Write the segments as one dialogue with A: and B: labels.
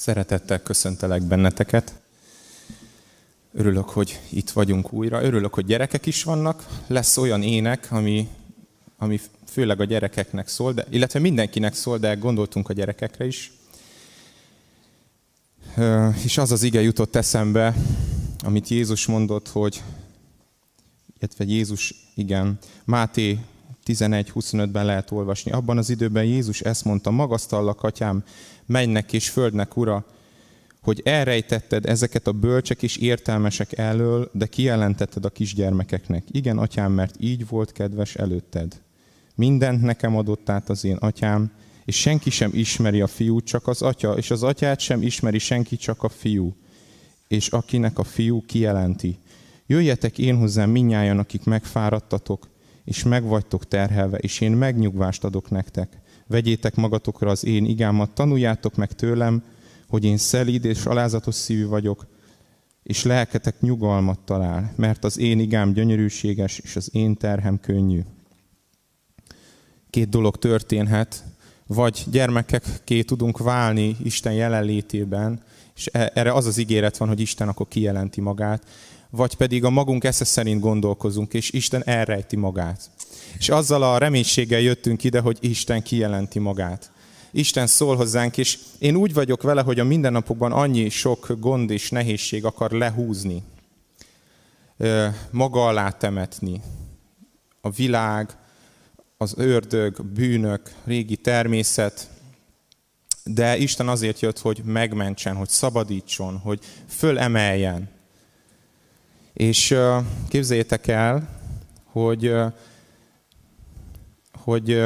A: Szeretettel köszöntelek benneteket. Örülök, hogy itt vagyunk újra. Örülök, hogy gyerekek is vannak. Lesz olyan ének, ami, ami főleg a gyerekeknek szól, de, illetve mindenkinek szól, de gondoltunk a gyerekekre is. És az az ige jutott eszembe, amit Jézus mondott, hogy, illetve Jézus, igen, Máté 11.25-ben lehet olvasni. Abban az időben Jézus ezt mondta, magasztallak, atyám, mennek és földnek ura, hogy elrejtetted ezeket a bölcsek és értelmesek elől, de kijelentetted a kisgyermekeknek. Igen, atyám, mert így volt kedves előtted. Mindent nekem adott át az én atyám, és senki sem ismeri a fiút, csak az atya, és az atyát sem ismeri senki, csak a fiú, és akinek a fiú kijelenti. Jöjjetek én hozzám minnyájan, akik megfáradtatok, és megvagytok terhelve, és én megnyugvást adok nektek. Vegyétek magatokra az én igámat, tanuljátok meg tőlem, hogy én szelíd és alázatos szívű vagyok, és lelketek nyugalmat talál, mert az én igám gyönyörűséges, és az én terhem könnyű. Két dolog történhet, vagy gyermekekké tudunk válni Isten jelenlétében, és e- erre az az ígéret van, hogy Isten akkor kijelenti magát, vagy pedig a magunk esze szerint gondolkozunk, és Isten elrejti magát. És azzal a reménységgel jöttünk ide, hogy Isten kijelenti magát. Isten szól hozzánk, és én úgy vagyok vele, hogy a mindennapokban annyi sok gond és nehézség akar lehúzni, maga alá temetni. A világ, az ördög, bűnök, régi természet, de Isten azért jött, hogy megmentsen, hogy szabadítson, hogy fölemeljen. És képzeljétek el, hogy, hogy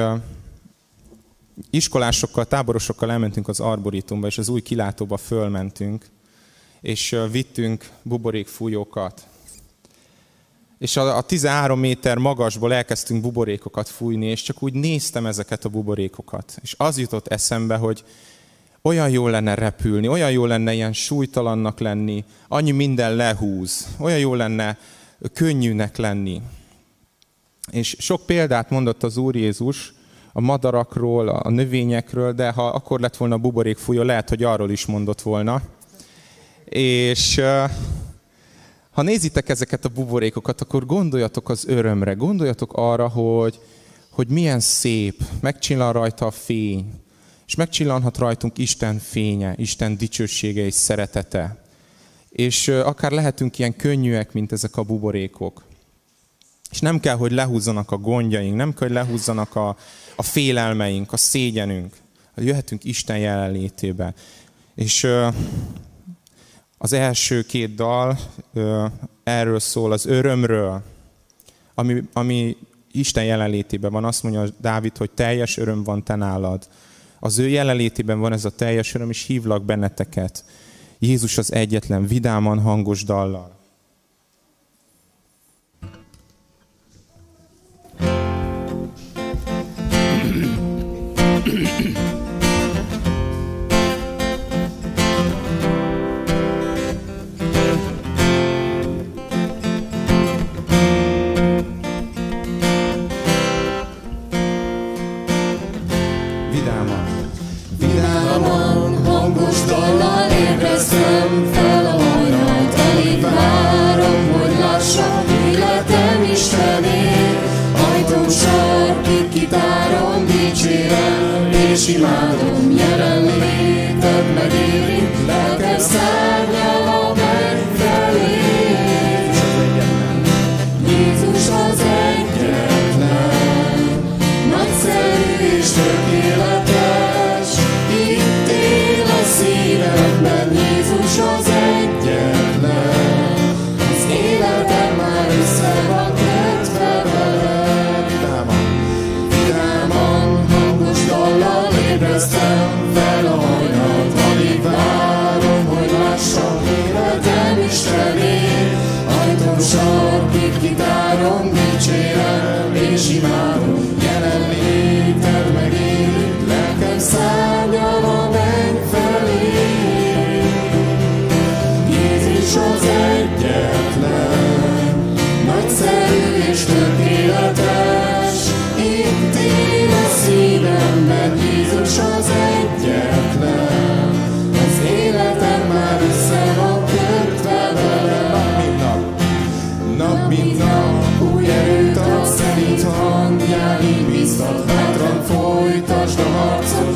A: iskolásokkal, táborosokkal elmentünk az Arboretumba, és az új kilátóba fölmentünk, és vittünk buborékfújókat. És a, a 13 méter magasból elkezdtünk buborékokat fújni, és csak úgy néztem ezeket a buborékokat. És az jutott eszembe, hogy olyan jó lenne repülni, olyan jó lenne ilyen súlytalannak lenni, annyi minden lehúz, olyan jó lenne könnyűnek lenni. És sok példát mondott az Úr Jézus a madarakról, a növényekről, de ha akkor lett volna a buborékfújó, lehet, hogy arról is mondott volna. És ha nézitek ezeket a buborékokat, akkor gondoljatok az örömre, gondoljatok arra, hogy, hogy milyen szép, megcsillan rajta a fény, és megcsillanhat rajtunk Isten fénye, Isten dicsősége és szeretete. És akár lehetünk ilyen könnyűek, mint ezek a buborékok. És nem kell, hogy lehúzzanak a gondjaink, nem kell, hogy lehúzzanak a, a félelmeink, a szégyenünk. Jöhetünk Isten jelenlétébe. És az első két dal erről szól, az örömről, ami, ami Isten jelenlétében van. Azt mondja Dávid, hogy teljes öröm van te nálad. Az ő jelenlétében van ez a teljes öröm, és hívlak benneteket. Jézus az egyetlen, vidáman hangos dallal.
B: Jézus az egyetlen, az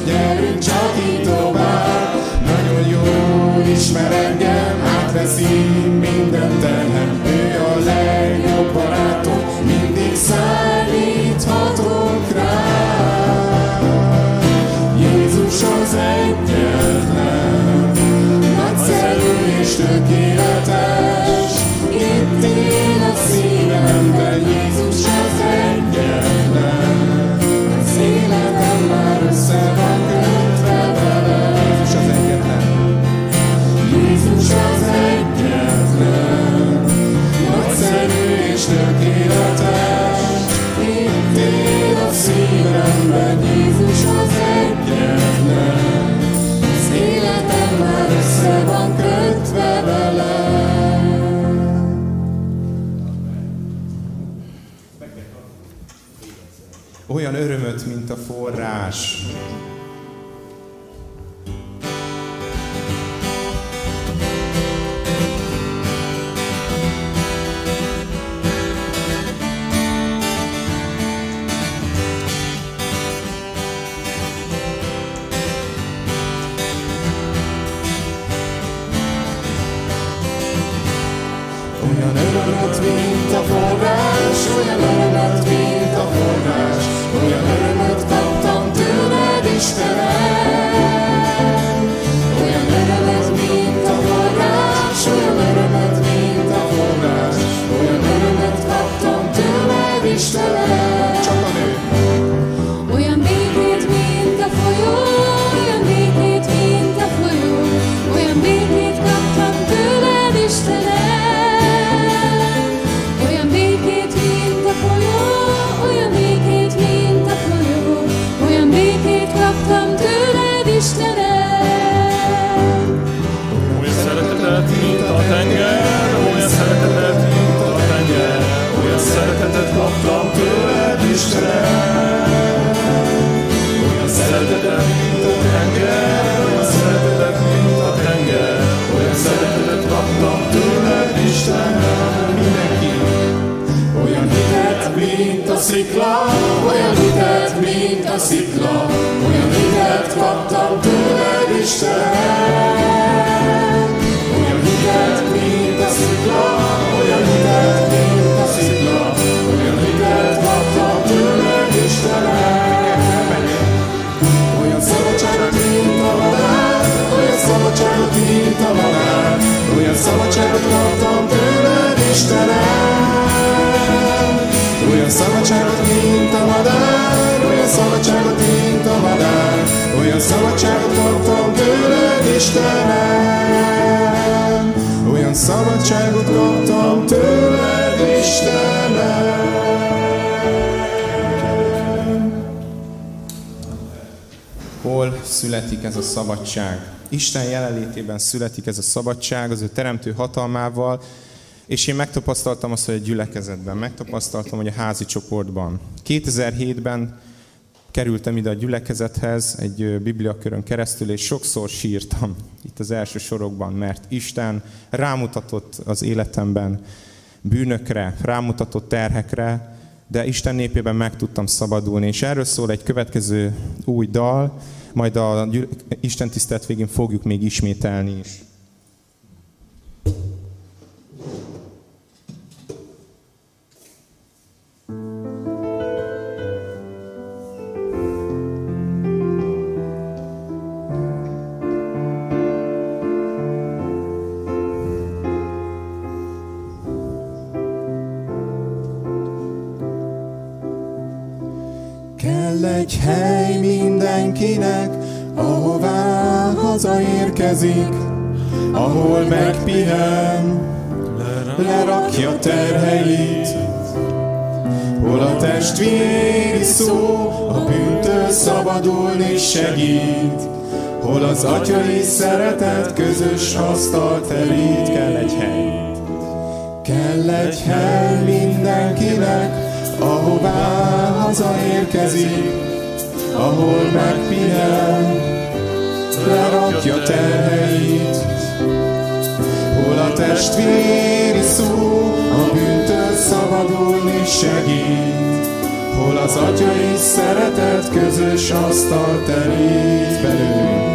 B: gyerünk csak így tovább. Nagyon jó ismer
A: örömöt, mint a forrás.
B: Szabadságot kaptam tőled, Istenem. Olyan szabadságot kaptam tőled, Istenem.
A: Hol születik ez a szabadság? Isten jelenlétében születik ez a szabadság, az ő teremtő hatalmával, és én megtapasztaltam azt, hogy a gyülekezetben, megtapasztaltam, hogy a házi csoportban. 2007-ben kerültem ide a gyülekezethez egy bibliakörön keresztül, és sokszor sírtam itt az első sorokban, mert Isten rámutatott az életemben bűnökre, rámutatott terhekre, de Isten népében meg tudtam szabadulni, és erről szól egy következő új dal, majd a Isten tisztelt végén fogjuk még ismételni is.
B: Kell egy hely mindenkinek, ahová hazaérkezik, ahol megpihen, lerakja terheit. Hol a testvéri szó a bűntől szabadulni segít, hol az atyai szeretet közös asztal terít. Kell egy hely. Kell egy hely mindenkinek, ahová hazaérkezik, ahol megpihen, lerakja terheit. Hol a testvéri szó a bűntől szabadulni segít, hol az atyai szeretet közös asztal terít, belőle.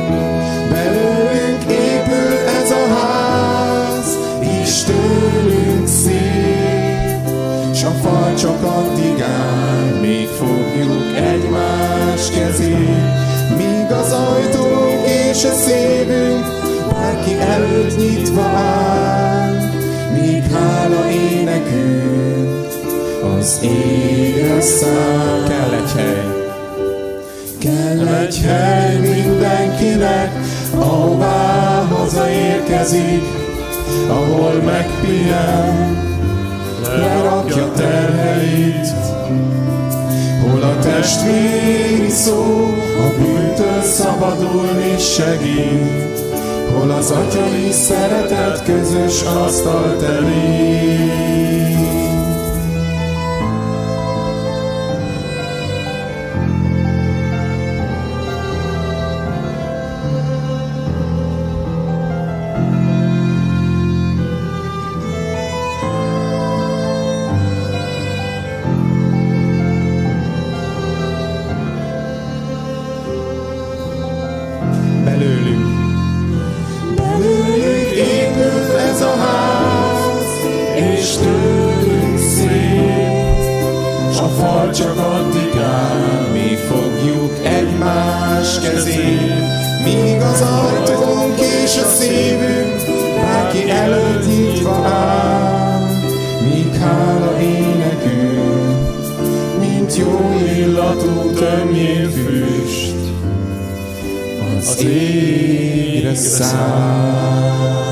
B: és a szívünk bárki előtt nyitva áll, míg hála énekünk az égre száll.
A: Kell egy hely.
B: Kell egy hely mindenkinek, ahová hazaérkezik, ahol megpihen, lerakja terheit, a testvéri szó, a bűntől szabadulni segít, hol az atyai szeretet közös asztalt elég. mi fogjuk egymás kezét, míg az ajtónk és a szívünk bárki előtt nyitva áll, míg hála énekünk, mint jó illatú tömjén füst, az égre száll.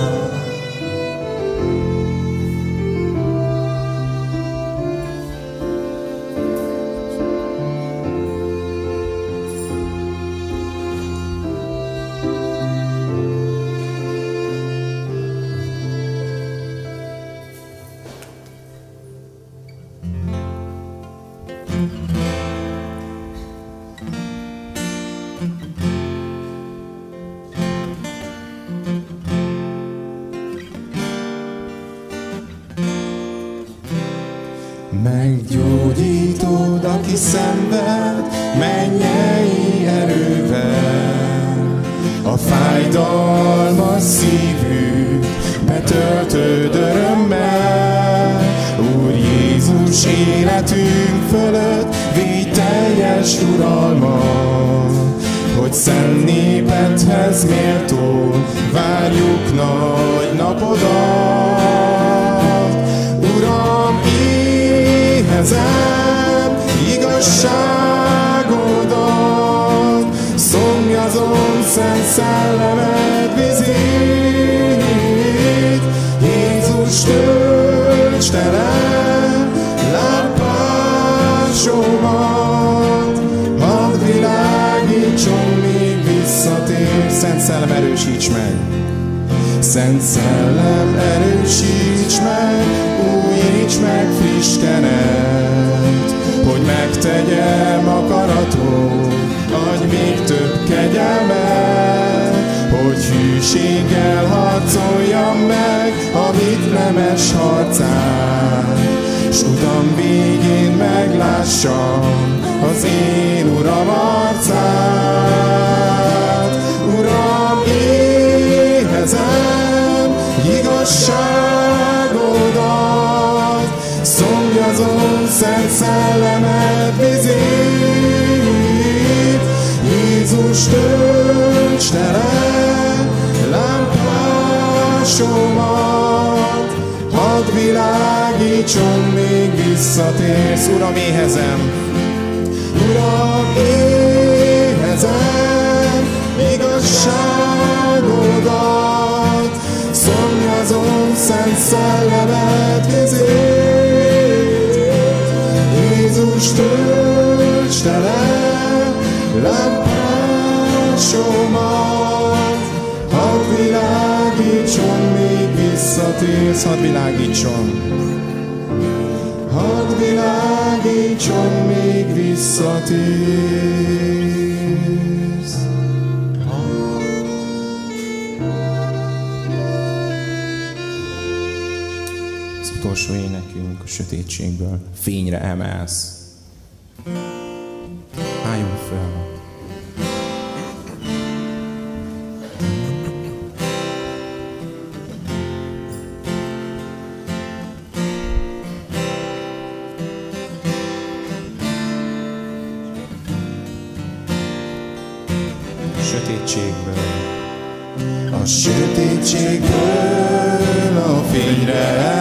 B: A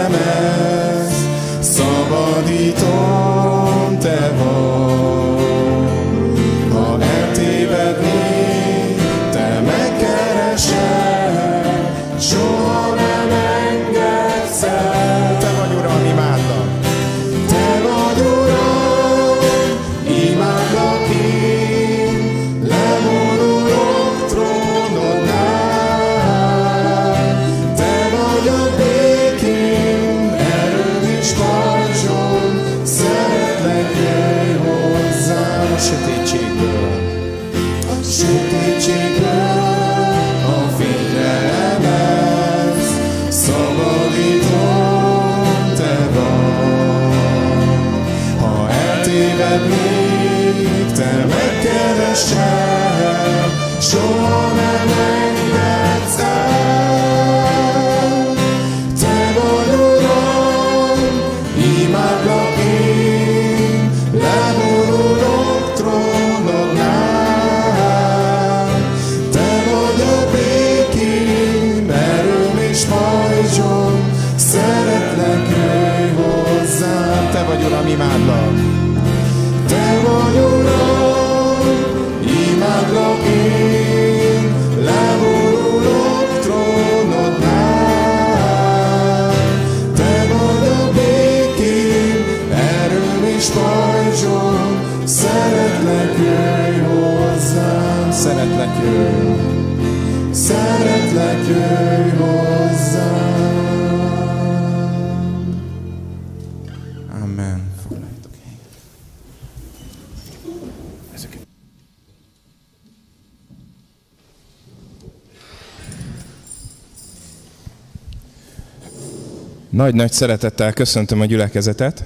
C: Nagy-nagy szeretettel köszöntöm a gyülekezetet,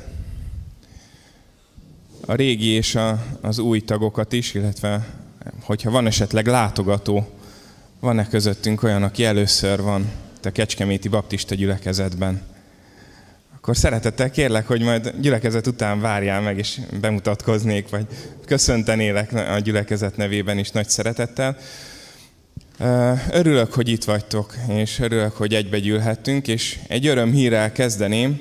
C: a régi és a, az új tagokat is, illetve hogyha van esetleg látogató, van-e közöttünk olyan, aki először van a Kecskeméti Baptista gyülekezetben, akkor szeretettel kérlek, hogy majd gyülekezet után várjál meg, és bemutatkoznék, vagy köszöntenélek a gyülekezet nevében is nagy szeretettel. Örülök, hogy itt vagytok, és örülök, hogy egybegyűlhettünk, és egy öröm hírrel kezdeném.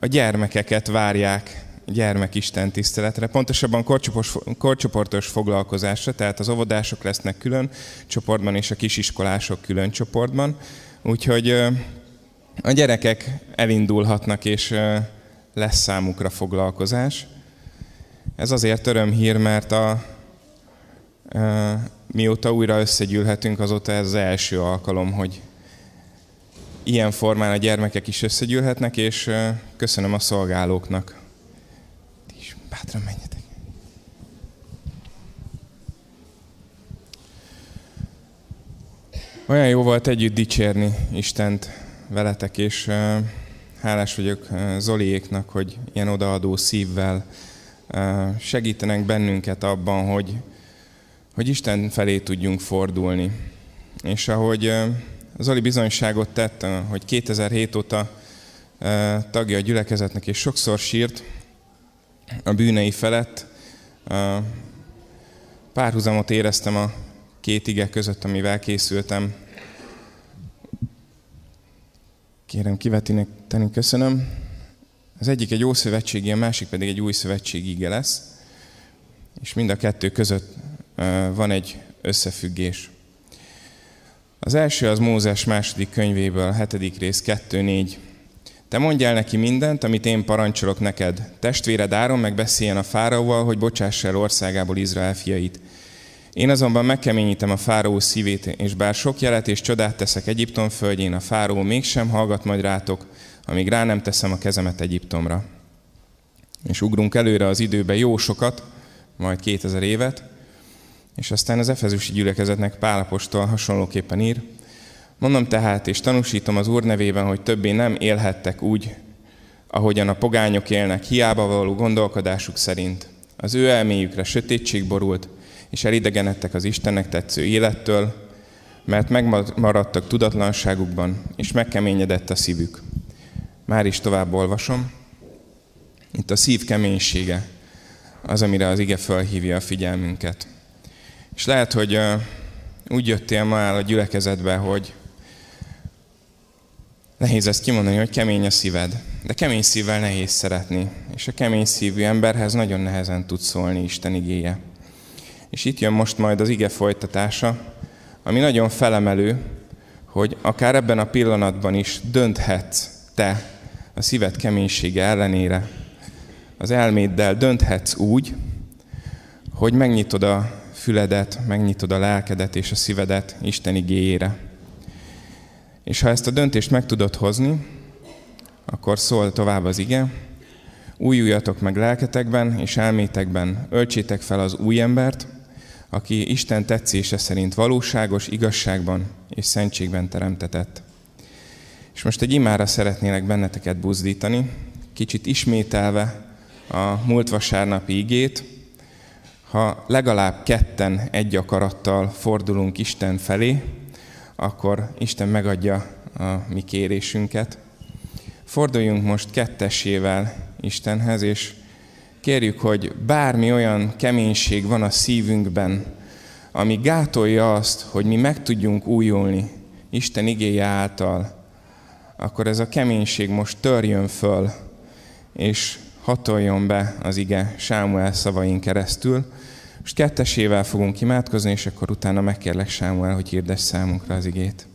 C: A, gyermekeket várják gyermekisten tiszteletre, pontosabban korcsoportos, korcsoportos foglalkozásra, tehát az óvodások lesznek külön csoportban, és a kisiskolások külön csoportban. Úgyhogy a gyerekek elindulhatnak, és lesz számukra foglalkozás. Ez azért örömhír, mert a, mióta újra összegyűlhetünk, azóta ez az első alkalom, hogy ilyen formán a gyermekek is összegyűlhetnek, és köszönöm a szolgálóknak. Ti is bátran menjetek. Olyan jó volt együtt dicsérni Istent veletek, és hálás vagyok Zoliéknak, hogy ilyen odaadó szívvel segítenek bennünket abban, hogy, hogy Isten felé tudjunk fordulni. És ahogy Zoli bizonyságot tett, hogy 2007 óta tagja a gyülekezetnek, és sokszor sírt a bűnei felett, párhuzamot éreztem a két ige között, amivel készültem. Kérem, kivetinek tenni, köszönöm. Az egyik egy ószövetségi, a másik pedig egy új szövetségi ige lesz. És mind a kettő között van egy összefüggés. Az első az Mózes második könyvéből, hetedik rész, 2-4. Te mondjál neki mindent, amit én parancsolok neked. Testvéred Áron meg beszéljen a fáraóval, hogy bocsáss el országából Izrael fiait. Én azonban megkeményítem a fáraó szívét, és bár sok jelet és csodát teszek Egyiptom földjén, a fáraó mégsem hallgat majd rátok, amíg rá nem teszem a kezemet Egyiptomra. És ugrunk előre az időbe jó sokat, majd 2000 évet, és aztán az Efezusi gyülekezetnek Pálapostól hasonlóképpen ír. Mondom tehát, és tanúsítom az Úr nevében, hogy többé nem élhettek úgy, ahogyan a pogányok élnek, hiába való gondolkodásuk szerint. Az ő elméjükre sötétség borult, és elidegenedtek az Istennek tetsző élettől, mert megmaradtak tudatlanságukban, és megkeményedett a szívük. Már is tovább olvasom. Itt a szív keménysége az, amire az ige felhívja a figyelmünket. És lehet, hogy úgy jöttél ma el a gyülekezetbe, hogy nehéz ezt kimondani, hogy kemény a szíved. De kemény szívvel nehéz szeretni. És a kemény szívű emberhez nagyon nehezen tud szólni Isten igéje. És itt jön most majd az ige folytatása, ami nagyon felemelő, hogy akár ebben a pillanatban is dönthetsz te a szíved keménysége ellenére. Az elméddel dönthetsz úgy, hogy megnyitod a füledet, megnyitod a lelkedet és a szívedet Isten igéjére. És ha ezt a döntést meg tudod hozni, akkor szól tovább az ige, újuljatok meg lelketekben és elmétekben, öltsétek fel az új embert, aki Isten tetszése szerint valóságos, igazságban és szentségben teremtetett. És most egy imára szeretnélek benneteket buzdítani, kicsit ismételve a múlt vasárnapi igét, ha legalább ketten egy akarattal fordulunk Isten felé, akkor Isten megadja a mi kérésünket. Forduljunk most kettesével Istenhez, és kérjük, hogy bármi olyan keménység van a szívünkben, ami gátolja azt, hogy mi meg tudjunk újulni Isten igéje által, akkor ez a keménység most törjön föl, és hatoljon be az ige Sámuel szavain keresztül. Most kettesével fogunk imádkozni, és akkor utána megkérlek Sámuel, hogy hirdes számunkra az igét.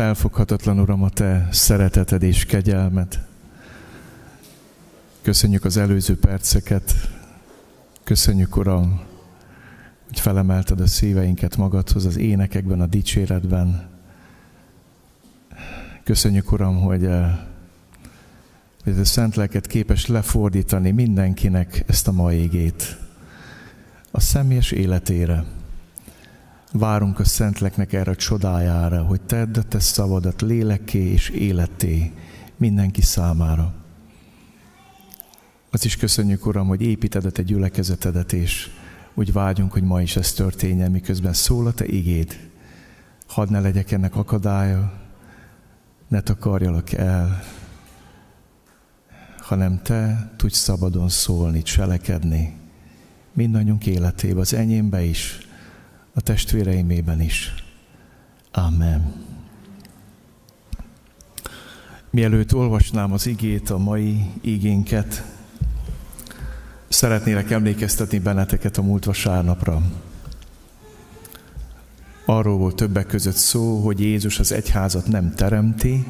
D: Felfoghatatlan, Uram, a Te szereteted és kegyelmed. Köszönjük az előző perceket. Köszönjük, Uram, hogy felemelted a szíveinket magadhoz az énekekben, a dicséretben. Köszönjük, Uram, hogy, eh, hogy a szent lelket képes lefordítani mindenkinek ezt a mai égét a személyes életére Várunk a Szentleknek erre a csodájára, hogy tedd a te szavadat lélekké és életté mindenki számára. Azt is köszönjük, Uram, hogy építed a te gyülekezetedet, és úgy vágyunk, hogy ma is ez történjen, miközben szól a te igéd. Hadd ne legyek ennek akadálya, ne takarjalak el, hanem te tudj szabadon szólni, cselekedni, mindannyiunk életébe, az enyémbe is, a testvéreimében is. Amen. Mielőtt olvasnám az igét, a mai igénket, szeretnélek emlékeztetni benneteket a múlt vasárnapra. Arról volt többek között szó, hogy Jézus az egyházat nem teremti,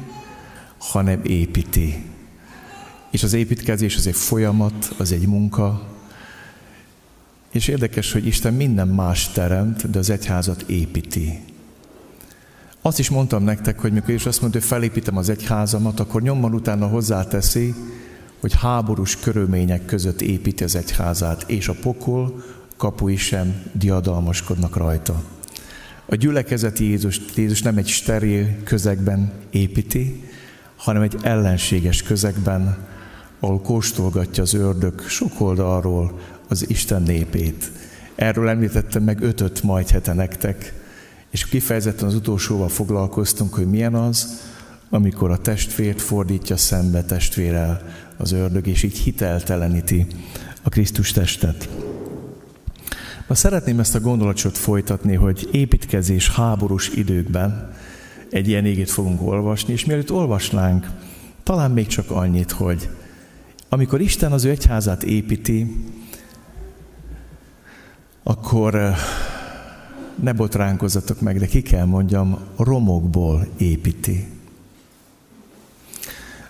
D: hanem építi. És az építkezés az egy folyamat, az egy munka, és érdekes, hogy Isten minden más teremt, de az egyházat építi. Azt is mondtam nektek, hogy mikor is azt mondja, hogy felépítem az egyházamat, akkor nyomban utána hozzáteszi, hogy háborús körülmények között építi az egyházát, és a pokol kapui sem diadalmaskodnak rajta. A gyülekezeti Jézus, Jézus nem egy steril közegben építi, hanem egy ellenséges közegben, ahol kóstolgatja az ördög sok oldalról az Isten népét. Erről említettem meg ötöt majd hete nektek, és kifejezetten az utolsóval foglalkoztunk, hogy milyen az, amikor a testvért fordítja szembe testvérel az ördög, és így hitelteleníti a Krisztus testet. Ma szeretném ezt a gondolatot folytatni, hogy építkezés háborús időkben egy ilyen égét fogunk olvasni, és mielőtt olvasnánk, talán még csak annyit, hogy amikor Isten az ő egyházát építi, akkor eh, ne botránkozzatok meg, de ki kell mondjam, romokból építi.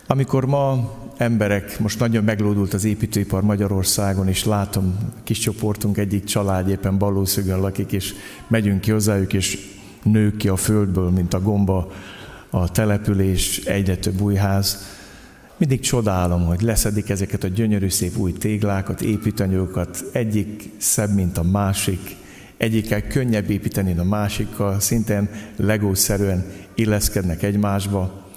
D: Amikor ma emberek, most nagyon meglódult az építőipar Magyarországon, és látom, kis csoportunk egyik család éppen balószögön lakik, és megyünk ki hozzájuk, és nők ki a földből, mint a gomba, a település, egyre több új ház. Mindig csodálom, hogy leszedik ezeket a gyönyörű szép új téglákat, építőanyagokat, egyik szebb, mint a másik, egyikkel könnyebb építeni, mint a másikkal, szintén legószerűen illeszkednek egymásba.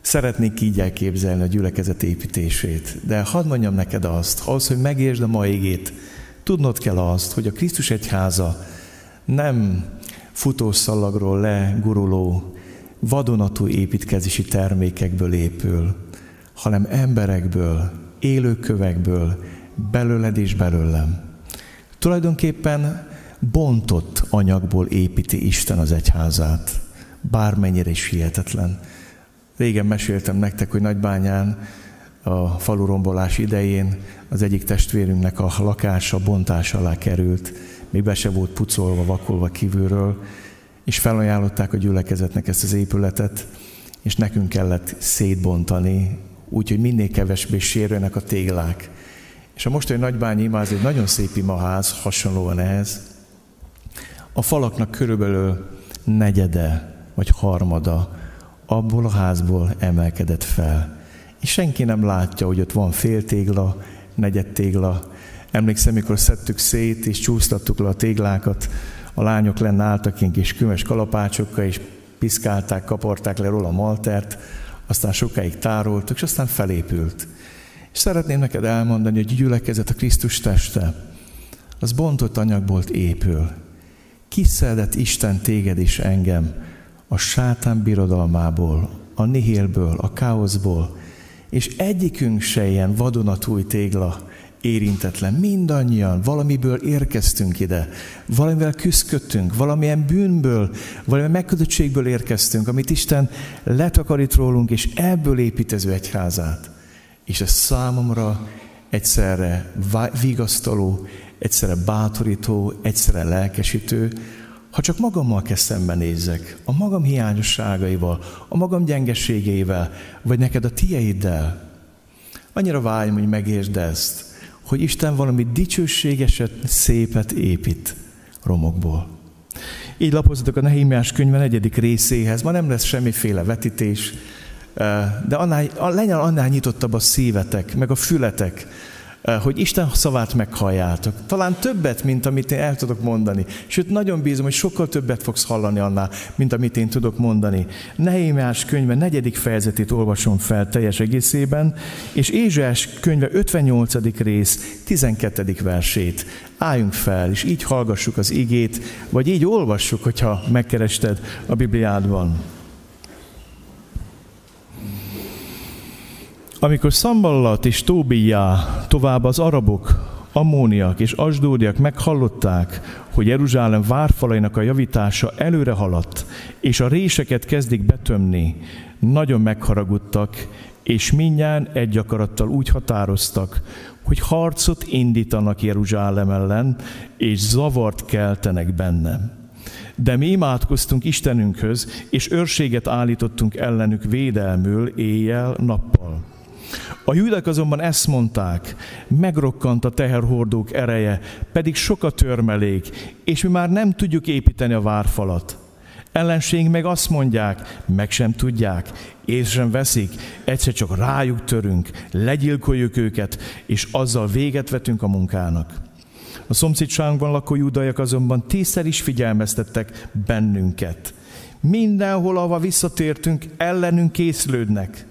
D: Szeretnék így elképzelni a gyülekezet építését, de hadd mondjam neked azt, ahhoz, hogy megértsd a mai égét, tudnod kell azt, hogy a Krisztus egyháza nem futószalagról leguruló, vadonatúj építkezési termékekből épül, hanem emberekből, élőkövekből, belőled és belőlem. Tulajdonképpen bontott anyagból építi Isten az egyházát, bármennyire is hihetetlen. Régen meséltem nektek, hogy Nagybányán a falurombolás idején az egyik testvérünknek a lakása bontás alá került, még be se volt pucolva, vakolva kívülről, és felajánlották a gyülekezetnek ezt az épületet, és nekünk kellett szétbontani, úgyhogy minél kevesbé sérülnek a téglák. És a mostani nagybányi imáz egy nagyon szép imaház, hasonlóan ehhez. A falaknak körülbelül negyede vagy harmada abból a házból emelkedett fel. És senki nem látja, hogy ott van fél tégla, negyed tégla. Emlékszem, mikor szedtük szét és csúsztattuk le a téglákat, a lányok lenne álltak ilyen kis kümes kalapácsokkal, és piszkálták, kaparták le róla a maltert, aztán sokáig tároltuk, és aztán felépült. És szeretném neked elmondani, hogy gyülekezet a Krisztus teste, az bontott anyagból épül. Kiszedett Isten téged és engem a sátán birodalmából, a nihélből, a káoszból, és egyikünk se ilyen vadonatúj tégla, érintetlen. Mindannyian valamiből érkeztünk ide, valamivel küzdködtünk, valamilyen bűnből, valamilyen megkötöttségből érkeztünk, amit Isten letakarít rólunk, és ebből építező egyházát. És ez számomra egyszerre vigasztaló, egyszerre bátorító, egyszerre lelkesítő, ha csak magammal kell szembenézzek, a magam hiányosságaival, a magam gyengeségeivel, vagy neked a tieiddel, annyira vágyom, hogy megértsd ezt, hogy Isten valami dicsőségeset, szépet épít romokból. Így lapozzatok a Nehémiás könyve negyedik részéhez. Ma nem lesz semmiféle vetítés, eh, de annál, legyen annál nyitottabb a szívetek, meg a fületek, hogy Isten szavát meghalljátok. Talán többet, mint amit én el tudok mondani. Sőt, nagyon bízom, hogy sokkal többet fogsz hallani annál, mint amit én tudok mondani. Nehémiás könyve negyedik fejezetét olvasom fel teljes egészében, és Ézsás könyve 58. rész 12. versét. Álljunk fel, és így hallgassuk az igét, vagy így olvassuk, hogyha megkerested a Bibliádban. Amikor Szamballat és Tóbiá, tovább az arabok, ammóniak és asdódiak meghallották, hogy Jeruzsálem várfalainak a javítása előre haladt, és a réseket kezdik betömni, nagyon megharagudtak, és mindjárt egy akarattal úgy határoztak, hogy harcot indítanak Jeruzsálem ellen, és zavart keltenek bennem. De mi imádkoztunk Istenünkhöz, és őrséget állítottunk ellenük védelmül éjjel-nappal. A júdák azonban ezt mondták, megrokkant a teherhordók ereje, pedig sok a törmelék, és mi már nem tudjuk építeni a várfalat. Ellenség meg azt mondják, meg sem tudják, és sem veszik, egyszer csak rájuk törünk, legyilkoljuk őket, és azzal véget vetünk a munkának. A szomszédságunkban lakó judaiak azonban tízszer is figyelmeztettek bennünket. Mindenhol, ahova visszatértünk, ellenünk készlődnek.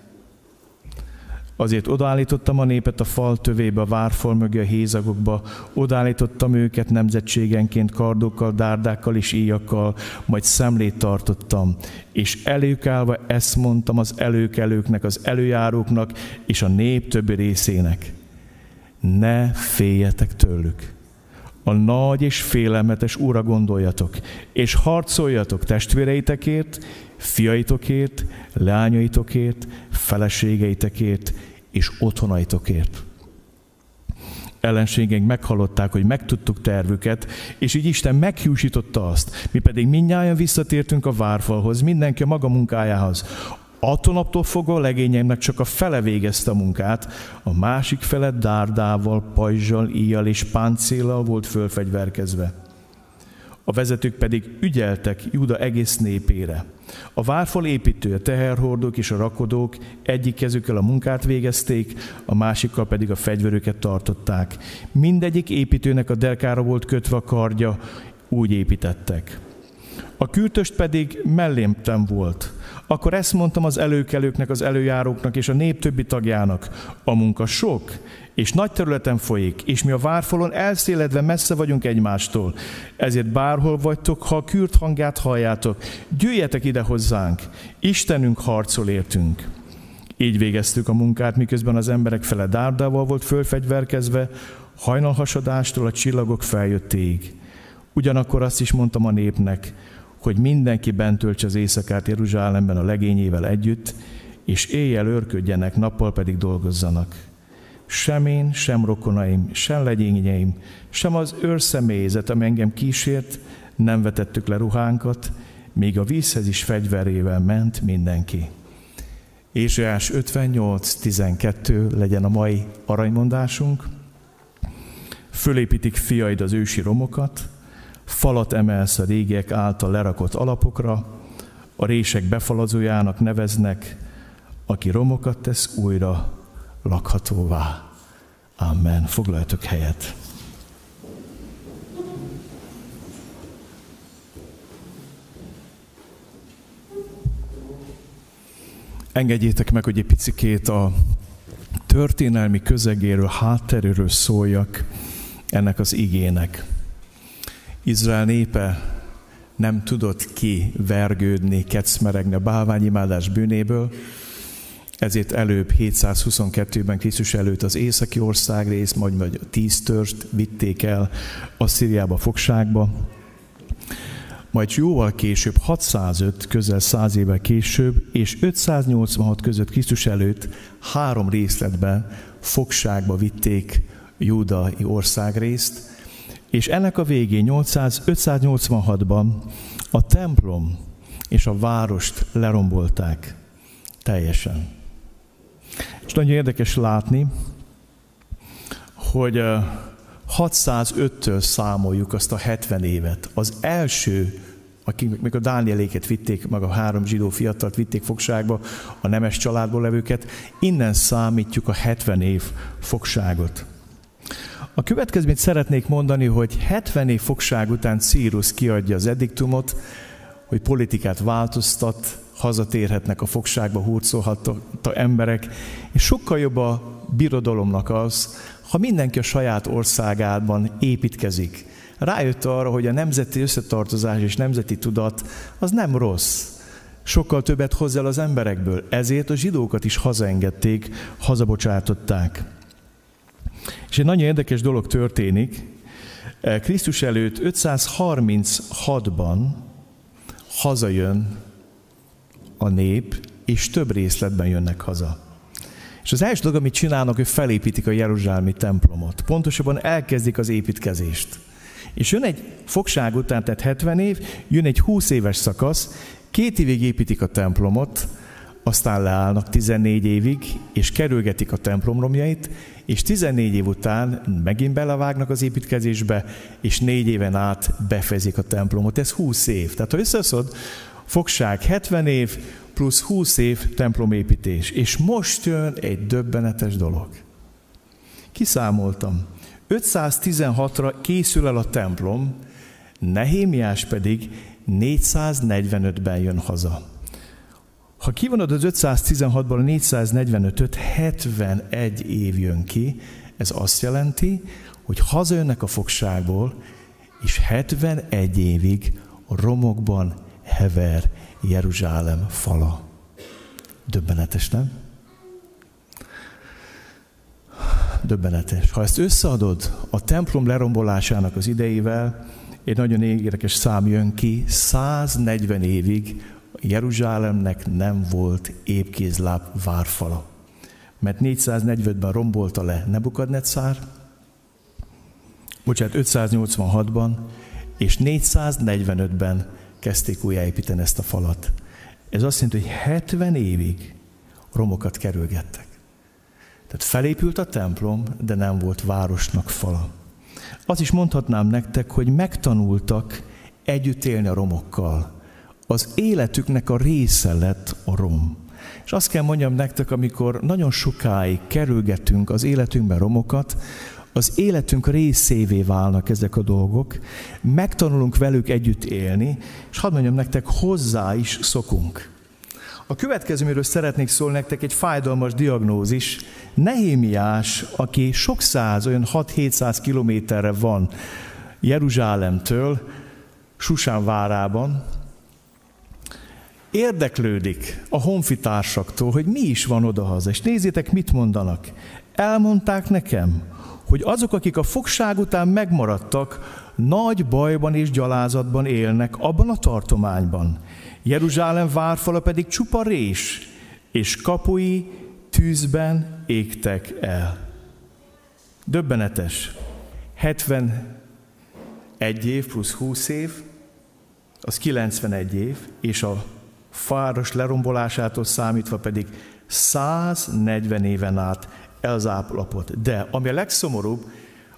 D: Azért odaállítottam a népet a fal tövébe, a várfal mögé, a hézagokba, odaállítottam őket nemzetségenként kardokkal, dárdákkal és íjakkal, majd szemlét tartottam, és előkállva ezt mondtam az előkelőknek, az előjáróknak és a nép többi részének. Ne féljetek tőlük. A nagy és félelmetes úra gondoljatok, és harcoljatok testvéreitekért, fiaitokért, lányaitokért, feleségeitekért, és otthonaitokért. Ellenségeink meghallották, hogy megtudtuk tervüket, és így Isten meghiúsította azt. Mi pedig mindnyáján visszatértünk a várfalhoz, mindenki a maga munkájához. Attól naptól fogva a legényeimnek csak a fele végezte a munkát, a másik fele dárdával, pajzsal, íjjal és páncéllal volt fölfegyverkezve. A vezetők pedig ügyeltek Júda egész népére. A várfal építő, a teherhordók és a rakodók egyik kezükkel a munkát végezték, a másikkal pedig a fegyverüket tartották. Mindegyik építőnek a delkára volt kötve a kardja, úgy építettek. A kürtöst pedig mellémtem volt. Akkor ezt mondtam az előkelőknek, az előjáróknak és a nép többi tagjának. A munka sok, és nagy területen folyik, és mi a várfalon elszéledve messze vagyunk egymástól. Ezért bárhol vagytok, ha a kürt hangját halljátok, gyűjjetek ide hozzánk, Istenünk harcol értünk. Így végeztük a munkát, miközben az emberek fele dárdával volt fölfegyverkezve, hajnalhasadástól a csillagok feljötték. Ugyanakkor azt is mondtam a népnek, hogy mindenki bent töltse az éjszakát Jeruzsálemben a legényével együtt, és éjjel őrködjenek, nappal pedig dolgozzanak. Sem én, sem rokonaim, sem legyényeim, sem az őrszemélyzet, ami engem kísért, nem vetettük le ruhánkat, még a vízhez is fegyverével ment mindenki. Ézsaiás 58.12 legyen a mai aranymondásunk. Fölépítik fiaid az ősi romokat, falat emelsz a régiek által lerakott alapokra, a rések befalazójának neveznek, aki romokat tesz újra lakhatóvá. Amen. Foglaljatok helyet. Engedjétek meg, hogy egy picikét a történelmi közegéről, hátteréről szóljak ennek az igének. Izrael népe nem tudott ki vergődni, kecmeregni a bálványimádás bűnéből, ezért előbb 722-ben Krisztus előtt az északi ország rész, majd, majd a tíz törst vitték el Asszíriába fogságba, majd jóval később, 605, közel 100 évvel később, és 586 között Krisztus előtt három részletben fogságba vitték Júdai országrészt, és ennek a végén 800, 586-ban a templom és a várost lerombolták teljesen. És nagyon érdekes látni, hogy 605-től számoljuk azt a 70 évet. Az első, akik a Dánieléket vitték, meg a három zsidó fiatalt vitték fogságba, a nemes családból levőket, innen számítjuk a 70 év fogságot. A következményt szeretnék mondani, hogy 70 év fogság után Círus kiadja az ediktumot, hogy politikát változtat, hazatérhetnek a fogságba hurcolható emberek, és sokkal jobb a birodalomnak az, ha mindenki a saját országában építkezik. Rájött arra, hogy a nemzeti összetartozás és nemzeti tudat az nem rossz. Sokkal többet hoz el az emberekből, ezért a zsidókat is hazaengedték, hazabocsátották. És egy nagyon érdekes dolog történik. Krisztus előtt 536-ban hazajön a nép, és több részletben jönnek haza. És az első dolog, amit csinálnak, hogy felépítik a Jeruzsálemi templomot. Pontosabban elkezdik az építkezést. És jön egy fogság után, tehát 70 év, jön egy 20 éves szakasz, két évig építik a templomot, aztán leállnak 14 évig, és kerülgetik a templomromjait, és 14 év után megint belevágnak az építkezésbe, és négy éven át befejezik a templomot. Ez 20 év. Tehát ha összeszod, fogság 70 év, plusz 20 év templomépítés. És most jön egy döbbenetes dolog. Kiszámoltam. 516-ra készül el a templom, Nehémiás pedig 445-ben jön haza. Ha kivonod az 516-ból a 445-öt, 71 év jön ki, ez azt jelenti, hogy hazajönnek a fogságból, és 71 évig a romokban hever Jeruzsálem fala. Döbbenetes, nem? Döbbenetes. Ha ezt összeadod a templom lerombolásának az idejével, egy nagyon érdekes szám jön ki, 140 évig Jeruzsálemnek nem volt épkézláb várfala. Mert 445-ben rombolta le Nebukadnetszár, bocsánat, 586-ban, és 445-ben kezdték újjáépíteni ezt a falat. Ez azt jelenti, hogy 70 évig romokat kerülgettek. Tehát felépült a templom, de nem volt városnak fala. Azt is mondhatnám nektek, hogy megtanultak együtt élni a romokkal. Az életüknek a része lett a rom. És azt kell mondjam nektek, amikor nagyon sokáig kerülgetünk az életünkben romokat, az életünk részévé válnak ezek a dolgok, megtanulunk velük együtt élni, és hadd mondjam nektek, hozzá is szokunk. A következő, miről szeretnék szólni nektek, egy fájdalmas diagnózis. Nehémiás, aki sok száz, olyan 6-700 kilométerre van Jeruzsálemtől, Susán várában, érdeklődik a honfitársaktól, hogy mi is van odahaza. És nézzétek, mit mondanak. Elmondták nekem, hogy azok, akik a fogság után megmaradtak, nagy bajban és gyalázatban élnek abban a tartományban. Jeruzsálem várfala pedig csupa rés, és kapui tűzben égtek el. Döbbenetes. 71 év plusz 20 év, az 91 év, és a fáros lerombolásától számítva pedig 140 éven át elzápolapot. De ami a legszomorúbb,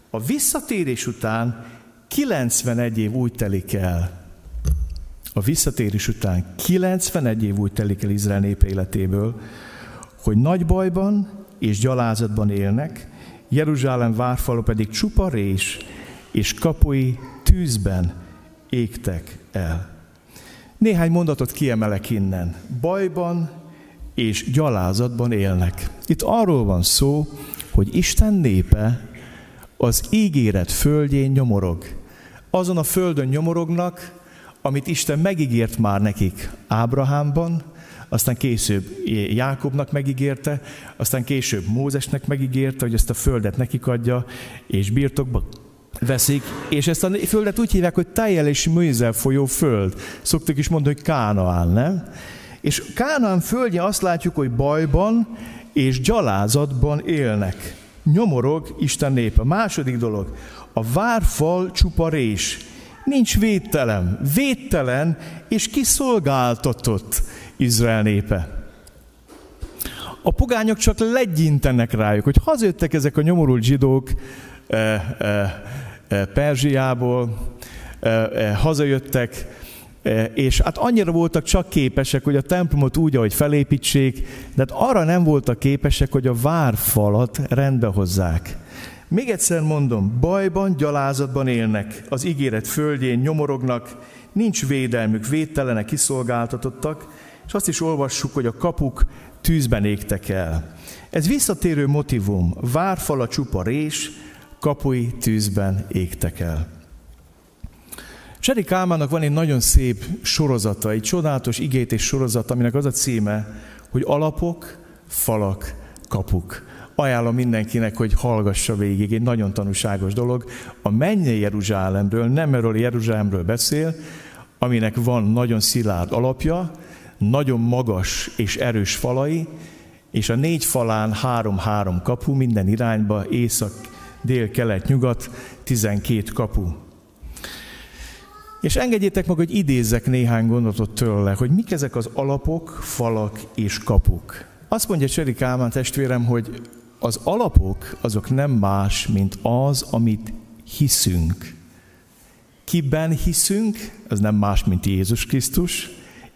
D: a visszatérés után 91 év úgy telik el, a visszatérés után 91 év úgy telik el Izrael nép életéből, hogy nagy bajban és gyalázatban élnek, Jeruzsálem várfalu pedig csupa rés, és kapui tűzben égtek el. Néhány mondatot kiemelek innen. Bajban és gyalázatban élnek. Itt arról van szó, hogy Isten népe az ígéret földjén nyomorog. Azon a földön nyomorognak, amit Isten megígért már nekik Ábrahámban, aztán később Jákobnak megígérte, aztán később Mózesnek megígérte, hogy ezt a földet nekik adja, és birtokba veszik, és ezt a földet úgy hívják, hogy Tájel és Mőzel folyó föld. Szoktuk is mondani, hogy Kánaán, nem? És Kánaán földje azt látjuk, hogy bajban és gyalázatban élnek. Nyomorog Isten népe. A második dolog, a várfal csupa rés. Nincs védtelen, védtelen és kiszolgáltatott Izrael népe. A pogányok csak legyintenek rájuk, hogy hazajöttek ezek a nyomorult zsidók eh, eh, eh, Perzsiából, eh, eh, hazajöttek, és hát annyira voltak csak képesek, hogy a templomot úgy, ahogy felépítsék, de hát arra nem voltak képesek, hogy a várfalat rendbe hozzák. Még egyszer mondom, bajban, gyalázatban élnek, az ígéret földjén nyomorognak, nincs védelmük, védtelenek, kiszolgáltatottak, és azt is olvassuk, hogy a kapuk tűzben égtek el. Ez visszatérő motivum, várfala csupa rés, kapui tűzben égtek el. Seri Kálmának van egy nagyon szép sorozata, egy csodálatos igét és sorozat, aminek az a címe, hogy alapok, falak, kapuk. Ajánlom mindenkinek, hogy hallgassa végig, egy nagyon tanúságos dolog. A mennyei Jeruzsálemről, nem erről Jeruzsálemről beszél, aminek van nagyon szilárd alapja, nagyon magas és erős falai, és a négy falán három-három kapu minden irányba, észak, dél, kelet, nyugat, 12 kapu. És engedjétek meg, hogy idézzek néhány gondolatot tőle, hogy mik ezek az alapok, falak és kapuk. Azt mondja Cseri Kálmán testvérem, hogy az alapok azok nem más, mint az, amit hiszünk. Kiben hiszünk, az nem más, mint Jézus Krisztus,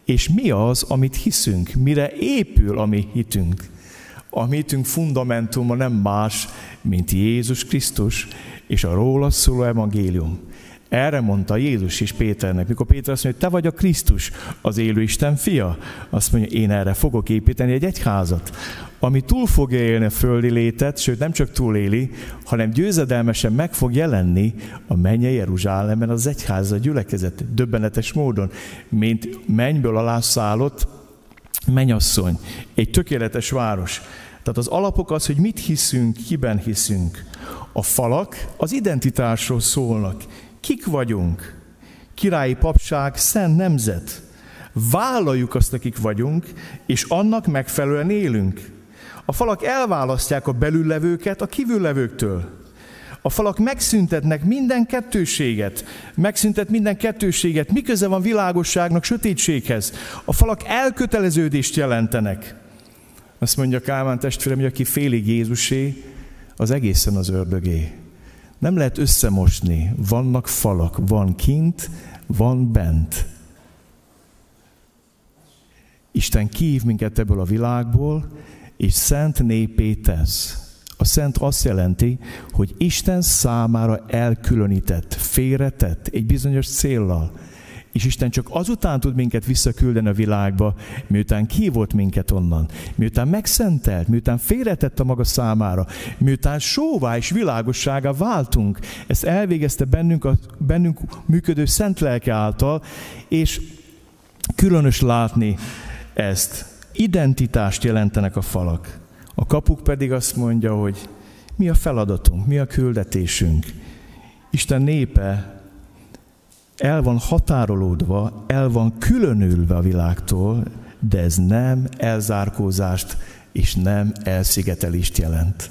D: és mi az, amit hiszünk, mire épül a mi hitünk. A mi hitünk fundamentuma nem más, mint Jézus Krisztus és a róla szóló evangélium. Erre mondta Jézus is Péternek, mikor Péter azt mondja, hogy te vagy a Krisztus, az élő Isten fia. Azt mondja, én erre fogok építeni egy egyházat, ami túl fogja élni a földi létet, sőt nem csak túléli, hanem győzedelmesen meg fog jelenni a mennyei Jeruzsálemben az egyház, a gyülekezet döbbenetes módon, mint mennyből alá szállott mennyasszony, egy tökéletes város. Tehát az alapok az, hogy mit hiszünk, kiben hiszünk. A falak az identitásról szólnak. Kik vagyunk? Királyi papság, szent nemzet. Vállaljuk azt, akik vagyunk, és annak megfelelően élünk. A falak elválasztják a belüllevőket a kívüllevőktől. A falak megszüntetnek minden kettőséget. Megszüntet minden kettőséget. Mi köze van világosságnak sötétséghez? A falak elköteleződést jelentenek. Azt mondja Kálmán testvérem, hogy aki félig Jézusé, az egészen az ördögé. Nem lehet összemosni. Vannak falak, van kint, van bent. Isten kihív minket ebből a világból, és szent népé tesz. A szent azt jelenti, hogy Isten számára elkülönített, félretett egy bizonyos céllal. És Isten csak azután tud minket visszaküldeni a világba, miután kívott minket onnan, miután megszentelt, miután félretett a maga számára, miután sóvá és világossága váltunk. Ezt elvégezte bennünk, a, bennünk működő szent lelke által, és különös látni ezt. Identitást jelentenek a falak. A kapuk pedig azt mondja, hogy mi a feladatunk, mi a küldetésünk. Isten népe el van határolódva, el van különülve a világtól, de ez nem elzárkózást és nem elszigetelést jelent.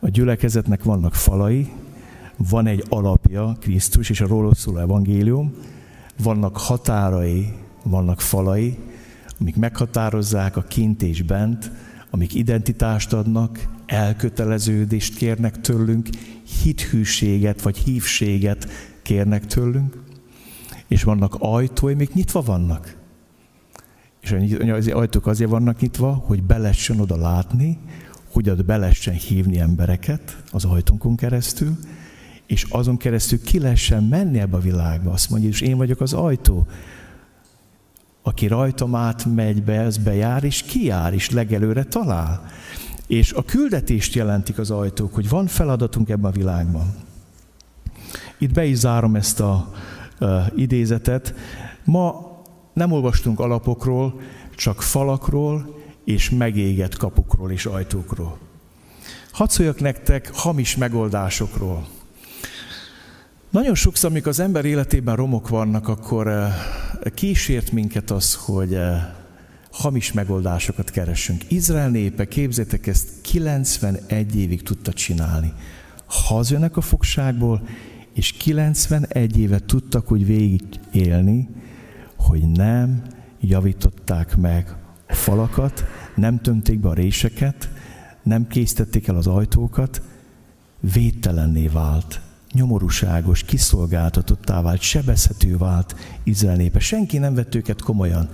D: A gyülekezetnek vannak falai, van egy alapja, Krisztus és a róla szóló evangélium, vannak határai, vannak falai, amik meghatározzák a kint és bent, amik identitást adnak, elköteleződést kérnek tőlünk, hithűséget vagy hívséget kérnek tőlünk, és vannak ajtói, még nyitva vannak. És az ajtók azért vannak nyitva, hogy be lehessen oda látni, hogy oda be lehessen hívni embereket az ajtónkon keresztül, és azon keresztül ki lehessen menni ebbe a világba. Azt mondja, és én vagyok az ajtó. Aki rajtam átmegy be, az bejár, és kijár, és legelőre talál. És a küldetést jelentik az ajtók, hogy van feladatunk ebben a világban. Itt be is zárom ezt a idézetet. Ma nem olvastunk alapokról, csak falakról és megégett kapukról és ajtókról. Hadd szóljak nektek hamis megoldásokról. Nagyon sokszor, amikor az ember életében romok vannak, akkor kísért minket az, hogy hamis megoldásokat keresünk. Izrael népe, képzétek ezt, 91 évig tudta csinálni. Hazajönnek a fogságból, és 91 évet tudtak úgy végig élni, hogy nem javították meg a falakat, nem tömték be a réseket, nem készítették el az ajtókat, védtelenné vált nyomorúságos, kiszolgáltatottá vált, sebezhető vált Izrael népe. Senki nem vett őket komolyan.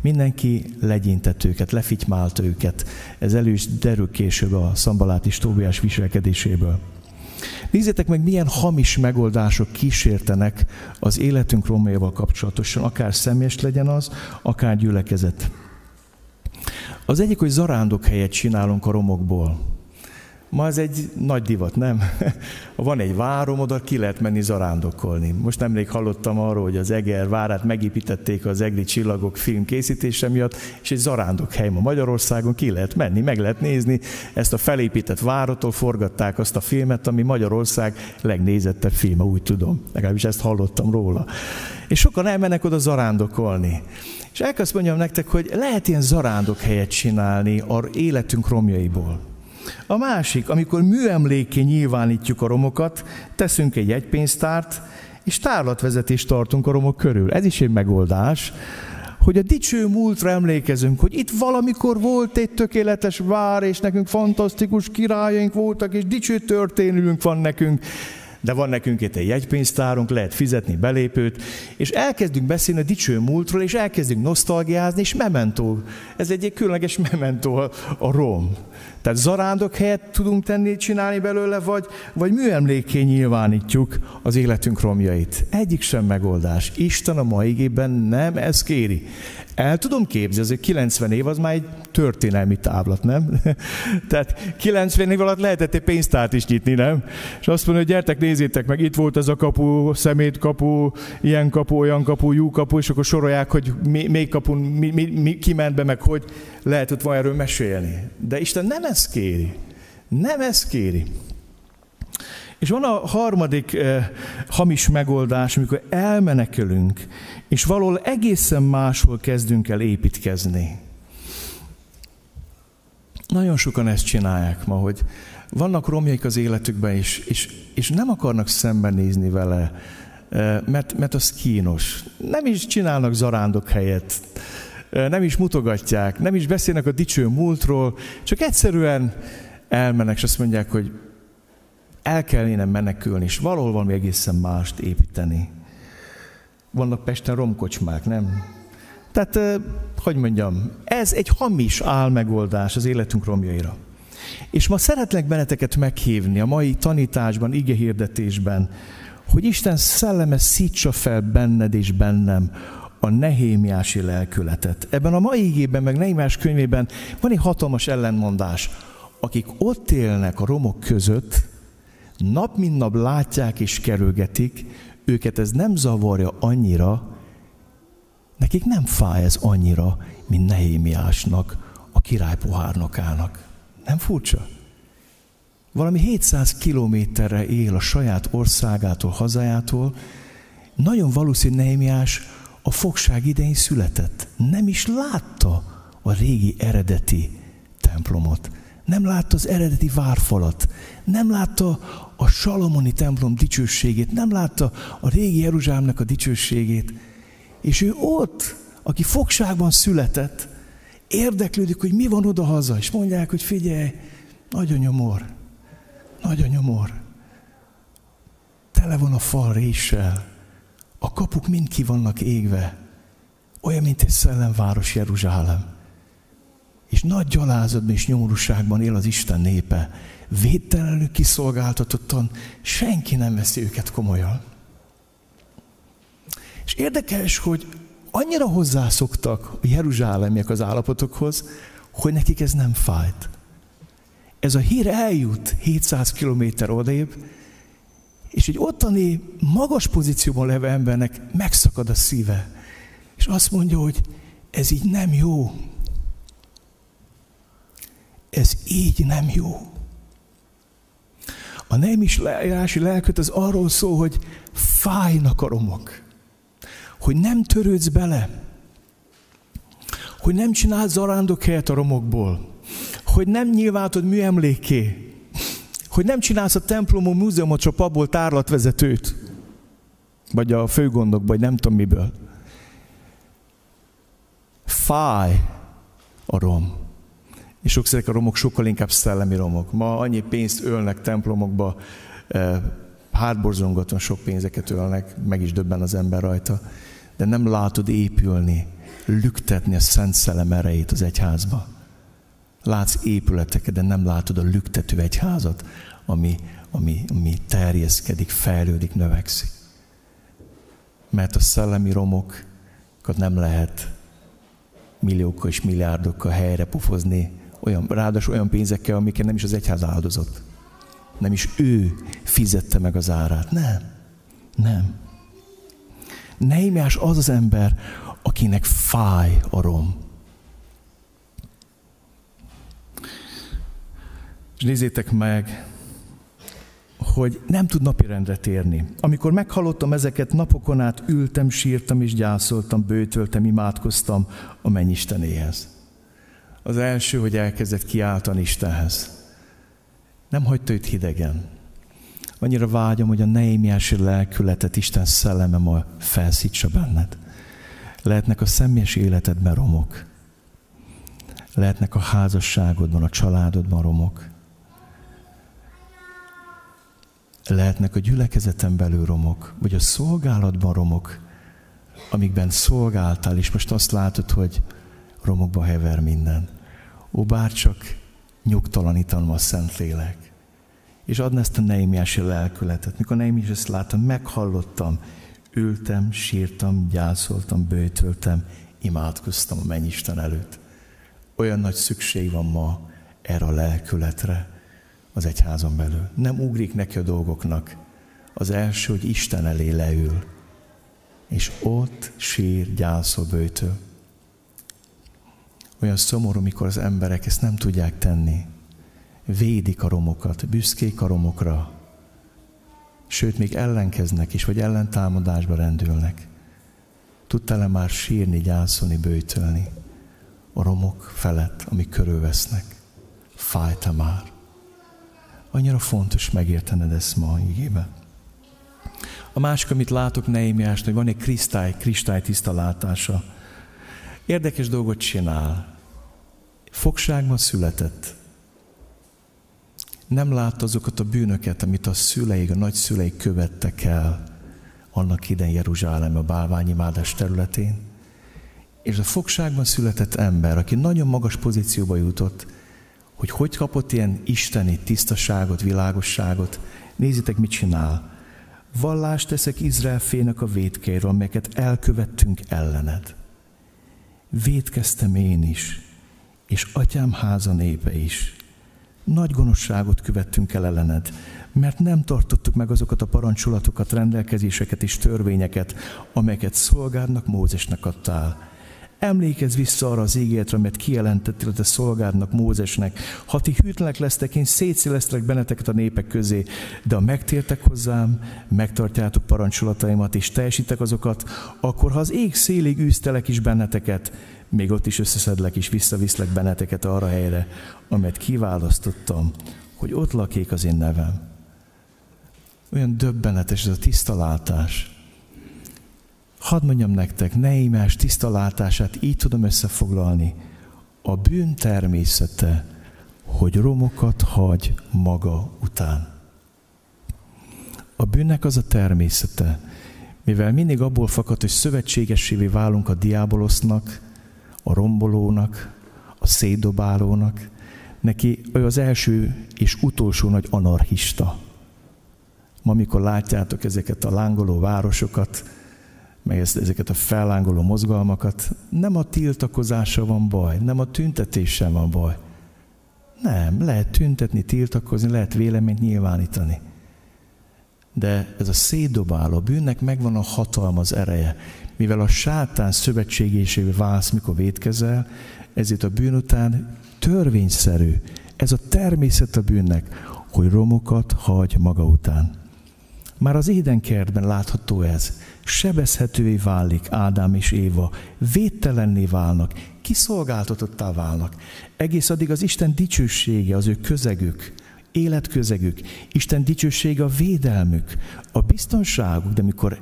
D: Mindenki legyintett őket, lefitymált őket. Ez elő is derül később a Szambalát és Tóbiás viselkedéséből. Nézzétek meg, milyen hamis megoldások kísértenek az életünk romjával kapcsolatosan, akár személyes legyen az, akár gyülekezet. Az egyik, hogy zarándok helyet csinálunk a romokból. Ma ez egy nagy divat, nem? Van egy várom, oda ki lehet menni zarándokolni. Most nemrég hallottam arról, hogy az Eger várát megépítették az Egri Csillagok film készítése miatt, és egy zarándok hely ma Magyarországon ki lehet menni, meg lehet nézni. Ezt a felépített váratól forgatták azt a filmet, ami Magyarország legnézettebb filme, úgy tudom. Legalábbis ezt hallottam róla. És sokan elmennek oda zarándokolni. És elkezd mondjam nektek, hogy lehet ilyen zarándok helyet csinálni a életünk romjaiból. A másik, amikor műemléké nyilvánítjuk a romokat, teszünk egy egypénztárt, és tárlatvezetést tartunk a romok körül. Ez is egy megoldás, hogy a dicső múltra emlékezünk, hogy itt valamikor volt egy tökéletes vár, és nekünk fantasztikus királyaink voltak, és dicső történelünk van nekünk de van nekünk itt egy jegypénztárunk, lehet fizetni belépőt, és elkezdünk beszélni a dicső múltról, és elkezdünk nosztalgiázni, és mementó. Ez egy különleges mementó a, a rom. Tehát zarándok helyet tudunk tenni, csinálni belőle, vagy, vagy műemlékké nyilvánítjuk az életünk romjait. Egyik sem megoldás. Isten a mai igében nem ezt kéri. El tudom képzelni, azért 90 év az már egy történelmi távlat, nem? Tehát 90 év alatt lehetett egy pénztárt is nyitni, nem? És azt mondja, hogy gyertek, nézzétek meg, itt volt ez a kapu, szemétkapu, ilyen kapu, olyan kapu, jó kapu, és akkor sorolják, hogy még kapun mi, mi, mi, ki ment be, meg hogy lehet ott van erről mesélni. De Isten nem ezt kéri. Nem ezt kéri. És van a harmadik eh, hamis megoldás, amikor elmenekülünk, és valahol egészen máshol kezdünk el építkezni. Nagyon sokan ezt csinálják ma, hogy vannak romjaik az életükben, és, és, és nem akarnak szembenézni vele, eh, mert, mert az kínos. Nem is csinálnak zarándok helyet, nem is mutogatják, nem is beszélnek a dicső múltról, csak egyszerűen elmennek, és azt mondják, hogy el kellene menekülni, és valahol valami egészen mást építeni. Vannak Pesten romkocsmák, nem? Tehát, hogy mondjam, ez egy hamis álmegoldás az életünk romjaira. És ma szeretlek benneteket meghívni a mai tanításban, igehirdetésben, hogy Isten szelleme szítsa fel benned és bennem a nehémiási lelkületet. Ebben a mai igében, meg Nehémiás könyvében van egy hatalmas ellenmondás. Akik ott élnek a romok között, nap mint nap látják és kerülgetik, őket ez nem zavarja annyira, nekik nem fáj ez annyira, mint Nehémiásnak, a király pohárnokának. Nem furcsa? Valami 700 kilométerre él a saját országától, hazájától. Nagyon valószínű Nehémiás a fogság idején született. Nem is látta a régi eredeti templomot. Nem látta az eredeti várfalat. Nem látta a Salamoni templom dicsőségét. Nem látta a régi Jeruzsálemnek a dicsőségét. És ő ott, aki fogságban született, érdeklődik, hogy mi van oda-haza, és mondják, hogy figyelj, nagy a nyomor, nagy a nyomor. Tele van a fal réssel, a kapuk mind ki vannak égve, olyan, mint egy szellemváros Jeruzsálem. És nagy gyalázatban és nyomorúságban él az Isten népe. Védtelenül kiszolgáltatottan senki nem veszi őket komolyan. És érdekes, hogy annyira hozzászoktak a jeruzsálemiek az állapotokhoz, hogy nekik ez nem fájt. Ez a hír eljut 700 kilométer odébb, és egy ottani magas pozícióban levő embernek megszakad a szíve. És azt mondja, hogy ez így nem jó. Ez így nem jó. A nem is lejárási lelköt az arról szól, hogy fájnak a romok hogy nem törődsz bele, hogy nem csinálsz helyet a romokból, hogy nem nyilvánítod műemléké, hogy nem csinálsz a templomon múzeumot, csak abból tárlatvezetőt, vagy a főgondok, vagy nem tudom miből. Fáj a rom. És sokszor a romok sokkal inkább szellemi romok. Ma annyi pénzt ölnek templomokba, eh, hátborzongaton sok pénzeket ölnek, meg is döbben az ember rajta de nem látod épülni, lüktetni a Szent Szellem erejét az egyházba. Látsz épületeket, de nem látod a lüktető egyházat, ami, ami, ami terjeszkedik, fejlődik, növekszik. Mert a szellemi romokat nem lehet milliókkal és milliárdokkal helyre pufozni, olyan, ráadásul olyan pénzekkel, amiket nem is az egyház áldozott. Nem is ő fizette meg az árát. Nem. Nem. Nehémiás az az ember, akinek fáj a rom. És nézzétek meg, hogy nem tud napirendre térni. Amikor meghallottam ezeket, napokon át ültem, sírtam és gyászoltam, bőtöltem, imádkoztam a mennyistenéhez. Az első, hogy elkezdett kiáltani Istenhez. Nem hagyta őt hidegen. Annyira vágyom, hogy a neémiási lelkületet Isten szelleme ma felszítsa benned. Lehetnek a személyes életedben romok. Lehetnek a házasságodban, a családodban romok. Lehetnek a gyülekezeten belül romok, vagy a szolgálatban romok, amikben szolgáltál, és most azt látod, hogy romokba hever minden. Ó, bárcsak nyugtalanítanom a Szentlélek és adna ezt a neimiási lelkületet. Mikor Neimiás ezt láttam, meghallottam, ültem, sírtam, gyászoltam, bőtöltem, imádkoztam a mennyisten előtt. Olyan nagy szükség van ma erre a lelkületre az egyházon belül. Nem ugrik neki a dolgoknak. Az első, hogy Isten elé leül, és ott sír, gyászol, bőtöl. Olyan szomorú, mikor az emberek ezt nem tudják tenni védik a romokat, büszkék a romokra, sőt, még ellenkeznek is, vagy ellentámadásba rendülnek. Tudtál-e már sírni, gyászolni, bőjtölni a romok felett, amik körülvesznek? fájta már. Annyira fontos megértened ezt ma igében. A másik, amit látok Nehémiásnak, hogy van egy kristály, kristály tiszta látása. Érdekes dolgot csinál. Fogságban született. Nem látta azokat a bűnöket, amit a szüleik, a nagyszüleik követtek el annak idején Jeruzsálem a bálványimádás területén. És a fogságban született ember, aki nagyon magas pozícióba jutott, hogy hogy kapott ilyen isteni tisztaságot, világosságot, nézzétek, mit csinál. Vallást teszek Izrael fének a védkeiről, amelyeket elkövettünk ellened. Védkeztem én is, és atyám háza népe is. Nagy gonoszságot követtünk el ellened, mert nem tartottuk meg azokat a parancsolatokat, rendelkezéseket és törvényeket, amelyeket szolgádnak Mózesnek adtál. Emlékezz vissza arra az ígéretre, amit kijelentettél a te szolgádnak, Mózesnek. Ha ti hűtlenek lesztek, én szétszélesztelek benneteket a népek közé, de ha megtértek hozzám, megtartjátok parancsolataimat, és teljesítek azokat, akkor ha az ég szélig űztelek is benneteket, még ott is összeszedlek és visszaviszlek benneteket arra helyre, amelyet kiválasztottam, hogy ott lakék az én nevem. Olyan döbbenetes ez a tiszta látás. Hadd mondjam nektek, Neimás tiszta látását így tudom összefoglalni. A bűn természete, hogy romokat hagy maga után. A bűnnek az a természete, mivel mindig abból fakad, hogy szövetségesévé válunk a diábolosznak, a rombolónak, a szédobálónak, neki ő az első és utolsó nagy anarchista. Ma, amikor látjátok ezeket a lángoló városokat, meg ezt, ezeket a fellángoló mozgalmakat, nem a tiltakozása van baj, nem a tüntetéssel van baj. Nem, lehet tüntetni, tiltakozni, lehet véleményt nyilvánítani. De ez a szétdobáló bűnnek megvan a hatalma, az ereje. Mivel a sátán szövetségésévé válsz, mikor védkezel, ezért a bűn után törvényszerű. Ez a természet a bűnnek, hogy romokat hagy maga után. Már az édenkertben látható ez. Sebezhetővé válik Ádám és Éva, védtelenné válnak, kiszolgáltatottá válnak. Egész addig az Isten dicsősége, az ő közegük, életközegük, Isten dicsősége a védelmük, a biztonságuk, de mikor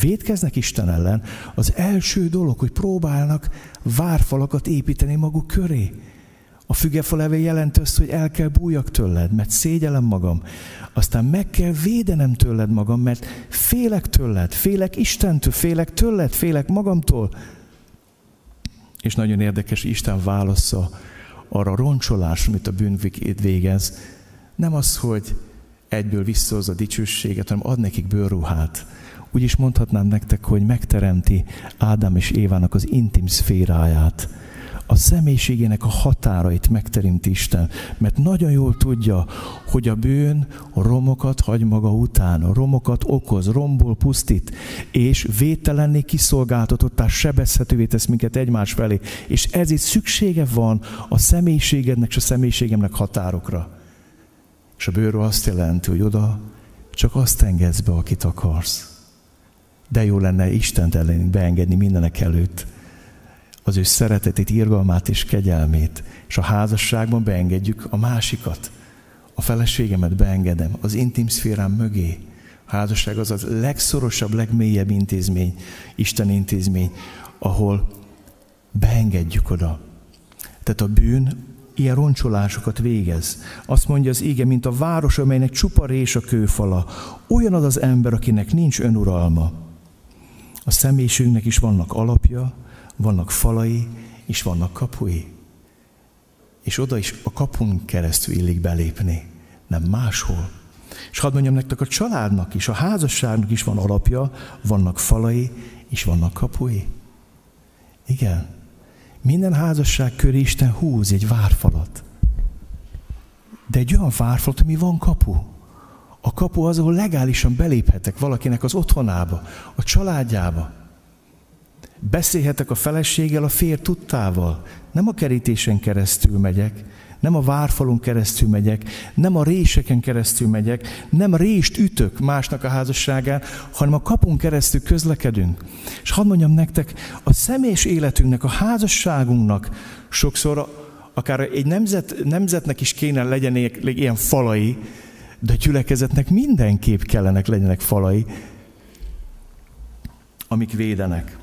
D: védkeznek Isten ellen, az első dolog, hogy próbálnak várfalakat építeni maguk köré. A fügefa levél jelenti azt, hogy el kell bújjak tőled, mert szégyelem magam. Aztán meg kell védenem tőled magam, mert félek tőled, félek Istentől, félek tőled, félek magamtól. És nagyon érdekes, Isten válasza arra a roncsolás, amit a bűnvét végez, nem az, hogy egyből visszahoz a dicsőséget, hanem ad nekik bőrruhát. Úgy is mondhatnám nektek, hogy megteremti Ádám és Évának az intim szféráját, a személyiségének a határait megteremti Isten, mert nagyon jól tudja, hogy a bűn romokat hagy maga után, romokat okoz, rombol, pusztít, és védtelenné kiszolgáltatottá sebezhetővé tesz minket egymás felé, és ezért szüksége van a személyiségednek és a személyiségemnek határokra. És a bőrő azt jelenti, hogy oda csak azt engedsz be, akit akarsz. De jó lenne Istent ellen beengedni mindenek előtt az ő szeretetét, irgalmát és kegyelmét, és a házasságban beengedjük a másikat. A feleségemet beengedem az intim szférám mögé. A házasság az a legszorosabb, legmélyebb intézmény, Isten intézmény, ahol beengedjük oda. Tehát a bűn ilyen roncsolásokat végez. Azt mondja az ége, mint a város, amelynek csupa rés a kőfala. Olyan az az ember, akinek nincs önuralma. A személyiségnek is vannak alapja, vannak falai, és vannak kapui. És oda is a kapun keresztül illik belépni, nem máshol. És hadd mondjam nektek, a családnak is, a házasságnak is van alapja, vannak falai, és vannak kapui. Igen. Minden házasság köré Isten húz egy várfalat. De egy olyan várfalat, ami van kapu. A kapu az, ahol legálisan beléphetek valakinek az otthonába, a családjába. Beszélhetek a feleséggel a fér tudtával. Nem a kerítésen keresztül megyek, nem a várfalon keresztül megyek, nem a réseken keresztül megyek, nem rést ütök másnak a házasságán, hanem a kapun keresztül közlekedünk. És hadd mondjam nektek, a személyes életünknek, a házasságunknak sokszor akár egy nemzet, nemzetnek is kéne legyenek ilyen falai, de a gyülekezetnek mindenképp kellenek legyenek falai, amik védenek.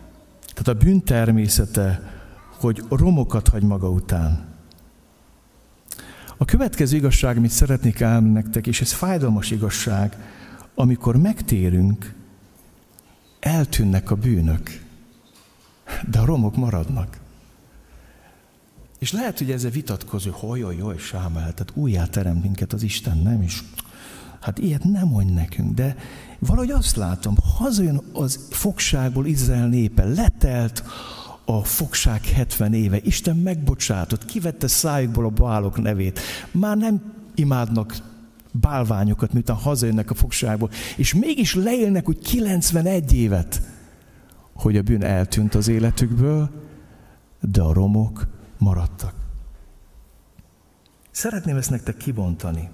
D: Tehát a bűn természete, hogy romokat hagy maga után. A következő igazság, amit szeretnék elmondani nektek, és ez fájdalmas igazság, amikor megtérünk, eltűnnek a bűnök, de a romok maradnak. És lehet, hogy ezzel vitatkozó, hogy jaj, jaj, Sámel, tehát újjá teremt minket az Isten, nem is. Hát ilyet nem mondj nekünk, de valahogy azt látom, hazajön az fogságból Izrael népe, letelt a fogság 70 éve, Isten megbocsátott, kivette szájukból a bálok nevét, már nem imádnak bálványokat, miután hazajönnek a fogságból, és mégis leélnek úgy 91 évet, hogy a bűn eltűnt az életükből, de a romok maradtak. Szeretném ezt nektek kibontani.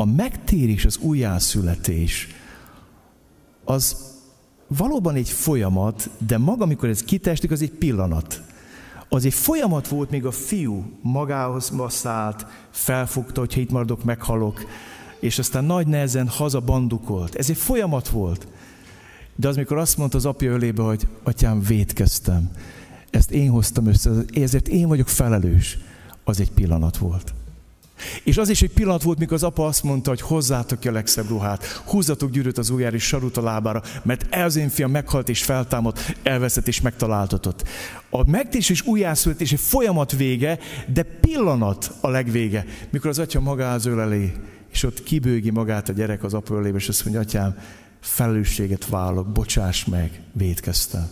D: A megtérés, az újjászületés, az valóban egy folyamat, de maga, amikor ez kitestik, az egy pillanat. Az egy folyamat volt, még a fiú magához szállt, felfogta, hogyha itt maradok, meghalok, és aztán nagy nehezen haza bandukolt. Ez egy folyamat volt. De az, mikor azt mondta az apja ölébe, hogy atyám, védkeztem, ezt én hoztam össze, ezért én vagyok felelős, az egy pillanat volt. És az is egy pillanat volt, mikor az apa azt mondta, hogy hozzátok ki a legszebb ruhát, húzzatok gyűrűt az ujjára és sarut a lábára, mert ez én fiam meghalt és feltámadt, elveszett és megtaláltatott. A megtés és újjászületés egy folyamat vége, de pillanat a legvége, mikor az atya magához öleli, és ott kibőgi magát a gyerek az apa ölébe, és azt mondja, atyám, felelősséget vállalok, bocsáss meg, védkeztem.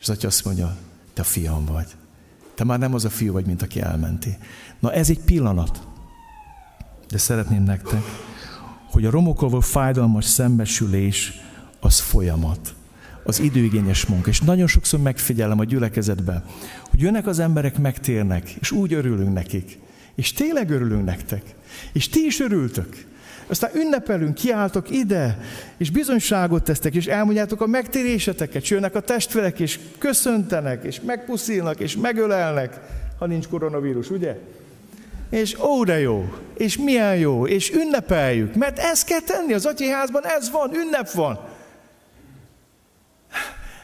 D: És az atya azt mondja, te fiam vagy. Te már nem az a fiú vagy, mint aki elmenti. Na ez egy pillanat. De szeretném nektek, hogy a romokkal való fájdalmas szembesülés az folyamat. Az időigényes munka. És nagyon sokszor megfigyelem a gyülekezetben, hogy jönnek az emberek, megtérnek, és úgy örülünk nekik. És tényleg örülünk nektek. És ti is örültök. Aztán ünnepelünk, kiálltok ide, és bizonyságot tesztek, és elmondjátok a megtéréseteket, és jönnek a testvérek, és köszöntenek, és megpuszilnak, és megölelnek, ha nincs koronavírus, ugye? És ó, de jó, és milyen jó, és ünnepeljük, mert ezt kell tenni, az atyaházban ez van, ünnep van.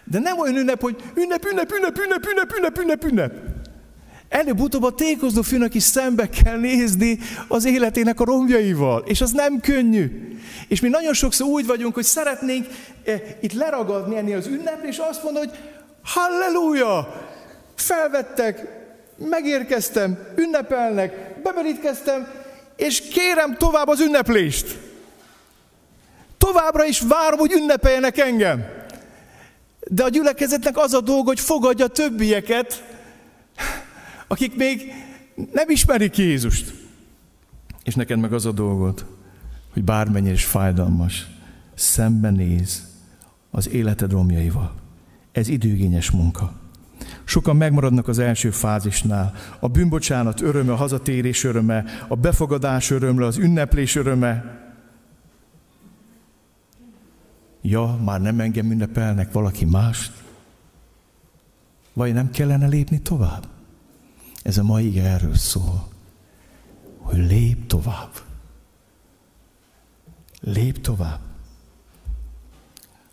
D: De nem olyan ünnep, hogy ünnep, ünnep, ünnep, ünnep, ünnep, ünnep, ünnep, ünnep. Előbb-utóbb a tékozló fűnök is szembe kell nézni az életének a romjaival, és az nem könnyű. És mi nagyon sokszor úgy vagyunk, hogy szeretnénk eh, itt leragadni ennél az ünnep, és azt mondani, hogy halleluja, felvettek, megérkeztem, ünnepelnek, bemerítkeztem, és kérem tovább az ünneplést. Továbbra is várom, hogy ünnepeljenek engem. De a gyülekezetnek az a dolga, hogy fogadja többieket, akik még nem ismerik Jézust. És neked meg az a dolgod, hogy bármennyire is fájdalmas, szembenéz az életed romjaival. Ez időgényes munka. Sokan megmaradnak az első fázisnál. A bűnbocsánat öröme, a hazatérés öröme, a befogadás öröme, az ünneplés öröme. Ja, már nem engem ünnepelnek, valaki mást. Vagy nem kellene lépni tovább? Ez a mai ige erről szól, hogy lép tovább. Lép tovább.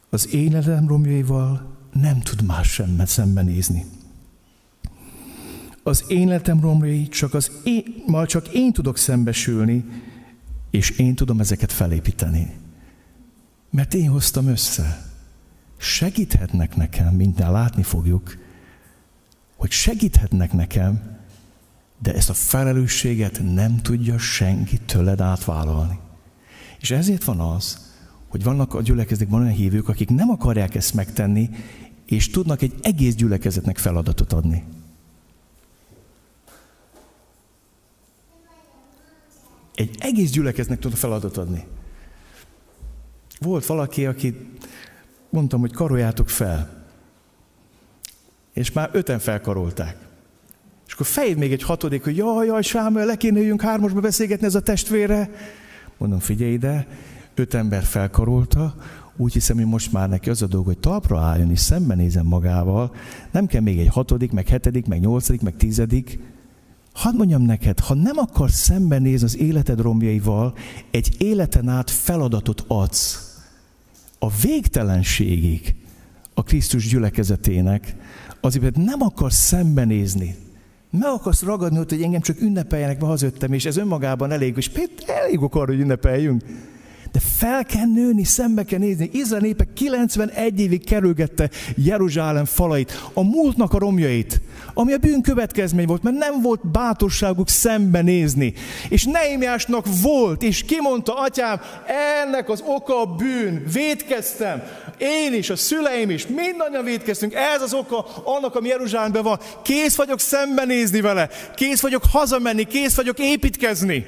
D: Az életem romjaival nem tud más sem szembenézni. Az életem romjai csak, az én, mal csak én tudok szembesülni, és én tudom ezeket felépíteni. Mert én hoztam össze. Segíthetnek nekem, mint látni fogjuk, hogy segíthetnek nekem, de ezt a felelősséget nem tudja senki tőled átvállalni. És ezért van az, hogy vannak a gyülekezetekben olyan hívők, akik nem akarják ezt megtenni, és tudnak egy egész gyülekezetnek feladatot adni. Egy egész gyülekezetnek tudnak feladatot adni. Volt valaki, aki mondtam, hogy karoljátok fel. És már öten felkarolták. És akkor fejed még egy hatodik, hogy jaj, jaj, Sámuel, le kéne jöjjünk hármasba beszélgetni ez a testvére. Mondom, figyelj ide, öt ember felkarolta, úgy hiszem, hogy most már neki az a dolog, hogy talpra álljon és szembenézem magával. Nem kell még egy hatodik, meg hetedik, meg nyolcadik, meg tizedik. Hadd mondjam neked, ha nem akarsz szembenézni az életed romjaival, egy életen át feladatot adsz a végtelenségig a Krisztus gyülekezetének, azért, nem akarsz szembenézni. Meg akarsz ragadni ott, hogy engem csak ünnepeljenek, mert hazajöttem, és ez önmagában elég, és elég arra, hogy ünnepeljünk. De fel kell nőni, szembe kell nézni. Izrael népe 91 évig kerülgette Jeruzsálem falait, a múltnak a romjait, ami a bűn következmény volt, mert nem volt bátorságuk szembenézni. És Neimiásnak volt, és kimondta, atyám, ennek az oka a bűn, védkeztem, én is, a szüleim is, mindannyian védkeztünk, ez az oka annak, ami Jeruzsálemben van. Kész vagyok szembenézni vele, kész vagyok hazamenni, kész vagyok építkezni.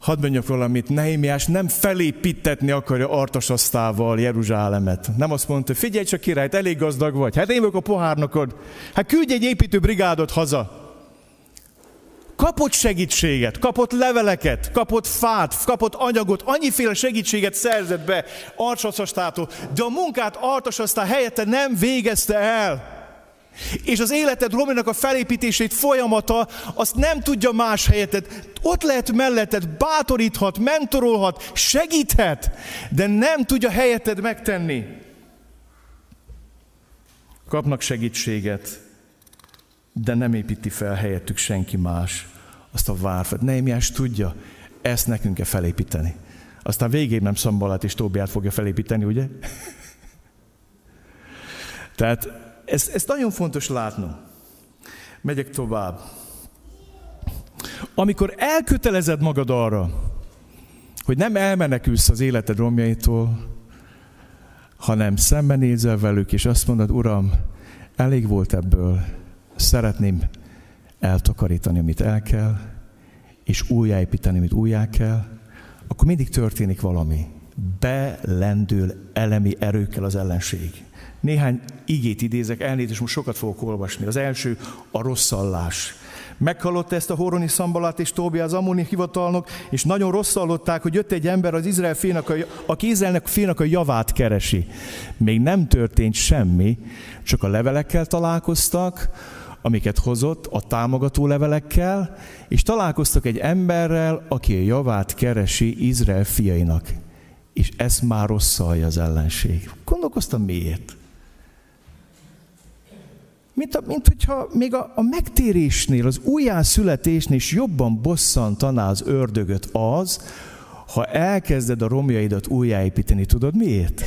D: Hadd mondjak valamit, Nehémiás nem felépítetni akarja Artasasztával Jeruzsálemet. Nem azt mondta, figyelj csak királyt, elég gazdag vagy. Hát én vagyok a pohárnokod. Hát küldj egy építő brigádot haza. Kapott segítséget, kapott leveleket, kapott fát, kapott anyagot, annyiféle segítséget szerzett be Artasasztától, de a munkát Artasasztá helyette nem végezte el. És az életed Rominak a felépítését folyamata, azt nem tudja más helyetted. Ott lehet melletted, bátoríthat, mentorolhat, segíthet, de nem tudja helyetted megtenni. Kapnak segítséget, de nem építi fel helyettük senki más azt a várfat. Neemiás tudja, ezt nekünk kell felépíteni. Aztán végén nem Szambalát és Tóbiát fogja felépíteni, ugye? Tehát ezt, ezt nagyon fontos látnom. Megyek tovább. Amikor elkötelezed magad arra, hogy nem elmenekülsz az életed romjaitól, hanem szembenézel velük, és azt mondod, Uram, elég volt ebből, szeretném eltakarítani, amit el kell, és újjáépíteni, amit újjá kell, akkor mindig történik valami. Belendül elemi erőkkel az ellenség. Néhány igét idézek, elnézést, most sokat fogok olvasni. Az első a rosszallás. Meghallotta ezt a Horoni Szambalát és Tóbi az Amoni hivatalnok, és nagyon rosszallották, hogy jött egy ember az Izrael fének, a, aki Izraelnek fének a javát keresi. Még nem történt semmi, csak a levelekkel találkoztak, amiket hozott, a támogató levelekkel, és találkoztak egy emberrel, aki a javát keresi Izrael fiainak. És ez már rosszalja az ellenség. Gondolkoztam miért? Mint, a, mint hogyha még a, a megtérésnél, az újjászületésnél is jobban bosszantaná az ördögöt az, ha elkezded a romjaidat újjáépíteni, tudod miért?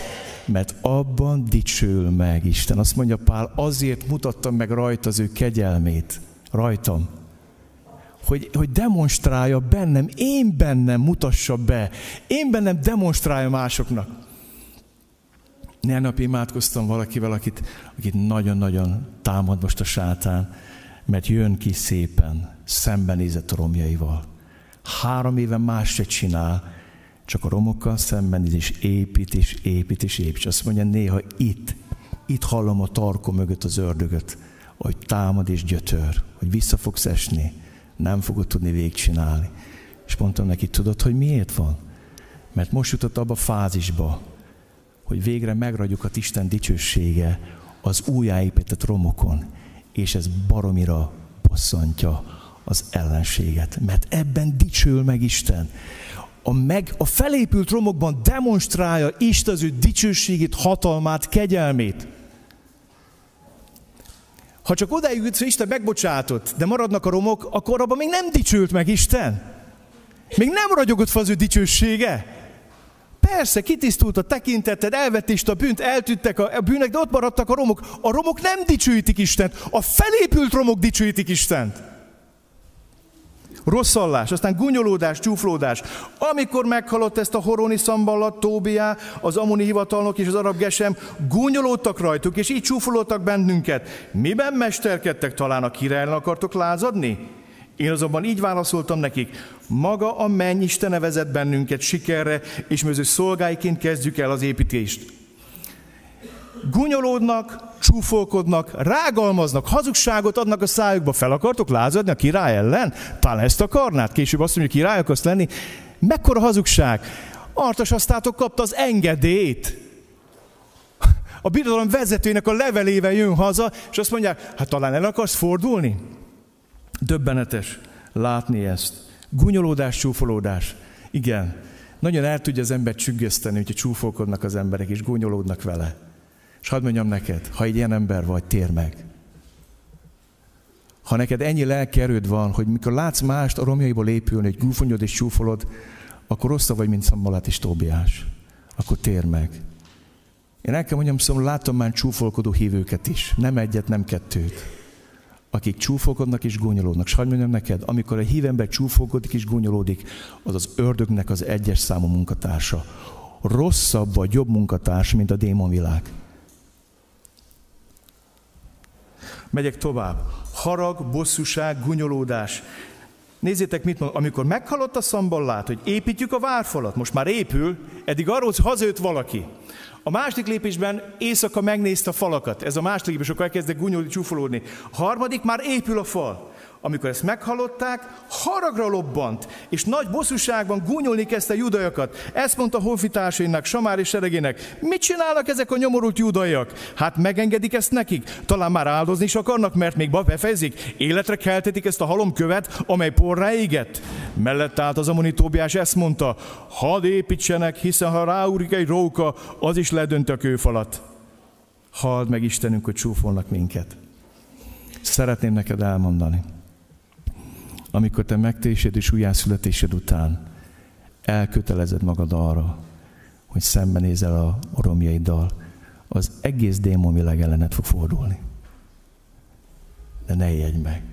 D: Mert abban dicsül meg Isten. Azt mondja Pál, azért mutattam meg rajta az ő kegyelmét. Rajtam. Hogy, hogy demonstrálja bennem, én bennem mutassa be. Én bennem demonstrálja másoknak. Néhány imádkoztam valakivel, akit, akit nagyon-nagyon támad most a sátán, mert jön ki szépen, szembenézett a romjaival. Három éve más se csinál, csak a romokkal szembenéz, és épít, és épít, és épít. És azt mondja, néha itt, itt hallom a tarkó mögött az ördögöt, hogy támad és gyötör, hogy vissza fogsz esni, nem fogod tudni végigcsinálni. És mondtam neki, tudod, hogy miért van? Mert most jutott abba a fázisba, hogy végre megragyukat Isten dicsősége az újjáépített romokon, és ez baromira bosszantja az ellenséget, mert ebben dicsül meg Isten. A, meg, a felépült romokban demonstrálja Isten az ő dicsőségét, hatalmát, kegyelmét. Ha csak odáig jutsz, hogy Isten megbocsátott, de maradnak a romok, akkor abban még nem dicsült meg Isten. Még nem ragyogott fel az ő dicsősége. Persze, kitisztult a tekinteted, elvetést a bűnt, eltűntek a bűnek, de ott maradtak a romok. A romok nem dicsőítik Istent, a felépült romok dicsőítik Istent. Rosszallás, aztán gunyolódás, csúflódás. Amikor meghalott ezt a horoni szamballat, Tóbiá, az amoni hivatalnok és az arab gesem, gúnyolódtak rajtuk, és így csúfolódtak bennünket. Miben mesterkedtek, talán a királyra akartok lázadni? Én azonban így válaszoltam nekik, maga a menny Istene vezet bennünket sikerre, és mi az ő szolgáiként kezdjük el az építést. Gunyolódnak, csúfolkodnak, rágalmaznak, hazugságot adnak a szájukba. Fel akartok lázadni a király ellen? Talán ezt akarnád? Később azt mondja, hogy király akarsz lenni? Mekkora hazugság? Artasasztátok kapta az engedélyt. A birodalom vezetőjének a levelével jön haza, és azt mondják, hát talán el akarsz fordulni? Döbbenetes látni ezt. Gunyolódás, csúfolódás. Igen, nagyon el tudja az embert csüggeszteni, hogyha csúfolkodnak az emberek, és gúnyolódnak vele. És hadd mondjam neked, ha egy ilyen ember vagy, tér meg. Ha neked ennyi lelki erőd van, hogy mikor látsz mást a romjaiból épülni, hogy gúfonyod és csúfolod, akkor rosszabb vagy, mint Szambalát és Tóbiás. Akkor tér meg. Én el kell mondjam, szóval látom már csúfolkodó hívőket is. Nem egyet, nem kettőt. Akik csúfolkodnak és gúnyolódnak. Mondjam neked, amikor a hívember csúfolkodik és gúnyolódik, az az ördögnek az egyes számú munkatársa. Rosszabb vagy jobb munkatárs, mint a démonvilág. Megyek tovább. Harag, bosszúság, gunyolódás. Nézzétek, mit mond, amikor meghalott a szamballát, hogy építjük a várfalat, most már épül, eddig arról, hogy hazajött valaki. A második lépésben éjszaka megnézte a falakat. Ez a második lépés, akkor elkezdek gunyolni, csúfolódni. A harmadik már épül a fal. Amikor ezt meghallották, haragra lobbant, és nagy bosszúságban gúnyolni kezdte a judajakat. Ezt mondta honfitársainak, Samár és seregének. Mit csinálnak ezek a nyomorult judaiak? Hát megengedik ezt nekik? Talán már áldozni is akarnak, mert még befejezik. Életre keltetik ezt a halomkövet, amely porrá égett. Mellett állt az Amoni Tóbiás, ezt mondta, hadd építsenek, hiszen ha ráúrik egy róka, az is ledönt a kőfalat. Halld meg Istenünk, hogy csúfolnak minket. Szeretném neked elmondani amikor te megtésed és újjászületésed után elkötelezed magad arra, hogy szembenézel a romjaiddal, az egész démonvilág ellenet fog fordulni. De ne jegy meg.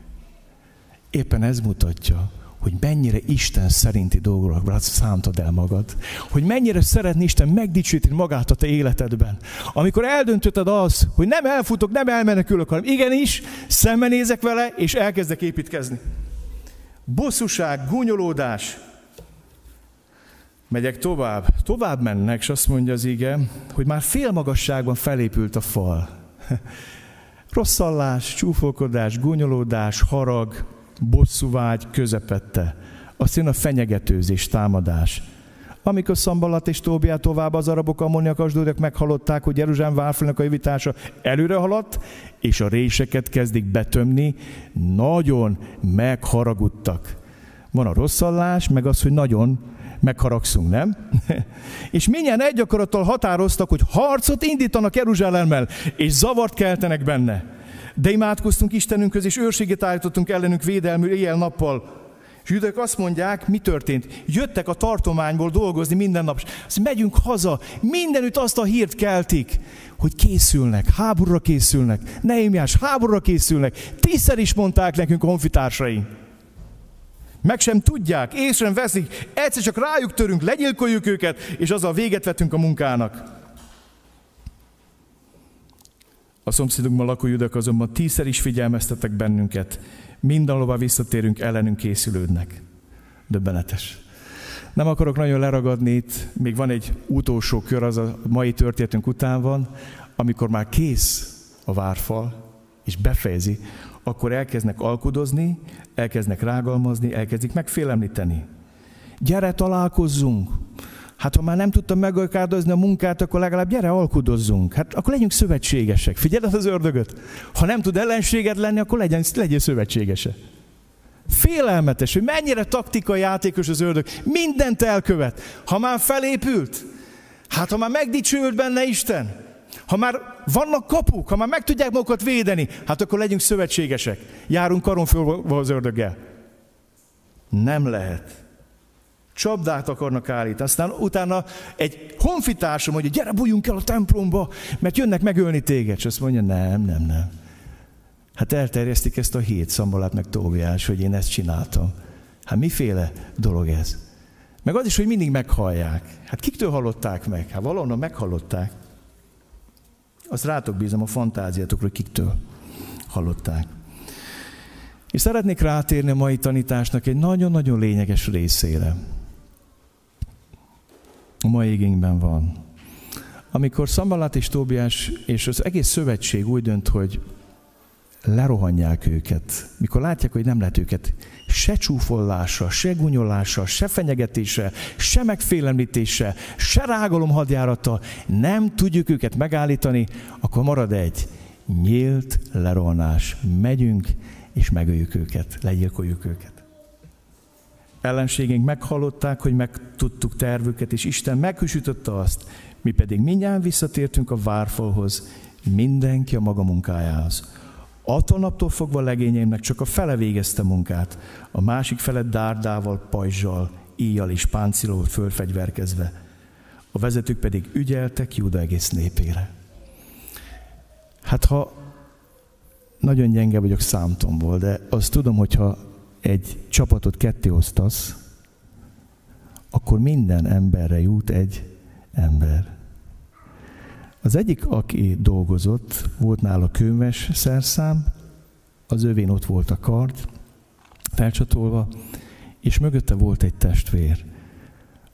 D: Éppen ez mutatja, hogy mennyire Isten szerinti dolgokra szántad el magad, hogy mennyire szeretné Isten megdicsőíteni magát a te életedben. Amikor eldöntötted az, hogy nem elfutok, nem elmenekülök, hanem igenis, szembenézek vele, és elkezdek építkezni bosszúság, gúnyolódás. Megyek tovább. Tovább mennek, és azt mondja az ige, hogy már fél magasságban felépült a fal. Rosszallás, csúfolkodás, gúnyolódás, harag, bosszúvágy közepette. Aztán a fenyegetőzés, támadás. Amikor Szambalat és Tóbiát tovább az arabok, ammoniak, asdódek meghallották, hogy Jeruzsálem várfalnak a javítása előre haladt, és a réseket kezdik betömni, nagyon megharagudtak. Van a rosszallás, meg az, hogy nagyon megharagszunk, nem? és minnyien egy akarattal határoztak, hogy harcot indítanak Jeruzsálemmel, és zavart keltenek benne. De imádkoztunk Istenünkhöz, és őrséget állítottunk ellenünk védelmű éjjel-nappal, judák azt mondják, mi történt? Jöttek a tartományból dolgozni minden nap, és megyünk haza, mindenütt azt a hírt keltik, hogy készülnek, háborúra készülnek, Neémiás, háborúra készülnek. Tízszer is mondták nekünk a. Meg sem tudják, észre sem veszik, egyszer csak rájuk törünk, legyilkoljuk őket, és azzal véget vetünk a munkának. A szomszédunkban lakó judák azonban tízszer is figyelmeztetek bennünket, mindenhova visszatérünk, ellenünk készülődnek. Döbbenetes. Nem akarok nagyon leragadni itt, még van egy utolsó kör, az a mai történetünk után van, amikor már kész a várfal, és befejezi, akkor elkezdnek alkudozni, elkezdnek rágalmazni, elkezdik megfélemlíteni. Gyere, találkozzunk! Hát ha már nem tudtam megakárdozni a munkát, akkor legalább gyere, alkudozzunk. Hát akkor legyünk szövetségesek. Figyeld az ördögöt. Ha nem tud ellenséged lenni, akkor legyen, legyen szövetségese. Félelmetes, hogy mennyire taktikai játékos az ördög. Mindent elkövet. Ha már felépült, hát ha már megdicsőült benne Isten, ha már vannak kapuk, ha már meg tudják magukat védeni, hát akkor legyünk szövetségesek. Járunk karon az ördöggel. Nem lehet csapdát akarnak állítani. Aztán utána egy honfitársam mondja, gyere, bújjunk el a templomba, mert jönnek megölni téged. És azt mondja, nem, nem, nem. Hát elterjesztik ezt a hét szambalát meg Tóbiás, hogy én ezt csináltam. Hát miféle dolog ez? Meg az is, hogy mindig meghallják. Hát kiktől hallották meg? Hát valahonnan meghallották. Azt rátok bízom a fantáziátokra, kiktől hallották. És szeretnék rátérni a mai tanításnak egy nagyon-nagyon lényeges részére a mai igényben van. Amikor Szambalát és Tóbiás és az egész szövetség úgy dönt, hogy lerohanják őket, mikor látják, hogy nem lehet őket se csúfolással, se gunyolással, se fenyegetéssel, se megfélemlítéssel, se rágalom hadjárattal nem tudjuk őket megállítani, akkor marad egy nyílt lerohanás. Megyünk és megöljük őket, legyilkoljuk őket. Ellenségeink meghallották, hogy megtudtuk tervüket, és Isten meghűsítotte azt, mi pedig mindjárt visszatértünk a várfalhoz, mindenki a maga munkájához. Attól naptól fogva legényeimnek csak a fele végezte munkát, a másik fele dárdával, pajzsal, íjjal és páncélól fölfegyverkezve. A vezetők pedig ügyeltek Júda egész népére. Hát ha nagyon gyenge vagyok számtomból, de azt tudom, hogyha egy csapatot ketté osztasz, akkor minden emberre jut egy ember. Az egyik, aki dolgozott, volt nála könyves szerszám, az övén ott volt a kard, felcsatolva, és mögötte volt egy testvér,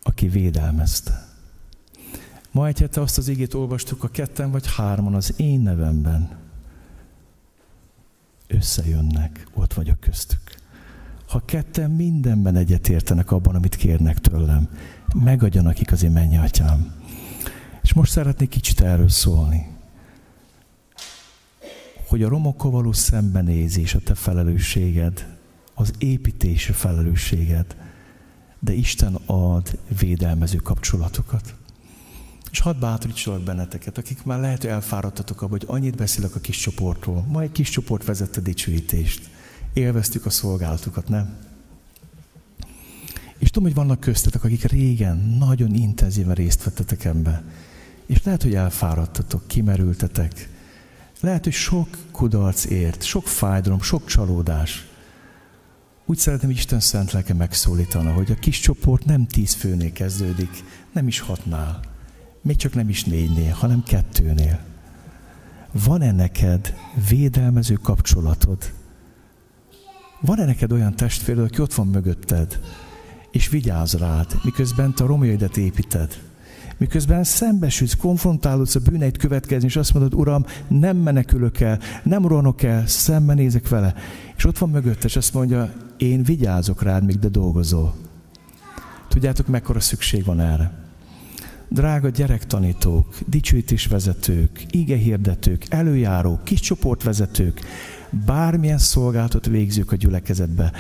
D: aki védelmezte. Ma egy hete azt az igét olvastuk a ketten vagy hárman az én nevemben. Összejönnek, ott vagyok köztük. Ha ketten mindenben egyetértenek abban, amit kérnek tőlem, megadja nekik az én mennyi atyám. És most szeretnék kicsit erről szólni. Hogy a romokkal való szembenézés a te felelősséged, az építési felelősséged, de Isten ad védelmező kapcsolatokat. És hadd bátorítsalak benneteket, akik már lehet, hogy elfáradtatok abba, hogy annyit beszélek a kis csoportról. Ma egy kis csoport vezette dicsőítést. Élveztük a szolgálatukat, nem? És tudom, hogy vannak köztetek, akik régen nagyon intenzíven részt vettetek ebbe. És lehet, hogy elfáradtatok, kimerültetek. Lehet, hogy sok kudarc ért, sok fájdalom, sok csalódás. Úgy szeretném, hogy Isten szent lelke megszólítana, hogy a kis csoport nem tíz főnél kezdődik, nem is hatnál, még csak nem is négynél, hanem kettőnél. Van-e neked védelmező kapcsolatod? Van-e neked olyan testvéred, aki ott van mögötted, és vigyáz rád, miközben te a romjaidat építed? miközben szembesülsz, konfrontálódsz a bűneit következni, és azt mondod, Uram, nem menekülök el, nem rohanok el, szembenézek vele. És ott van mögötte, és azt mondja, én vigyázok rád, míg de dolgozol. Tudjátok, mekkora szükség van erre? Drága gyerektanítók, dicsőítésvezetők, igehirdetők, előjárók, kis csoportvezetők, bármilyen szolgáltat végzők a gyülekezetbe,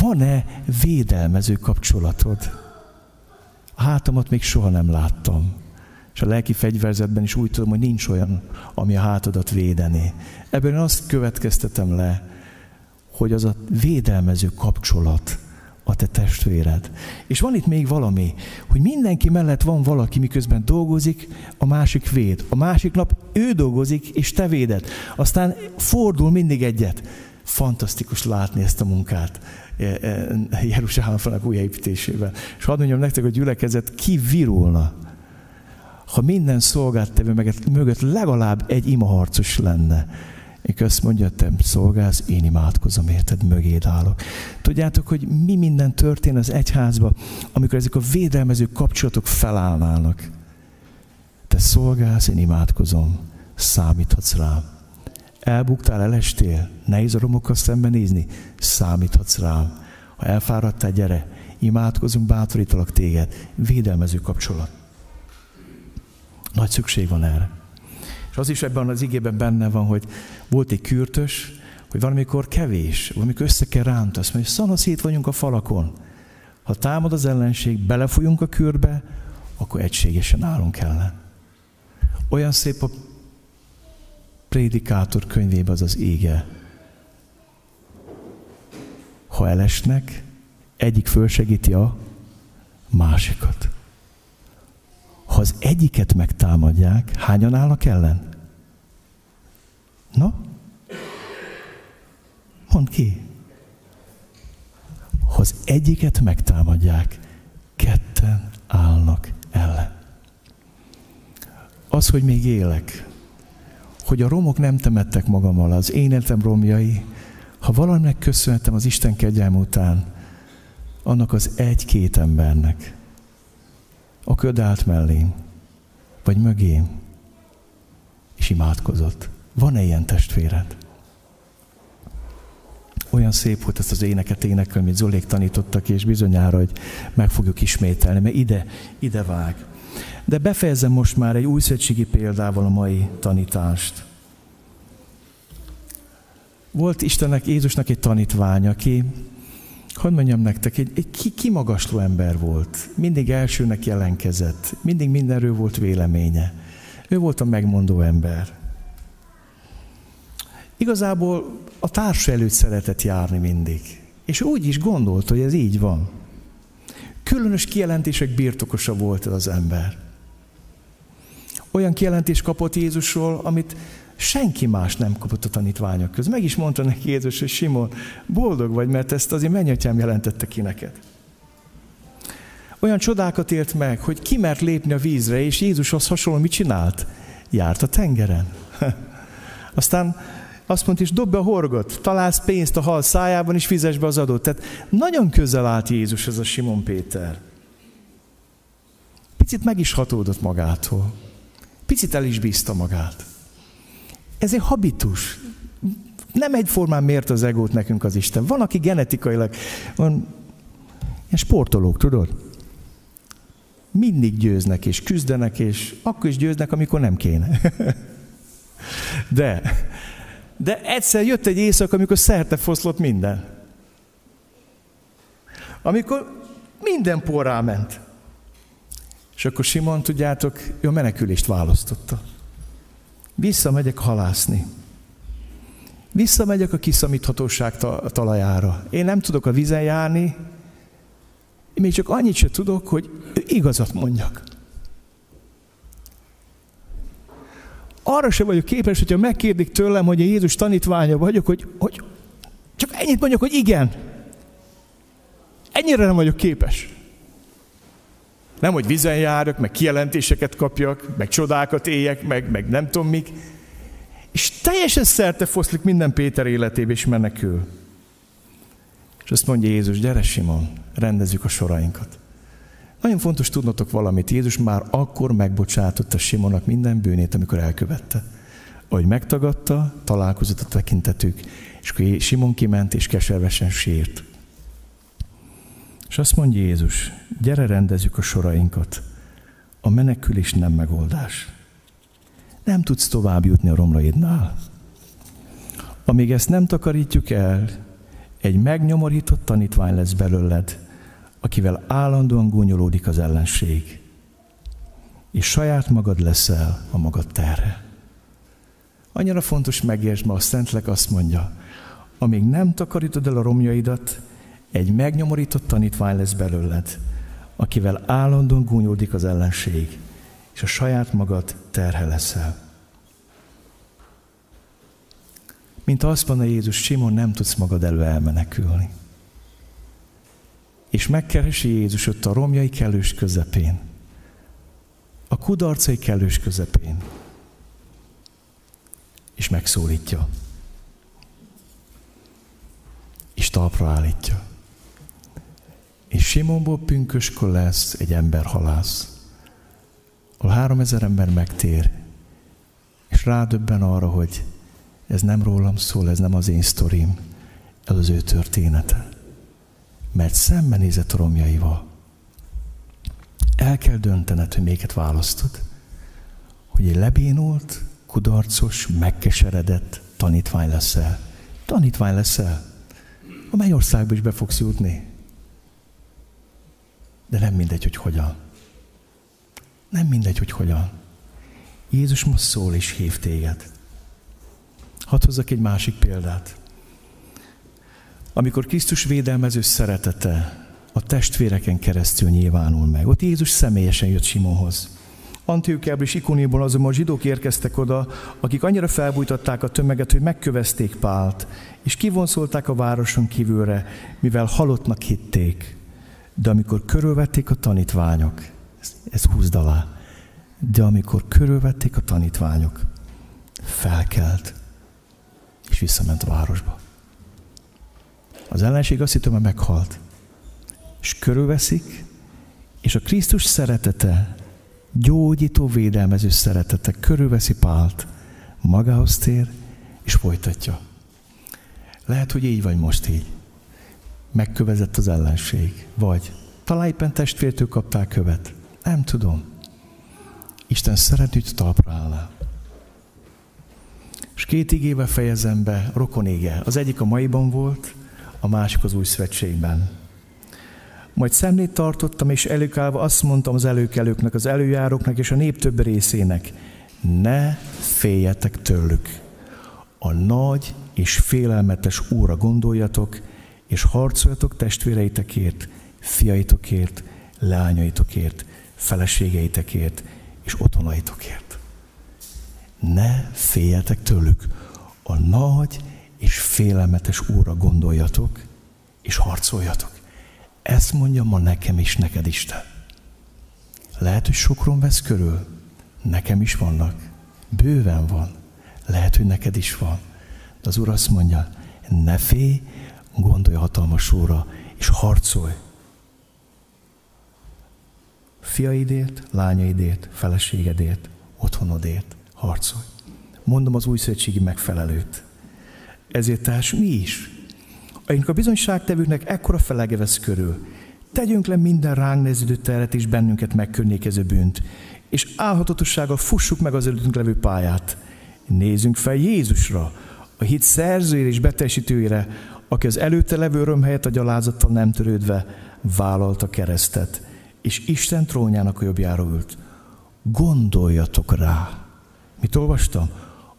D: van-e védelmező kapcsolatod? A hátamat még soha nem láttam. És a lelki fegyverzetben is úgy tudom, hogy nincs olyan, ami a hátadat védeni. Ebből én azt következtetem le, hogy az a védelmező kapcsolat a te testvéred. És van itt még valami, hogy mindenki mellett van valaki, miközben dolgozik, a másik véd. A másik nap ő dolgozik, és te véded. Aztán fordul mindig egyet. Fantasztikus látni ezt a munkát. E, e, Jeruzsálem falak újjáépítésében. És hadd mondjam nektek, hogy gyülekezet kivirulna, ha minden szolgáltevő mögött legalább egy imaharcos lenne. És azt mondja, te szolgálsz, én imádkozom, érted, mögéd állok. Tudjátok, hogy mi minden történ az egyházba, amikor ezek a védelmező kapcsolatok felállnának. Te szolgálsz, én imádkozom, számíthatsz rám. Elbuktál, elestél, nehéz a romokkal szembenézni, számíthatsz rám. Ha elfáradtál, gyere, imádkozunk, bátorítalak téged. Védelmező kapcsolat. Nagy szükség van erre. Az is ebben az igében benne van, hogy volt egy kürtös, hogy valamikor kevés, valamikor össze kell rántasz, mondja, szanaszét vagyunk a falakon. Ha támad az ellenség, belefújunk a kürbe, akkor egységesen állunk ellen. Olyan szép a prédikátor könyvében az az ége. Ha elesnek, egyik fölsegíti a másikat. Ha az egyiket megtámadják, hányan állnak ellen? Na? Mondd ki. Ha az egyiket megtámadják, ketten állnak ellen. Az, hogy még élek, hogy a romok nem temettek magam alá, az én életem romjai, ha valaminek köszönhetem az Isten kegyelm után, annak az egy-két embernek, a ködált mellém, vagy mögém, és imádkozott. Van-e ilyen testvéred? Olyan szép volt ezt az éneket énekelni, amit Zolék tanítottak, és bizonyára, hogy meg fogjuk ismételni, mert ide, ide vág. De befejezem most már egy új példával a mai tanítást. Volt Istennek, Jézusnak egy tanítvány, aki, hogy mondjam nektek, egy, egy kimagasló ember volt. Mindig elsőnek jelenkezett, mindig mindenről volt véleménye. Ő volt a megmondó ember. Igazából a társ előtt szeretett járni mindig. És úgy is gondolt, hogy ez így van. Különös kijelentések birtokosa volt ez az ember. Olyan kijelentést kapott Jézusról, amit senki más nem kapott a tanítványok között. Meg is mondta neki Jézus, hogy Simon, boldog vagy, mert ezt azért mennyatyám jelentette ki neked. Olyan csodákat élt meg, hogy ki mert lépni a vízre, és Jézushoz hasonló mit csinált? Járt a tengeren. Aztán azt mondta, és dob be a horgot, találsz pénzt a hal szájában, és fizes be az adót. Tehát nagyon közel állt Jézus ez a Simon Péter. Picit meg is hatódott magától. Picit el is bízta magát. Ez egy habitus. Nem egyformán mért az egót nekünk az Isten. Van, aki genetikailag, van ilyen sportolók, tudod? Mindig győznek és küzdenek, és akkor is győznek, amikor nem kéne. De, de egyszer jött egy éjszak, amikor szerte foszlott minden. Amikor minden porrá ment. És akkor Simon, tudjátok, ő a menekülést választotta. Visszamegyek halászni. Visszamegyek a kiszamíthatóság talajára. Én nem tudok a vizen járni, én még csak annyit sem tudok, hogy igazat mondjak. Arra sem vagyok képes, hogyha megkérdik tőlem, hogy a Jézus tanítványa vagyok, hogy, hogy csak ennyit mondjak, hogy igen. Ennyire nem vagyok képes. Nem, hogy vizen járok, meg kijelentéseket kapjak, meg csodákat éljek, meg, meg nem tudom mik. És teljesen szerte foszlik minden Péter életébe, és menekül. És azt mondja Jézus, gyere Simon, rendezzük a sorainkat. Nagyon fontos tudnotok valamit. Jézus már akkor megbocsátotta Simonnak minden bűnét, amikor elkövette. Ahogy megtagadta, találkozott a tekintetük, és akkor Simon kiment, és keservesen sírt. És azt mondja Jézus, gyere rendezzük a sorainkat. A menekülés nem megoldás. Nem tudsz tovább jutni a romlaidnál. Amíg ezt nem takarítjuk el, egy megnyomorított tanítvány lesz belőled, akivel állandóan gúnyolódik az ellenség, és saját magad leszel a magad terhe. Annyira fontos megértsd, ma a Szentlek azt mondja, amíg nem takarítod el a romjaidat, egy megnyomorított tanítvány lesz belőled, akivel állandóan gúnyolódik az ellenség, és a saját magad terhe leszel. Mint azt mondja Jézus, Simon, nem tudsz magad elő elmenekülni. És megkeresi Jézus ott a romjai kellős közepén, a kudarcai kellős közepén, és megszólítja. És talpra állítja. És Simonból pünköskor lesz egy ember halász, ahol három ezer ember megtér, és rádöbben arra, hogy ez nem rólam szól, ez nem az én sztorim, ez az ő története. Mert szembenézett romjaival. El kell döntened, hogy melyiket választod. Hogy egy lebénult, kudarcos, megkeseredett tanítvány leszel. Tanítvány leszel. A mennyországba is be fogsz jutni. De nem mindegy, hogy hogyan. Nem mindegy, hogy hogyan. Jézus most szól és hív téged. Hadd hozzak egy másik példát. Amikor Krisztus védelmező szeretete a testvéreken keresztül nyilvánul meg. Ott Jézus személyesen jött Simonhoz. Antiokiából és Ikoniból azonban a zsidók érkeztek oda, akik annyira felbújtatták a tömeget, hogy megkövezték Pált, és kivonszolták a városon kívülre, mivel halottnak hitték. De amikor körülvették a tanítványok, ez, ez húzd alá, de amikor körülvették a tanítványok, felkelt, és visszament a városba. Az ellenség azt hittem, hogy meghalt. És körülveszik, és a Krisztus szeretete, gyógyító, védelmező szeretete körülveszi Pált, magához tér, és folytatja. Lehet, hogy így vagy most így. Megkövezett az ellenség. Vagy talán éppen testvértől kaptál követ. Nem tudom. Isten szeretné, hogy talpra állnál. És két igével fejezem be, rokonége. Az egyik a maiban volt, a másik az új szövetségben. Majd szemlét tartottam, és előkállva azt mondtam az előkelőknek, az előjáróknak és a nép több részének, ne féljetek tőlük. A nagy és félelmetes úra gondoljatok, és harcoljatok testvéreitekért, fiaitokért, leányaitokért, feleségeitekért és otthonaitokért. Ne féljetek tőlük. A nagy és félelmetes úra gondoljatok, és harcoljatok. Ezt mondja ma nekem is, neked Isten. Lehet, hogy sokron vesz körül. Nekem is vannak. Bőven van. Lehet, hogy neked is van. De az Úr azt mondja, ne félj, gondolj hatalmas úrra, és harcolj. Fiaidért, lányaidért, feleségedért, otthonodért harcolj. Mondom az új szövetségi megfelelőt. Ezért társ mi is, amikor a bizonyságtevőknek ekkora felege vesz körül, tegyünk le minden ránk nehezedő teret és bennünket megkörnyékező bűnt, és álhatatossággal fussuk meg az előttünk levő pályát. Nézzünk fel Jézusra, a hit szerzőjére és beteljesítőjére, aki az előtte levő öröm helyett a gyalázattal nem törődve vállalta keresztet, és Isten trónjának a jobbjára ült. Gondoljatok rá. Mit olvastam?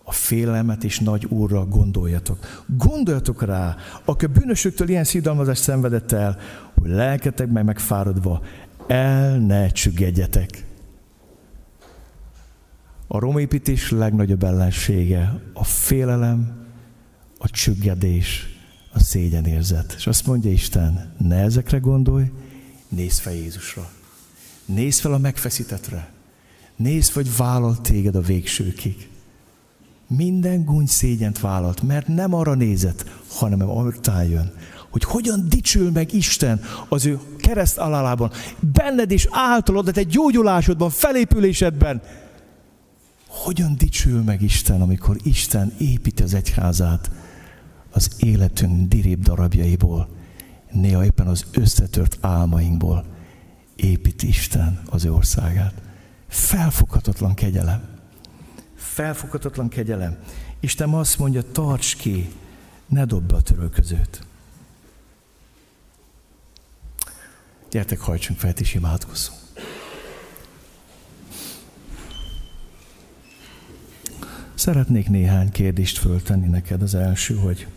D: A félelmet és nagy úrra gondoljatok. Gondoljatok rá, aki a bűnösöktől ilyen szidalmazást szenvedett el, hogy lelketek meg megfáradva, el ne csüggedjetek. A romépítés legnagyobb ellensége a félelem, a csüggedés, a szégyenérzet. És azt mondja Isten, ne ezekre gondolj, nézz fel Jézusra. Nézz fel a megfeszítetre. Nézd, hogy vállalt téged a végsőkig. Minden gúny szégyent vállalt, mert nem arra nézett, hanem arra jön, hogy hogyan dicsül meg Isten az ő kereszt alálában, benned és általad, de te gyógyulásodban, felépülésedben. Hogyan dicsül meg Isten, amikor Isten építi az egyházát az életünk dirib darabjaiból, néha éppen az összetört álmainkból épít Isten az ő országát. Felfoghatatlan kegyelem. Felfoghatatlan kegyelem. Isten azt mondja, tarts ki, ne dobd a törölközőt. Gyertek, hajtsunk fel, és imádkozzunk. Szeretnék néhány kérdést föltenni neked. Az első, hogy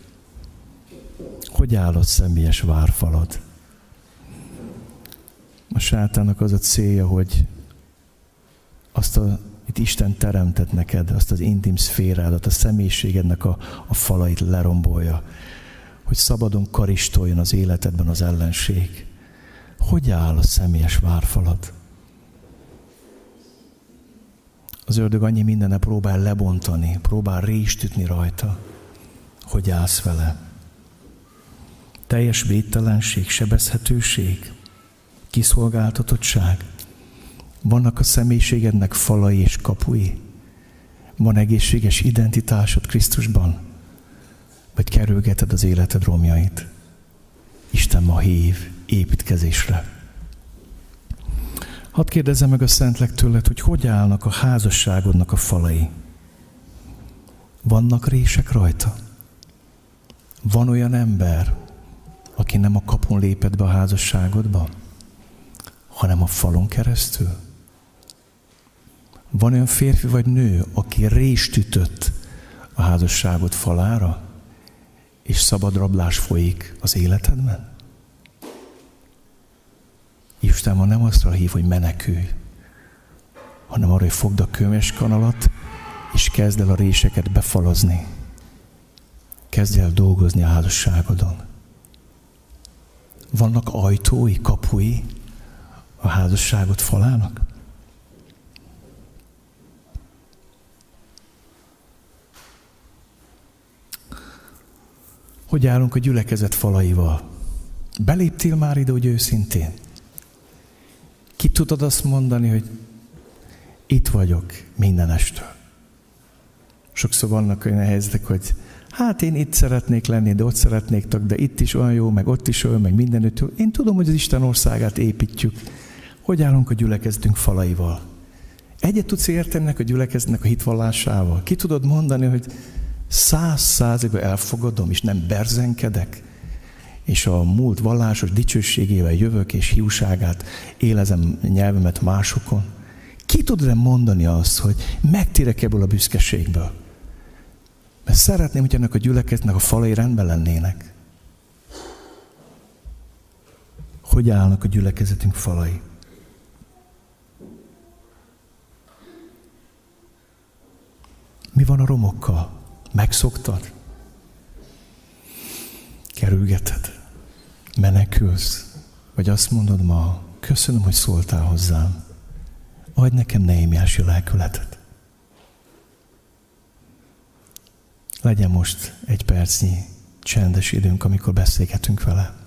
D: hogy áll a személyes várfalad? A sátának az a célja, hogy azt a, itt Isten teremtett neked, azt az intim szférádat, a személyiségednek a, a falait lerombolja, hogy szabadon karistoljon az életedben az ellenség. Hogy áll a személyes várfalad? Az ördög annyi mindenne próbál lebontani, próbál rést ütni rajta. Hogy állsz vele? Teljes védtelenség, sebezhetőség, kiszolgáltatottság. Vannak a személyiségednek falai és kapui? Van egészséges identitásod Krisztusban? Vagy kerülgeted az életed romjait? Isten ma hív építkezésre. Hadd kérdezzem meg a Szentlek tőled, hogy hogy állnak a házasságodnak a falai? Vannak rések rajta? Van olyan ember, aki nem a kapun lépett be a házasságodba, hanem a falon keresztül? Van olyan férfi vagy nő, aki rést ütött a házasságod falára, és szabad rablás folyik az életedben? Isten ma nem azt hív, hogy menekülj, hanem arra, hogy fogd a kömes kanalat, és kezd el a réseket befalazni. Kezdj el dolgozni a házasságodon. Vannak ajtói, kapui a házasságot falának? Hogy állunk a gyülekezet falaival? Beléptél már ide, hogy őszintén? Ki tudod azt mondani, hogy itt vagyok minden estől? Sokszor vannak olyan helyzetek, hogy
B: Hát én itt szeretnék lenni, de ott szeretnék, de itt is olyan jó, meg ott is olyan, meg mindenütt jó. Én tudom, hogy az Isten országát építjük. Hogy állunk a gyülekezetünk falaival? Egyet tudsz érteni a gyülekezetnek a hitvallásával? Ki tudod mondani, hogy száz százigban elfogadom, és nem berzenkedek, és a múlt vallásos dicsőségével jövök, és hiúságát élezem nyelvemet másokon? Ki tudod mondani azt, hogy megtérek ebből a büszkeségből? Mert szeretném, hogy ennek a gyülekezetnek a falai rendben lennének. Hogy állnak a gyülekezetünk falai? Mi van a romokkal? Megszoktad? Kerülgeted? Menekülsz? Vagy azt mondod ma, köszönöm, hogy szóltál hozzám. Adj nekem neémiási lelkületet. Legyen most egy percnyi csendes időnk, amikor beszélgetünk vele.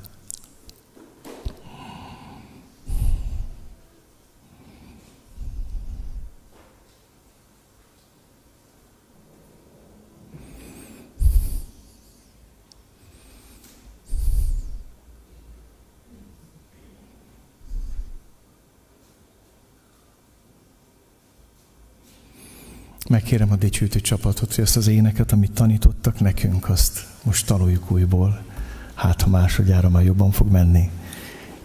B: Megkérem a dicsőítő csapatot, hogy ezt az éneket, amit tanítottak nekünk, azt most tanuljuk újból. Hát, ha másodjára már jobban fog menni.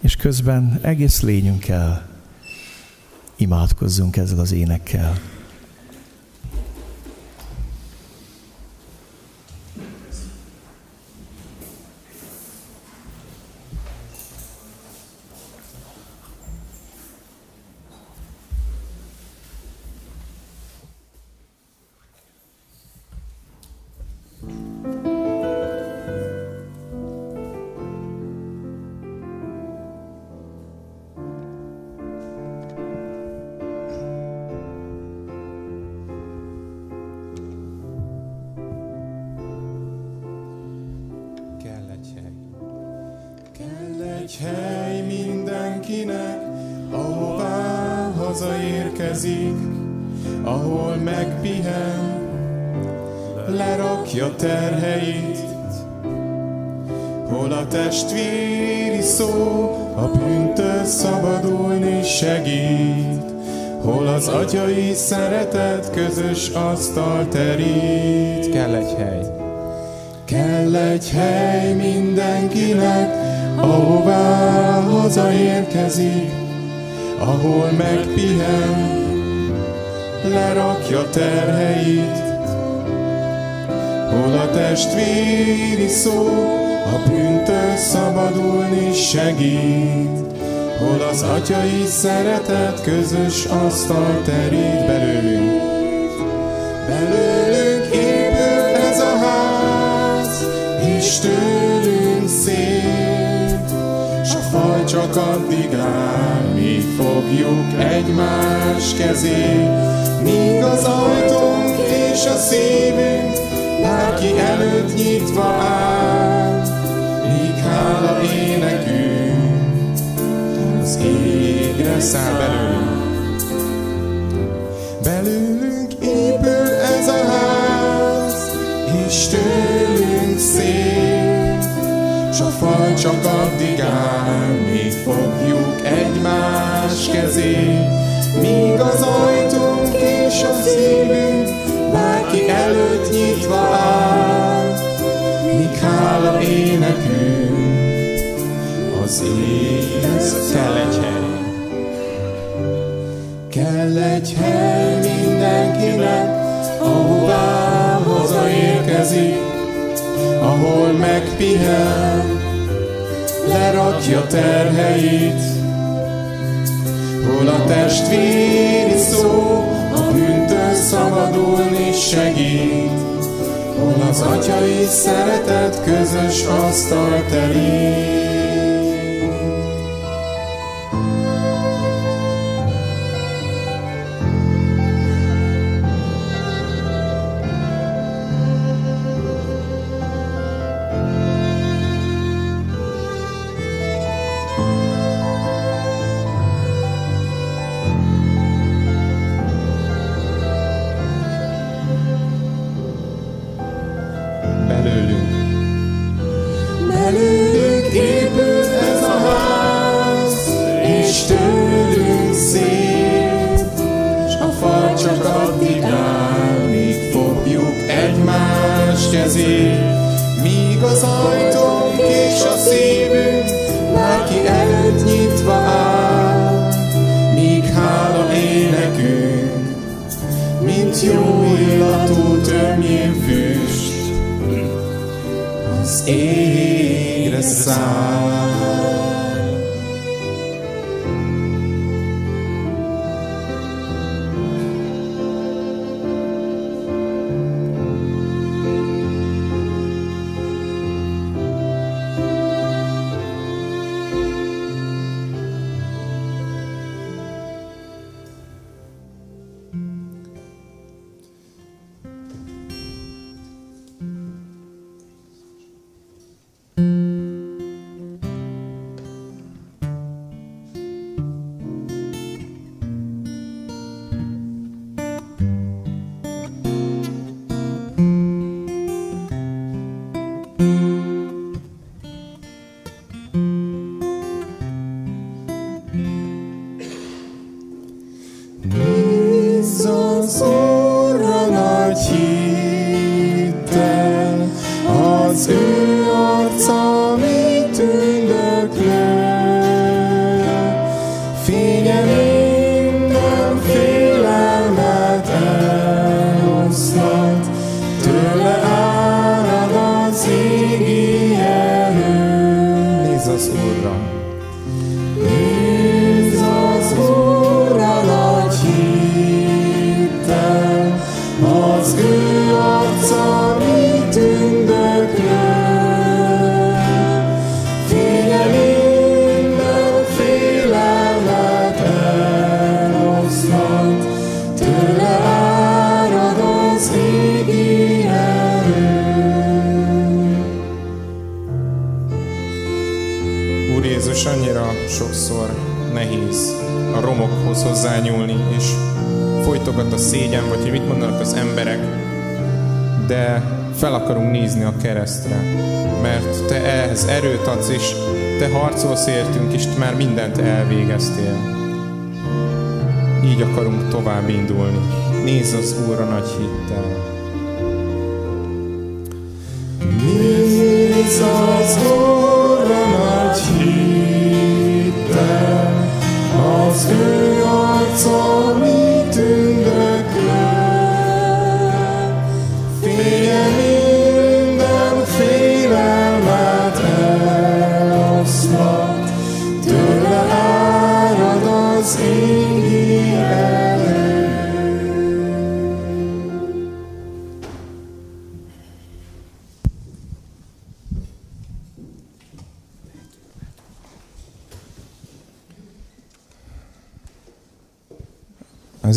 B: És közben egész lényünkkel imádkozzunk ezzel az énekkel.
E: Kezét, míg az ajtónk és a szívünk bárki előtt nyitva áll, míg hála énekünk,
B: mint jó illatú tömjén füst, az égre száll. Harcolsz értünk, és már mindent elvégeztél. Így akarunk tovább indulni. Nézz az Úrra nagy hittel.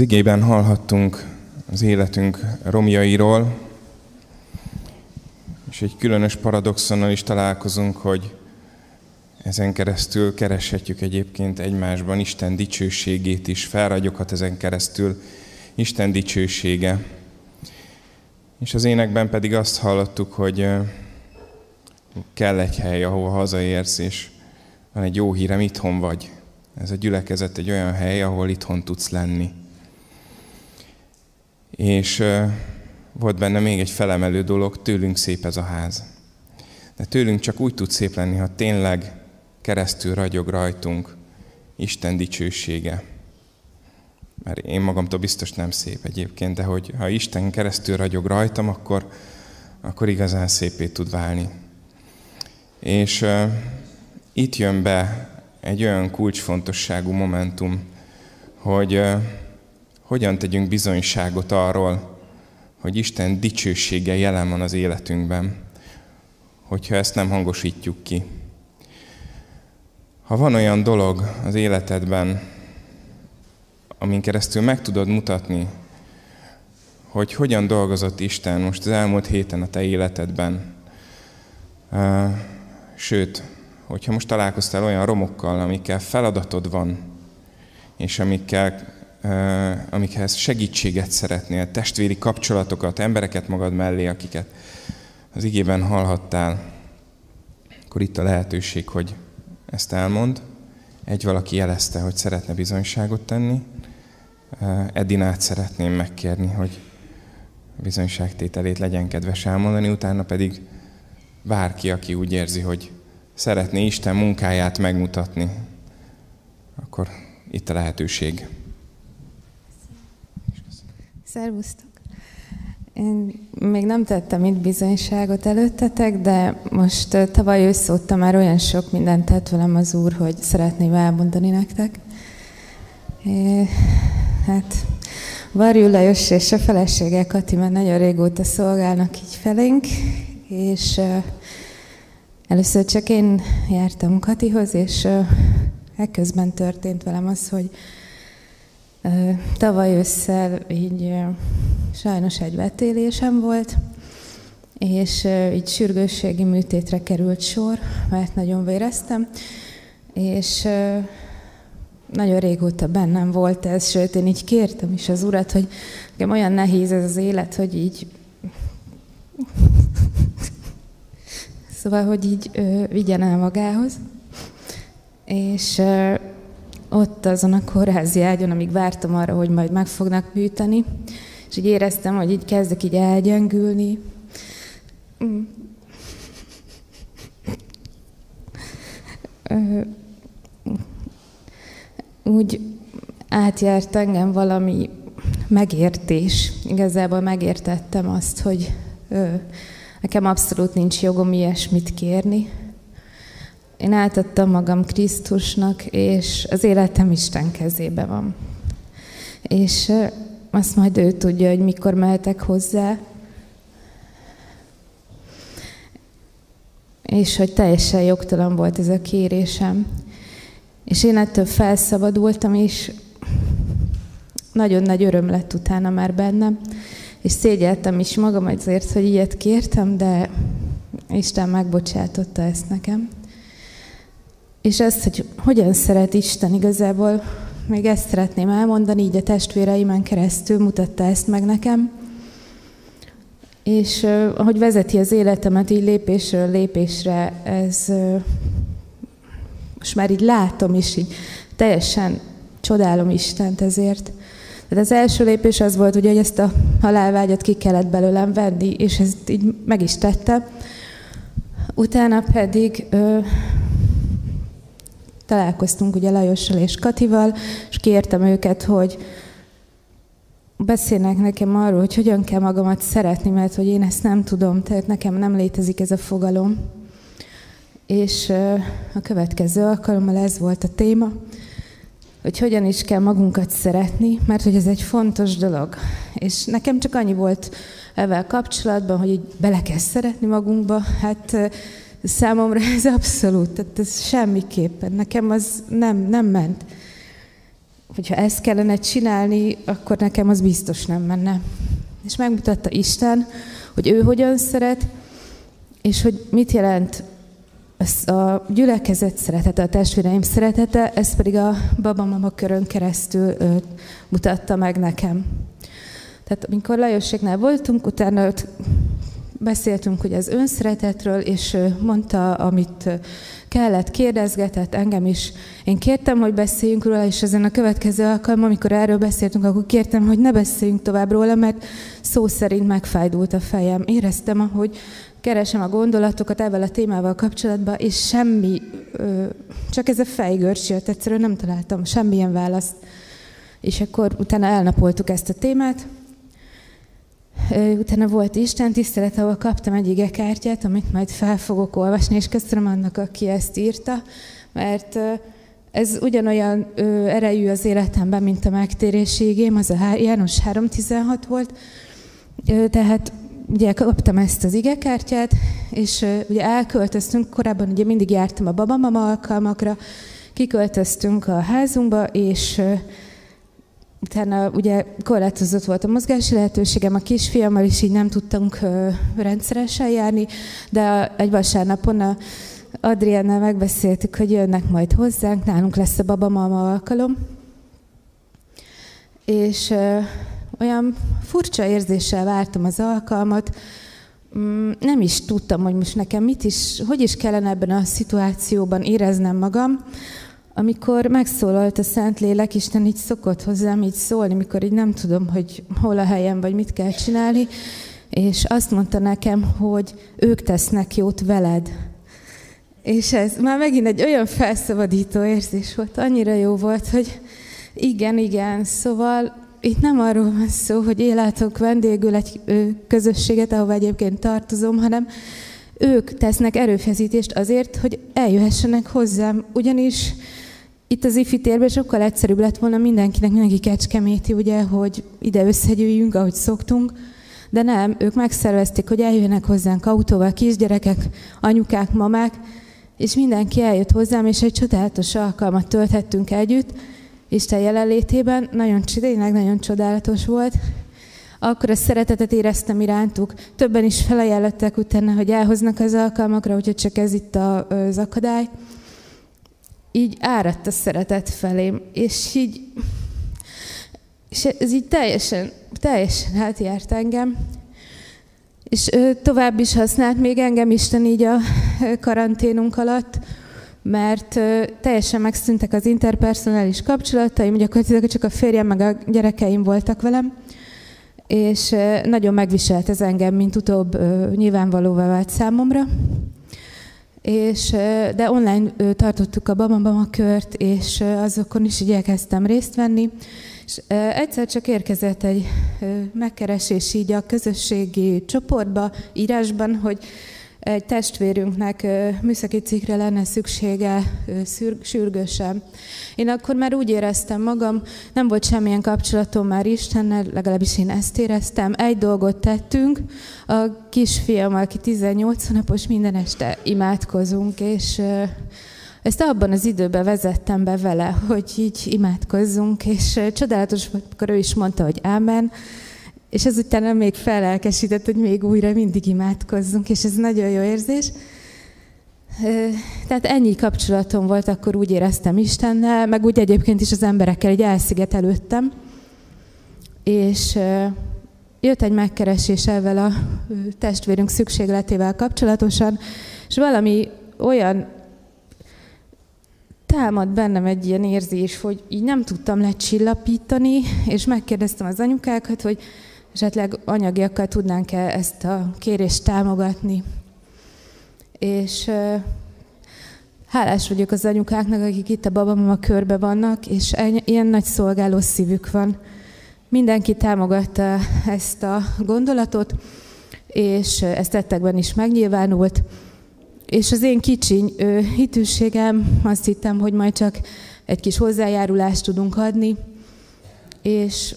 B: Igében hallhattunk az életünk romjairól, és egy különös paradoxonnal is találkozunk, hogy ezen keresztül kereshetjük egyébként egymásban Isten dicsőségét is, felragyoghat ezen keresztül Isten dicsősége. És az énekben pedig azt hallottuk, hogy kell egy hely, ahova hazaérsz, és van egy jó hírem, itthon vagy. Ez a gyülekezet egy olyan hely, ahol itthon tudsz lenni. És volt benne még egy felemelő dolog, tőlünk szép ez a ház. De tőlünk csak úgy tud szép lenni, ha tényleg keresztül ragyog rajtunk Isten dicsősége. Mert én magamtól biztos nem szép egyébként, de hogy ha Isten keresztül ragyog rajtam, akkor, akkor igazán szépé tud válni. És uh, itt jön be egy olyan kulcsfontosságú momentum, hogy uh, hogyan tegyünk bizonyságot arról, hogy Isten dicsősége jelen van az életünkben, hogyha ezt nem hangosítjuk ki. Ha van olyan dolog az életedben, amin keresztül meg tudod mutatni, hogy hogyan dolgozott Isten most az elmúlt héten a te életedben, sőt, hogyha most találkoztál olyan romokkal, amikkel feladatod van, és amikkel, amikhez segítséget szeretnél, testvéri kapcsolatokat, embereket magad mellé, akiket az igében hallhattál, akkor itt a lehetőség, hogy ezt elmond. Egy valaki jelezte, hogy szeretne bizonyságot tenni. Edinát szeretném megkérni, hogy
C: bizonyságtételét legyen kedves elmondani, utána pedig bárki, aki úgy érzi, hogy szeretné Isten munkáját megmutatni, akkor itt a lehetőség.
F: Szervusztok! Én még nem tettem itt bizonyságot előttetek, de most tavaly összóta már olyan sok mindent tett velem az Úr, hogy szeretném elmondani nektek. É, hát Varjú Lajos és a felesége Kati már nagyon régóta szolgálnak így felénk, és először csak én jártam Katihoz, és ö, ekközben történt velem az, hogy Tavaly ősszel így sajnos egy vetélésem volt, és így sürgősségi műtétre került sor, mert nagyon véreztem, és nagyon régóta bennem volt ez, sőt én így kértem is az urat, hogy nekem olyan nehéz ez az élet, hogy így Szóval, hogy így ö, vigyen el magához. És ö, ott azon a kórházi ágyon, amíg vártam arra, hogy majd meg fognak műteni, és így éreztem, hogy így kezdek így elgyengülni. Mm. Úgy átjárt engem valami megértés. Igazából megértettem azt, hogy nekem abszolút nincs jogom ilyesmit kérni. Én átadtam magam Krisztusnak, és az életem Isten kezébe van. És azt majd ő tudja, hogy mikor mehetek hozzá, és hogy teljesen jogtalan volt ez a kérésem. És én ettől felszabadultam, és nagyon nagy öröm lett utána már bennem, és szégyeltem is magam azért, hogy ilyet kértem, de Isten megbocsátotta ezt nekem. És ezt, hogy hogyan szeret Isten igazából, még ezt szeretném elmondani, így a testvéreimen keresztül mutatta ezt meg nekem. És ahogy vezeti az életemet így lépésről lépésre, ez most már így látom is, így teljesen csodálom Istent ezért. Tehát az első lépés az volt, ugye, hogy ezt a halálvágyat ki kellett belőlem venni, és ezt így meg is tette. Utána pedig találkoztunk ugye Lajossal és Katival, és kértem őket, hogy beszélnek nekem arról, hogy hogyan kell magamat szeretni, mert hogy én ezt nem tudom, tehát nekem nem létezik ez a fogalom. És a következő alkalommal ez volt a téma, hogy hogyan is kell magunkat szeretni, mert hogy ez egy fontos dolog. És nekem csak annyi volt ezzel kapcsolatban, hogy így bele kell szeretni magunkba, hát számomra ez abszolút, tehát ez semmiképpen, nekem az nem, nem ment. Hogyha ezt kellene csinálni, akkor nekem az biztos nem menne. És megmutatta Isten, hogy ő hogyan szeret, és hogy mit jelent a gyülekezet szeretete, a testvéreim szeretete, ez pedig a babamama körön keresztül ö, mutatta meg nekem. Tehát amikor Lajoséknál voltunk, utána beszéltünk ugye az önszeretetről, és mondta, amit kellett, kérdezgetett engem is. Én kértem, hogy beszéljünk róla, és ezen a következő alkalommal, amikor erről beszéltünk, akkor kértem, hogy ne beszéljünk tovább róla, mert szó szerint megfájdult a fejem. Éreztem, ahogy keresem a gondolatokat ebben a témával kapcsolatban, és semmi, csak ez a fejgörcs jött, egyszerűen nem találtam semmilyen választ. És akkor utána elnapoltuk ezt a témát. Utána volt Isten tisztelet, ahol kaptam egy igekártyát, amit majd fel fogok olvasni, és köszönöm annak, aki ezt írta, mert ez ugyanolyan ö, erejű az életemben, mint a megtérési igém, az a Há- János 3.16 volt. Tehát ugye kaptam ezt az igekártyát, és ugye elköltöztünk, korábban ugye mindig jártam a babamama alkalmakra, kiköltöztünk a házunkba, és ö, utána ugye korlátozott volt a mozgási lehetőségem a kisfiammal, és így nem tudtunk rendszeresen járni, de egy vasárnapon a Adriennel megbeszéltük, hogy jönnek majd hozzánk, nálunk lesz a babamama alkalom. És olyan furcsa érzéssel vártam az alkalmat, Mm, nem is tudtam, hogy most nekem mit is, hogy is kellene ebben a szituációban éreznem magam. Amikor megszólalt a Szentlélek, Isten így szokott hozzám így szólni, mikor így nem tudom, hogy hol a helyem, vagy mit kell csinálni, és azt mondta nekem, hogy ők tesznek jót veled. És ez már megint egy olyan felszabadító érzés volt, annyira jó volt, hogy igen, igen, szóval itt nem arról van szó, hogy élátok vendégül egy közösséget, ahova egyébként tartozom, hanem ők tesznek erőfeszítést azért, hogy eljöhessenek hozzám, ugyanis itt az ifi térben sokkal egyszerűbb lett volna mindenkinek, mindenki kecskeméti, ugye, hogy ide összegyűjjünk, ahogy szoktunk, de nem, ők megszervezték, hogy eljöjjenek hozzánk autóval, kisgyerekek, anyukák, mamák, és mindenki eljött hozzám, és egy csodálatos alkalmat tölthettünk együtt, Isten jelenlétében, nagyon, tényleg nagyon csodálatos volt. Akkor a szeretetet éreztem irántuk. Többen is felajánlották utána, hogy elhoznak az alkalmakra, úgyhogy csak ez itt az akadály. Így áradt a szeretet felém, és így, és ez így teljesen, teljesen átjárt engem. És tovább is használt még engem Isten így a karanténunk alatt, mert teljesen megszűntek az interpersonális kapcsolataim, gyakorlatilag csak a férjem meg a gyerekeim voltak velem, és nagyon megviselt ez engem, mint utóbb nyilvánvalóvá vált számomra. És, de online tartottuk a Bama kört, és azokon is igyekeztem részt venni, és egyszer csak érkezett egy megkeresés így a közösségi csoportba, írásban, hogy egy testvérünknek műszaki cikkre lenne szüksége sürgősen. Én akkor már úgy éreztem magam, nem volt semmilyen kapcsolatom már Istennel, legalábbis én ezt éreztem. Egy dolgot tettünk, a kisfiam, aki 18 napos, minden este imádkozunk, és ezt abban az időben vezettem be vele, hogy így imádkozzunk, és csodálatos, akkor ő is mondta, hogy ámen, és ezután még felelkesített, hogy még újra mindig imádkozzunk, és ez nagyon jó érzés. Tehát ennyi kapcsolatom volt, akkor úgy éreztem Istennel, meg úgy egyébként is az emberekkel egy elszigetelődtem. És jött egy megkeresés ezzel a testvérünk szükségletével kapcsolatosan, és valami olyan támad bennem egy ilyen érzés, hogy így nem tudtam lecsillapítani, és megkérdeztem az anyukákat, hogy esetleg anyagiakkal tudnánk-e ezt a kérést támogatni. És hálás vagyok az anyukáknak, akik itt a babamama körbe vannak, és ilyen nagy szolgáló szívük van. Mindenki támogatta ezt a gondolatot, és ezt tettekben is megnyilvánult. És az én kicsi hitűségem, azt hittem, hogy majd csak egy kis hozzájárulást tudunk adni, és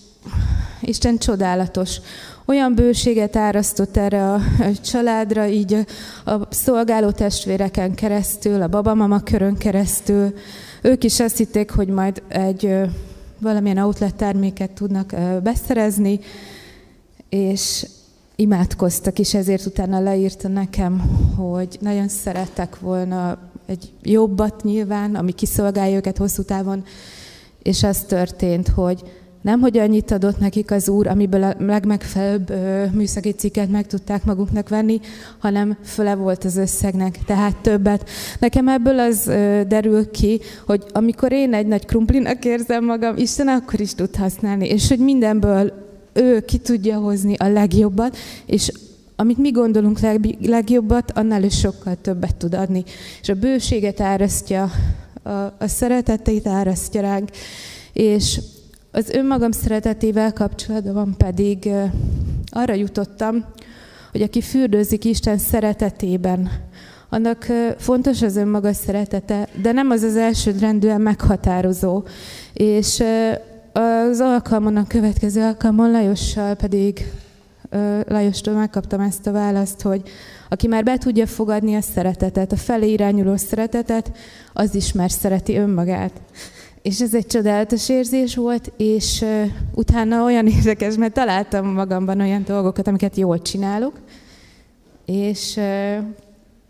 F: Isten csodálatos. Olyan bőséget árasztott erre a családra, így a, a szolgáló testvéreken keresztül, a babamama körön keresztül. Ők is azt hitték, hogy majd egy valamilyen outlet terméket tudnak beszerezni, és imádkoztak, és ezért utána leírta nekem, hogy nagyon szerettek volna egy jobbat nyilván, ami kiszolgálja őket hosszú távon, és az történt, hogy nem, hogy annyit adott nekik az Úr, amiből a legmegfelelőbb műszaki cikket meg tudták maguknak venni, hanem föle volt az összegnek, tehát többet. Nekem ebből az derül ki, hogy amikor én egy nagy krumplinak érzem magam, Isten akkor is tud használni, és hogy mindenből ő ki tudja hozni a legjobbat, és amit mi gondolunk legjobbat, annál is sokkal többet tud adni. És a bőséget árasztja, a, a szeretetét árasztja ránk, és az önmagam szeretetével kapcsolatban pedig arra jutottam, hogy aki fürdőzik Isten szeretetében, annak fontos az önmaga szeretete, de nem az az elsődrendűen meghatározó. És az alkalmon, a következő alkalmon Lajossal pedig, Lajostól megkaptam ezt a választ, hogy aki már be tudja fogadni a szeretetet, a felé irányuló szeretetet, az is már szereti önmagát. És ez egy csodálatos érzés volt, és utána olyan érdekes, mert találtam magamban olyan dolgokat, amiket jól csinálok, és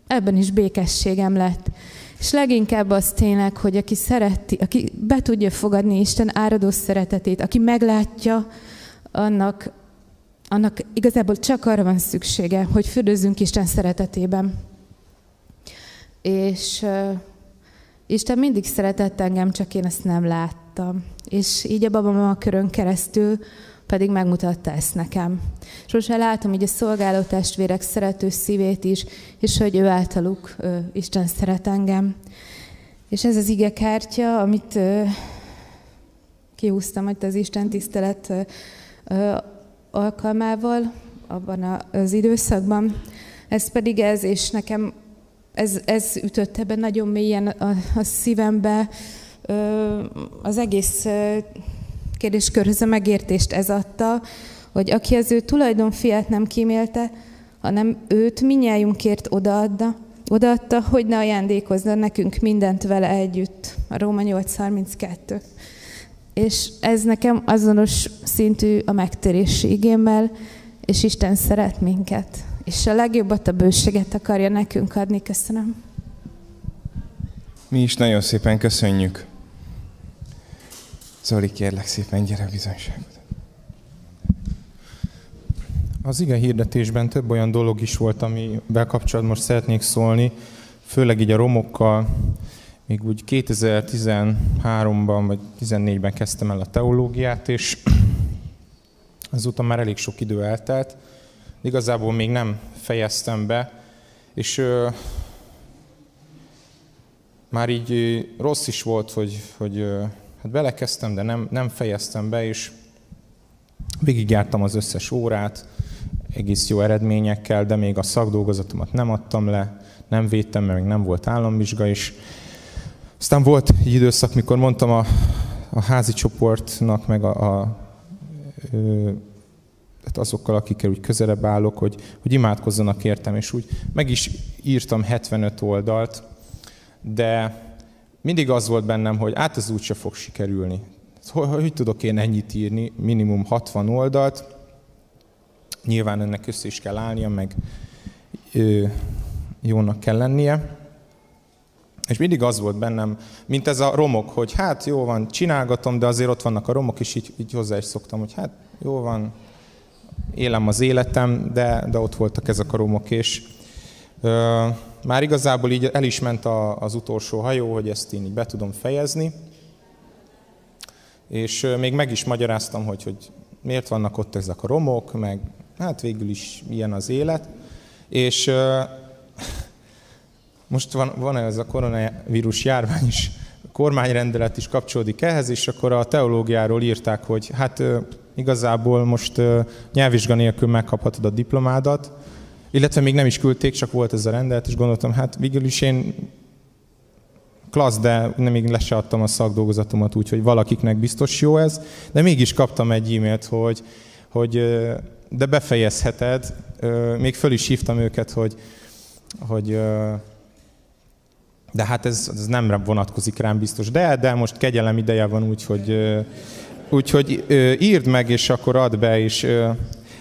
F: ebben is békességem lett. És leginkább az tényleg, hogy aki szereti, aki be tudja fogadni Isten áradó szeretetét, aki meglátja, annak, annak igazából csak arra van szüksége, hogy fürdőzzünk Isten szeretetében. És uh, Isten mindig szeretett engem, csak én ezt nem láttam. És így a babamama körön keresztül pedig megmutatta ezt nekem. Sose látom így a szolgáló testvérek szerető szívét is, és hogy ő általuk ö, Isten szeret engem. És ez az ige kártya, amit ö, kihúztam hogy az Isten tisztelet alkalmával abban az időszakban, ez pedig ez, és nekem ez, ez ütötte be nagyon mélyen a, a szívembe, az egész kérdéskörhöz a megértést ez adta, hogy aki az ő tulajdonfiát nem kímélte, hanem őt minnyájunkért odaadta, odaadta, hogy ne ajándékozza nekünk mindent vele együtt. A Róma 8.32. És ez nekem azonos szintű a megtérésségémmel, és Isten szeret minket. És a legjobbat, a bőséget akarja nekünk adni. Köszönöm.
C: Mi is nagyon szépen köszönjük. Zoli, kérlek szépen, gyere bizonyságot.
A: Az ige hirdetésben több olyan dolog is volt, amivel kapcsolatban most szeretnék szólni, főleg így a romokkal. Még úgy 2013-ban vagy 2014-ben kezdtem el a teológiát, és azóta már elég sok idő eltelt. Igazából még nem fejeztem be, és ö, már így rossz is volt, hogy, hogy ö, hát belekezdtem, de nem, nem fejeztem be, és végigjártam az összes órát, egész jó eredményekkel, de még a szakdolgozatomat nem adtam le, nem védtem, mert még nem volt államvizsga is. Aztán volt egy időszak, mikor mondtam a, a házi csoportnak, meg a, a ö, hát azokkal, akikkel úgy közelebb állok, hogy, hogy imádkozzanak értem, és úgy meg is írtam 75 oldalt, de mindig az volt bennem, hogy át ez úgyse fog sikerülni. Hogy, hogy tudok én ennyit írni, minimum 60 oldalt, nyilván ennek össze is kell állnia, meg ö, jónak kell lennie. És mindig az volt bennem, mint ez a romok, hogy hát jó van, csinálgatom, de azért ott vannak a romok, és így, így hozzá is szoktam, hogy hát jó van, élem az életem, de, de ott voltak ezek a romok, és ö, már igazából így el is ment a, az utolsó hajó, hogy ezt én így be tudom fejezni, és ö, még meg is magyaráztam, hogy, hogy miért vannak ott ezek a romok, meg hát végül is ilyen az élet, és ö, most van, van ez a koronavírus járvány is, kormányrendelet is kapcsolódik ehhez, és akkor a teológiáról írták, hogy hát igazából most nyelvvizsga nélkül megkaphatod a diplomádat, illetve még nem is küldték, csak volt ez a rendelet, és gondoltam, hát végül is én klassz, de nem még le se adtam a szakdolgozatomat, úgyhogy valakiknek biztos jó ez, de mégis kaptam egy e-mailt, hogy, hogy de befejezheted, még föl is hívtam őket, hogy, hogy de hát ez, ez nem vonatkozik rám biztos. De, de most kegyelem ideje van, úgyhogy, úgyhogy írd meg, és akkor add be, és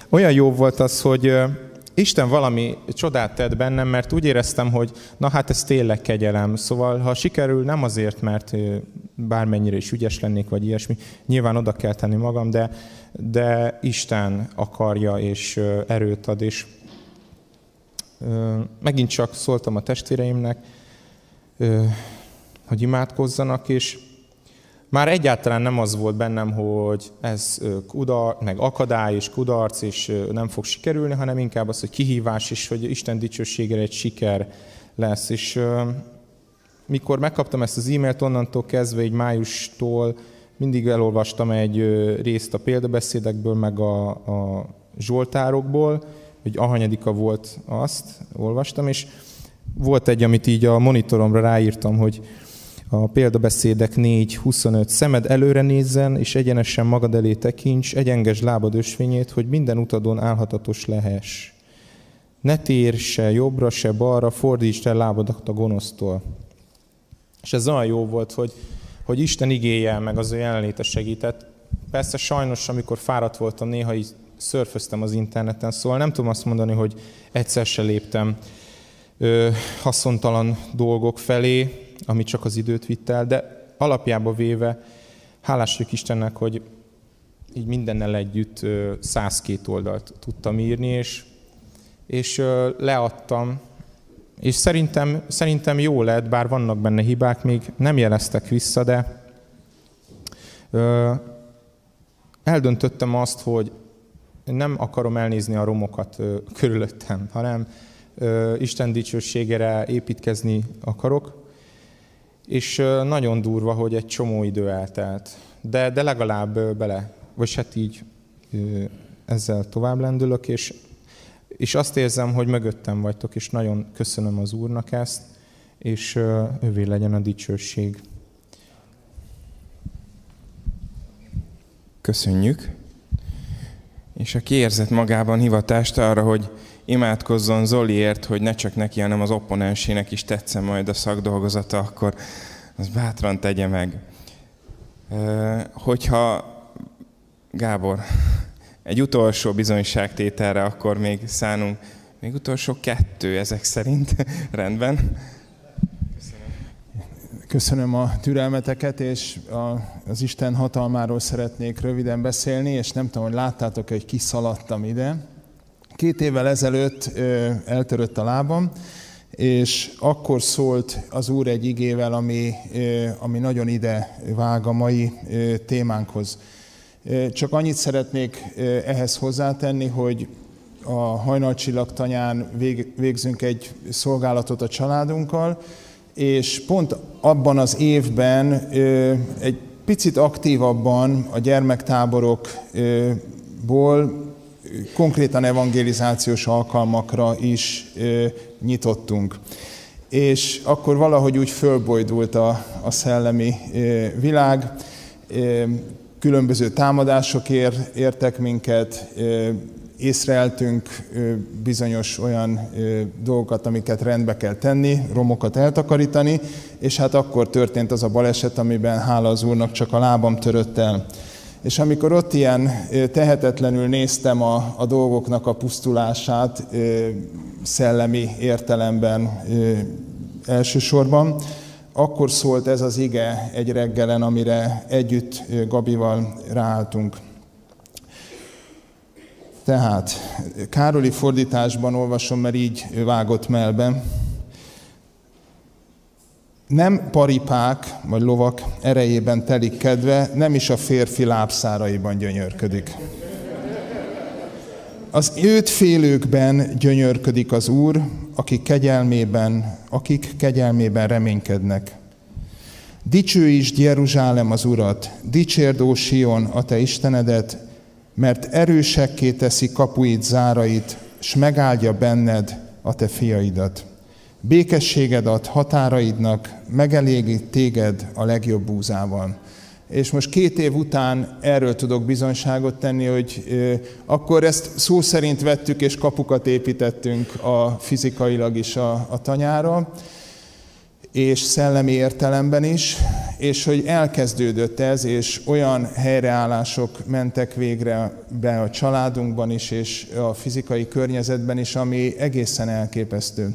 A: olyan jó volt az, hogy Isten valami csodát tett bennem, mert úgy éreztem, hogy na hát ez tényleg kegyelem. Szóval ha sikerül, nem azért, mert bármennyire is ügyes lennék, vagy ilyesmi, nyilván oda kell tenni magam, de, de Isten akarja és erőt ad, és megint csak szóltam a testvéreimnek, hogy imádkozzanak, és már egyáltalán nem az volt bennem, hogy ez kudar, meg akadály és kudarc, és nem fog sikerülni, hanem inkább az, hogy kihívás, és hogy Isten dicsőségére egy siker lesz. És mikor megkaptam ezt az e-mailt, onnantól kezdve, egy májustól mindig elolvastam egy részt a példabeszédekből, meg a, a zsoltárokból, hogy ahanyadika volt azt, olvastam, és volt egy, amit így a monitoromra ráírtam, hogy a példabeszédek 4.25 szemed előre nézzen, és egyenesen magad elé tekints, egyenges lábad ösvényét, hogy minden utadon állhatatos lehess. Ne tér se jobbra, se balra, fordítsd el lábadat a gonosztól. És ez olyan jó volt, hogy, hogy Isten igéje, meg az ő jelenléte segített. Persze sajnos, amikor fáradt voltam, néha így szörföztem az interneten, szóval nem tudom azt mondani, hogy egyszer se léptem ö, haszontalan dolgok felé, ami csak az időt vitt el, de alapjába véve hálás vagyok Istennek, hogy így mindennel együtt 102 oldalt tudtam írni, és, és leadtam, és szerintem, szerintem jó lett, bár vannak benne hibák, még nem jeleztek vissza, de ö, eldöntöttem azt, hogy nem akarom elnézni a romokat ö, körülöttem, hanem ö, Isten dicsőségére építkezni akarok, és nagyon durva, hogy egy csomó idő eltelt. De, de legalább bele, vagy hát így ezzel tovább lendülök, és, és azt érzem, hogy mögöttem vagytok, és nagyon köszönöm az Úrnak ezt, és ővé legyen a dicsőség.
C: Köszönjük. És aki érzett magában hivatást arra, hogy imádkozzon Zoliért, hogy ne csak neki, hanem az opponensének is tetszen majd a szakdolgozata, akkor az bátran tegye meg. Hogyha Gábor, egy utolsó bizonyságtételre akkor még szánunk, még utolsó kettő ezek szerint. Rendben.
G: Köszönöm a türelmeteket, és az Isten hatalmáról szeretnék röviden beszélni, és nem tudom, hogy láttátok, hogy kiszaladtam ide. Két évvel ezelőtt eltörött a lábam, és akkor szólt az Úr egy igével, ami, ami nagyon ide vág a mai témánkhoz. Csak annyit szeretnék ehhez hozzátenni, hogy a hajnalcsillag tanyán vég, végzünk egy szolgálatot a családunkkal, és pont abban az évben egy picit aktívabban a gyermektáborokból konkrétan evangelizációs alkalmakra is nyitottunk. És akkor valahogy úgy fölbojdult a, a szellemi világ, különböző támadások ér, értek minket, észreltünk bizonyos olyan dolgokat, amiket rendbe kell tenni, romokat eltakarítani, és hát akkor történt az a baleset, amiben hála az Úrnak csak a lábam törött el. És amikor ott ilyen tehetetlenül néztem a, a dolgoknak a pusztulását szellemi értelemben elsősorban, akkor szólt ez az ige egy reggelen, amire együtt Gabival ráálltunk. Tehát Károli fordításban olvasom, mert így vágott melbe. Nem paripák vagy lovak erejében telik kedve, nem is a férfi lábszáraiban gyönyörködik. Az őt félőkben gyönyörködik az Úr, akik kegyelmében, akik kegyelmében reménykednek. Dicsőítsd Jeruzsálem az Urat, dicsérd ó Sion a te Istenedet, mert erősekké teszi kapuit, zárait, s megáldja benned a te fiaidat. Békességed ad határaidnak, megelégít téged a legjobb búzával. És most két év után erről tudok bizonyságot tenni, hogy akkor ezt szó szerint vettük, és kapukat építettünk a fizikailag is a, a tanyára, és szellemi értelemben is, és hogy elkezdődött ez, és olyan helyreállások mentek végre be a családunkban is, és a fizikai környezetben is, ami egészen elképesztő.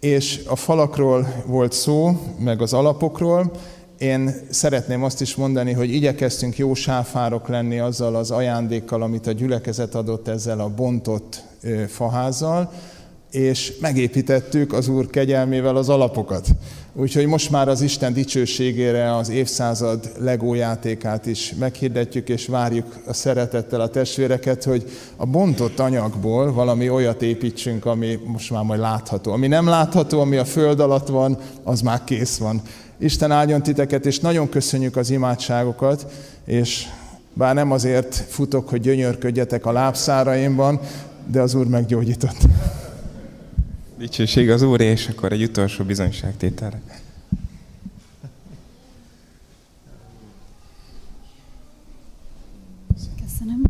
G: És a falakról volt szó, meg az alapokról. Én szeretném azt is mondani, hogy igyekeztünk jó sáfárok lenni azzal az ajándékkal, amit a gyülekezet adott ezzel a bontott faházzal, és megépítettük az Úr kegyelmével az alapokat. Úgyhogy most már az Isten dicsőségére az évszázad Lego játékát is meghirdetjük, és várjuk a szeretettel a testvéreket, hogy a bontott anyagból valami olyat építsünk, ami most már majd látható. Ami nem látható, ami a föld alatt van, az már kész van. Isten áldjon titeket, és nagyon köszönjük az imádságokat, és bár nem azért futok, hogy gyönyörködjetek a lábszáraimban, de az Úr meggyógyított.
C: Dicsőség az Úr, és akkor egy utolsó bizonyságtételre.
H: Köszönöm.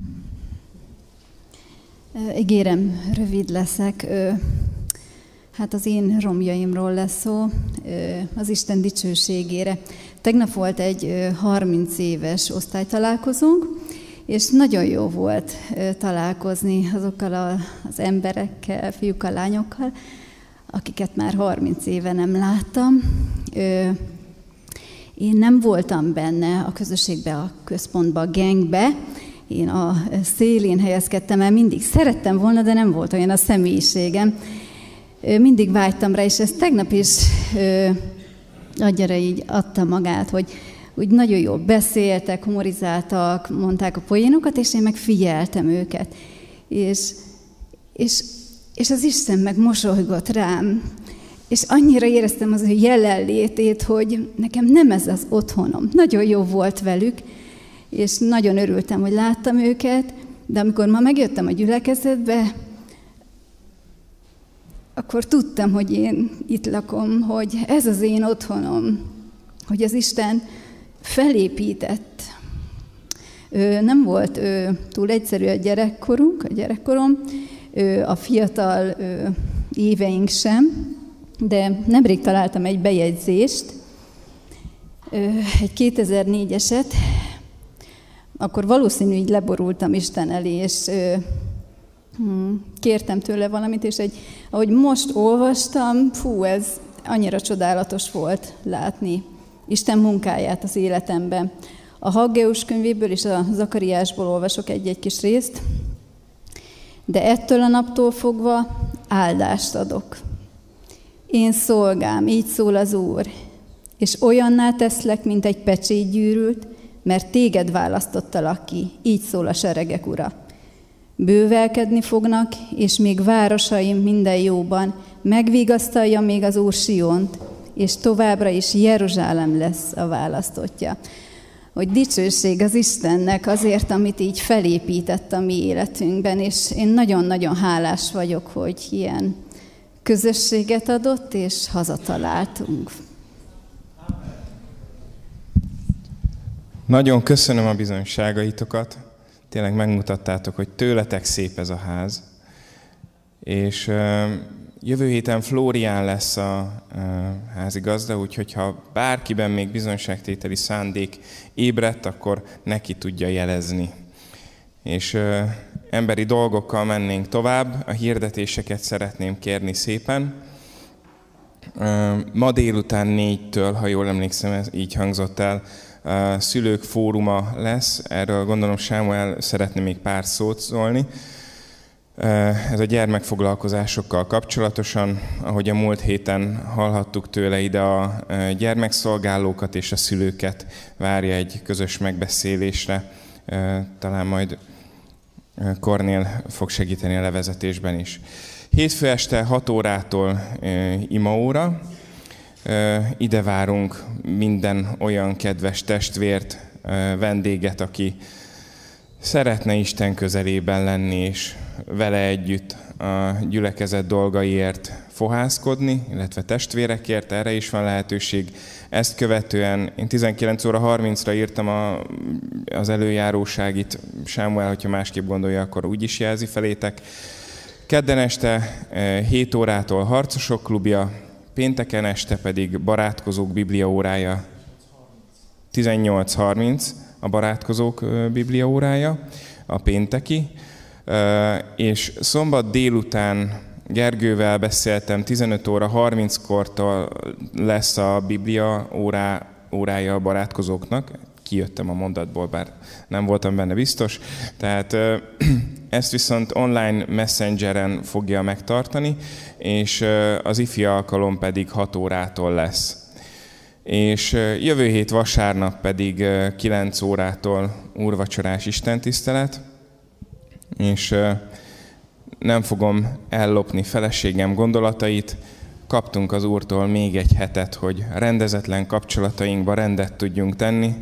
H: Ígérem, rövid leszek. Hát az én romjaimról lesz szó, az Isten dicsőségére. Tegnap volt egy ö, 30 éves osztálytalálkozónk, és nagyon jó volt találkozni azokkal az emberekkel, fiúkkal, lányokkal, akiket már 30 éve nem láttam. Én nem voltam benne a közösségbe, a központba, a gangbe. Én a szélén helyezkedtem el, mindig szerettem volna, de nem volt olyan a személyiségem. mindig vágytam rá, és ezt tegnap is agyara így adta magát, hogy úgy nagyon jól beszéltek, humorizáltak, mondták a poénokat, és én meg figyeltem őket. És, és, és az Isten meg mosolygott rám, és annyira éreztem az ő jelenlétét, hogy nekem nem ez az otthonom. Nagyon jó volt velük, és nagyon örültem, hogy láttam őket, de amikor ma megjöttem a gyülekezetbe, akkor tudtam, hogy én itt lakom, hogy ez az én otthonom, hogy az Isten felépített. Ő nem ő, túl egyszerű a gyerekkorunk, a gyerekkorom, a fiatal éveink sem, de nemrég találtam egy bejegyzést, egy 2004-eset, akkor valószínű így leborultam Isten elé, és hmm, kértem tőle valamit, és egy, ahogy most olvastam, fú, ez annyira csodálatos volt látni Isten munkáját az életemben. A Haggeus könyvéből és a Zakariásból olvasok egy-egy kis részt, de ettől a naptól fogva áldást adok. Én szolgám, így szól az Úr, és olyanná teszlek, mint egy pecsétgyűrült, mert téged választottalak ki, így szól a seregek ura. Bővelkedni fognak, és még városaim minden jóban, megvigasztalja még az Úr Siont, és továbbra is Jeruzsálem lesz a választotja. Hogy dicsőség az Istennek azért, amit így felépített a mi életünkben, és én nagyon-nagyon hálás vagyok, hogy ilyen közösséget adott, és hazataláltunk.
C: Nagyon köszönöm a bizonyságaitokat. Tényleg megmutattátok, hogy tőletek szép ez a ház. És jövő héten Flórián lesz a házigazda, úgyhogy ha bárkiben még bizonyságtételi szándék ébredt, akkor neki tudja jelezni. És emberi dolgokkal mennénk tovább. A hirdetéseket szeretném kérni szépen. Ma délután négytől, ha jól emlékszem, ez így hangzott el, szülők fóruma lesz. Erről gondolom Sámuel szeretne még pár szót szólni. Ez a gyermekfoglalkozásokkal kapcsolatosan, ahogy a múlt héten hallhattuk tőle ide a gyermekszolgálókat és a szülőket várja egy közös megbeszélésre. Talán majd Kornél fog segíteni a levezetésben is. Hétfő este 6 órától imaóra. Ide várunk minden olyan kedves testvért, vendéget, aki szeretne Isten közelében lenni, és vele együtt a gyülekezet dolgaiért fohászkodni, illetve testvérekért, erre is van lehetőség. Ezt követően én 19 óra 30-ra írtam a, az előjáróságit, Sámuel, hogyha másképp gondolja, akkor úgy is jelzi felétek. Kedden este 7 eh, órától Harcosok klubja, pénteken este pedig Barátkozók Biblia órája 18.30 a Barátkozók eh, Biblia órája, a pénteki, és szombat délután Gergővel beszéltem, 15 óra 30-kortól lesz a Biblia órá, órája a barátkozóknak. Kijöttem a mondatból, bár nem voltam benne biztos. Tehát ezt viszont online messengeren fogja megtartani, és az ifi alkalom pedig 6 órától lesz. És jövő hét vasárnap pedig 9 órától úrvacsorás istentisztelet, és nem fogom ellopni feleségem gondolatait, kaptunk az Úrtól még egy hetet, hogy rendezetlen kapcsolatainkba rendet tudjunk tenni,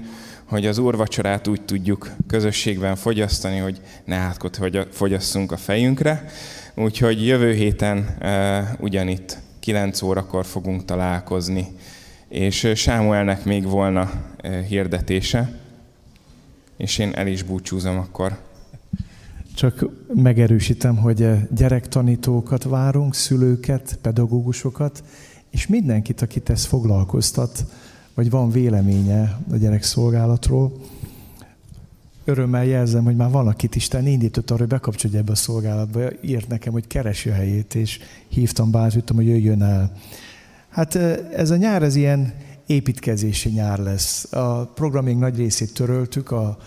C: hogy az úrvacsorát úgy tudjuk közösségben fogyasztani, hogy ne átkot fogyasszunk a fejünkre. Úgyhogy jövő héten ugyanitt 9 órakor fogunk találkozni. És Sámuelnek még volna hirdetése, és én el is búcsúzom akkor.
D: Csak megerősítem, hogy gyerektanítókat várunk, szülőket, pedagógusokat, és mindenkit, akit ez foglalkoztat, vagy van véleménye a gyerekszolgálatról. Örömmel jelzem, hogy már van, akit Isten indított arra, hogy bekapcsolja ebbe a szolgálatba. Írt nekem, hogy keresi a helyét, és hívtam, bátorítottam, hogy jöjjön el. Hát ez a nyár, ez ilyen építkezési nyár lesz. A programjaink nagy részét töröltük, a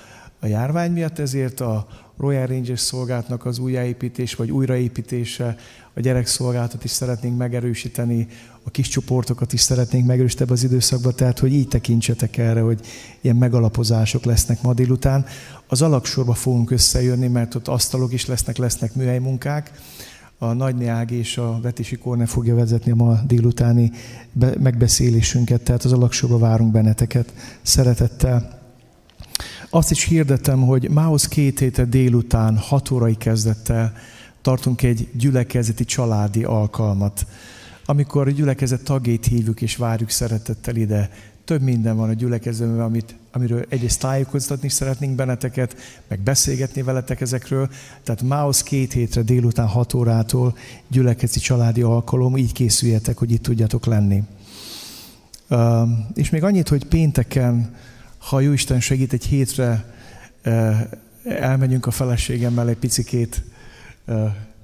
D: a járvány miatt, ezért a Royal Rangers szolgálatnak az újjáépítés vagy újraépítése, a gyerekszolgálatot is szeretnénk megerősíteni, a kis csoportokat is szeretnénk megerősíteni az időszakban, tehát hogy így tekintsetek erre, hogy ilyen megalapozások lesznek ma délután. Az alaksorba fogunk összejönni, mert ott asztalok is lesznek, lesznek műhely munkák. A Nagyné Ági és a Vetési Korne fogja vezetni a ma délutáni megbeszélésünket, tehát az alaksorba várunk benneteket szeretettel. Azt is hirdetem, hogy mához két héte délután, hat órai kezdettel tartunk egy gyülekezeti családi alkalmat, amikor a gyülekezet tagjait hívjuk és várjuk szeretettel ide. Több minden van a gyülekezetben, amit, amiről egyrészt tájékoztatni szeretnénk benneteket, meg beszélgetni veletek ezekről. Tehát mához két hétre délután 6 órától gyülekezeti családi alkalom, így készüljetek, hogy itt tudjatok lenni. Uh, és még annyit, hogy pénteken, ha Jóisten segít, egy hétre uh, elmegyünk a feleségemmel egy picikét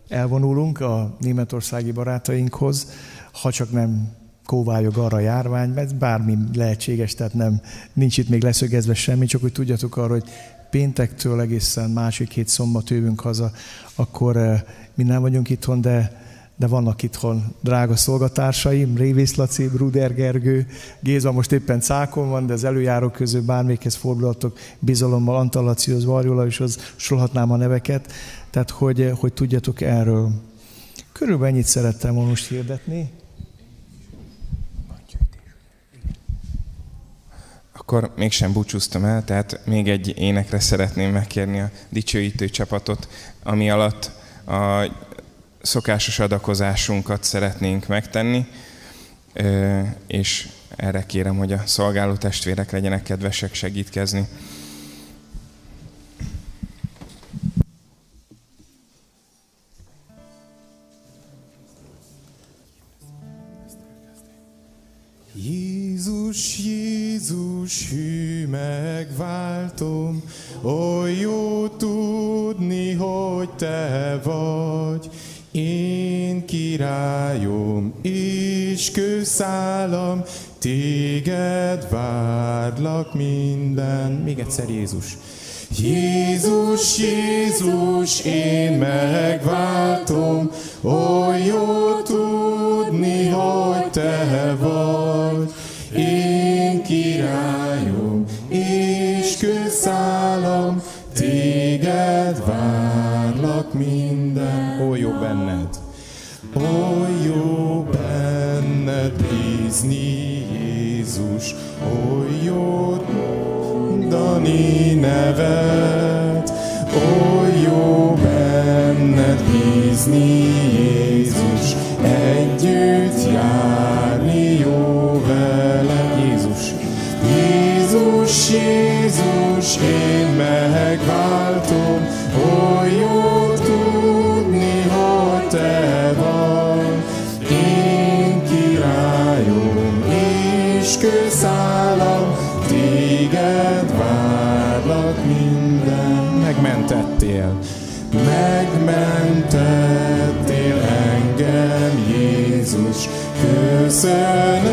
D: elvonulunk a németországi barátainkhoz, ha csak nem kóvályog arra a járvány, mert bármi lehetséges, tehát nem, nincs itt még leszögezve semmi, csak hogy tudjatok arra, hogy péntektől egészen másik hét szombat jövünk haza, akkor mi nem vagyunk itthon, de, de vannak itthon drága szolgatársaim, Révész Laci, Bruder Gergő, Géza most éppen cákon van, de az előjárók közül bármelyikhez fordulatok bizalommal, Antal Lacihoz, Varjola, és az sorolhatnám a neveket, tehát hogy, hogy tudjatok erről. Körülbelül ennyit szerettem volna most hirdetni.
C: Akkor mégsem búcsúztam el, tehát még egy énekre szeretném megkérni a dicsőítő csapatot, ami alatt a szokásos adakozásunkat szeretnénk megtenni, és erre kérem, hogy a szolgáló testvérek legyenek kedvesek segítkezni.
B: Jézus, Jézus, hű megváltom, oly jó tudni, hogy Te vagy. Én királyom és kőszálam, Téged várlak minden. Még egyszer Jézus. Jézus, Jézus, én megváltom, oly jó tudni, hogy Te vagy. Én királyom és közállam, Téged várlak minden.
A: Ó, jó benned!
B: Oly jó benned bízni, Jézus, oly jó mondani nevet, oly jó benned bízni, köszönöm,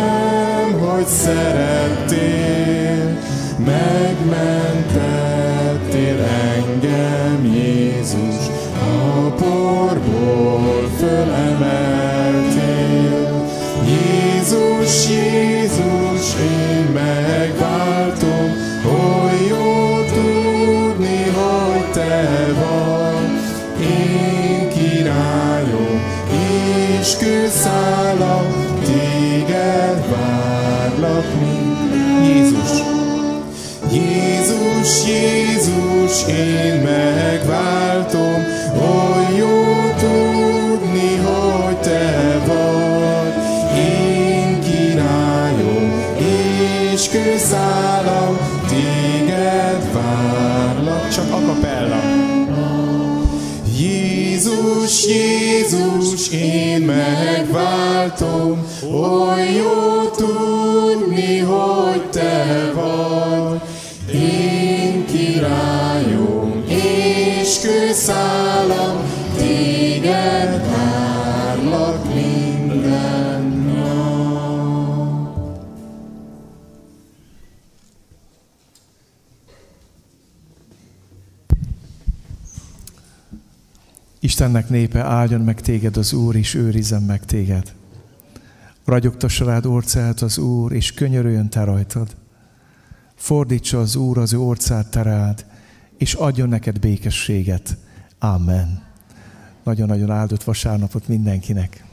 B: Jézus, Jézus, én megváltom, oly jó tudni, hogy Te vagy.
D: Istennek népe, áldjon meg téged az Úr, és őrizzen meg téged. Ragyogtassa rád orcát az Úr, és könyörüljön te rajtad. Fordítsa az Úr az ő orcát te rád, és adjon neked békességet. Amen. Nagyon-nagyon áldott vasárnapot mindenkinek.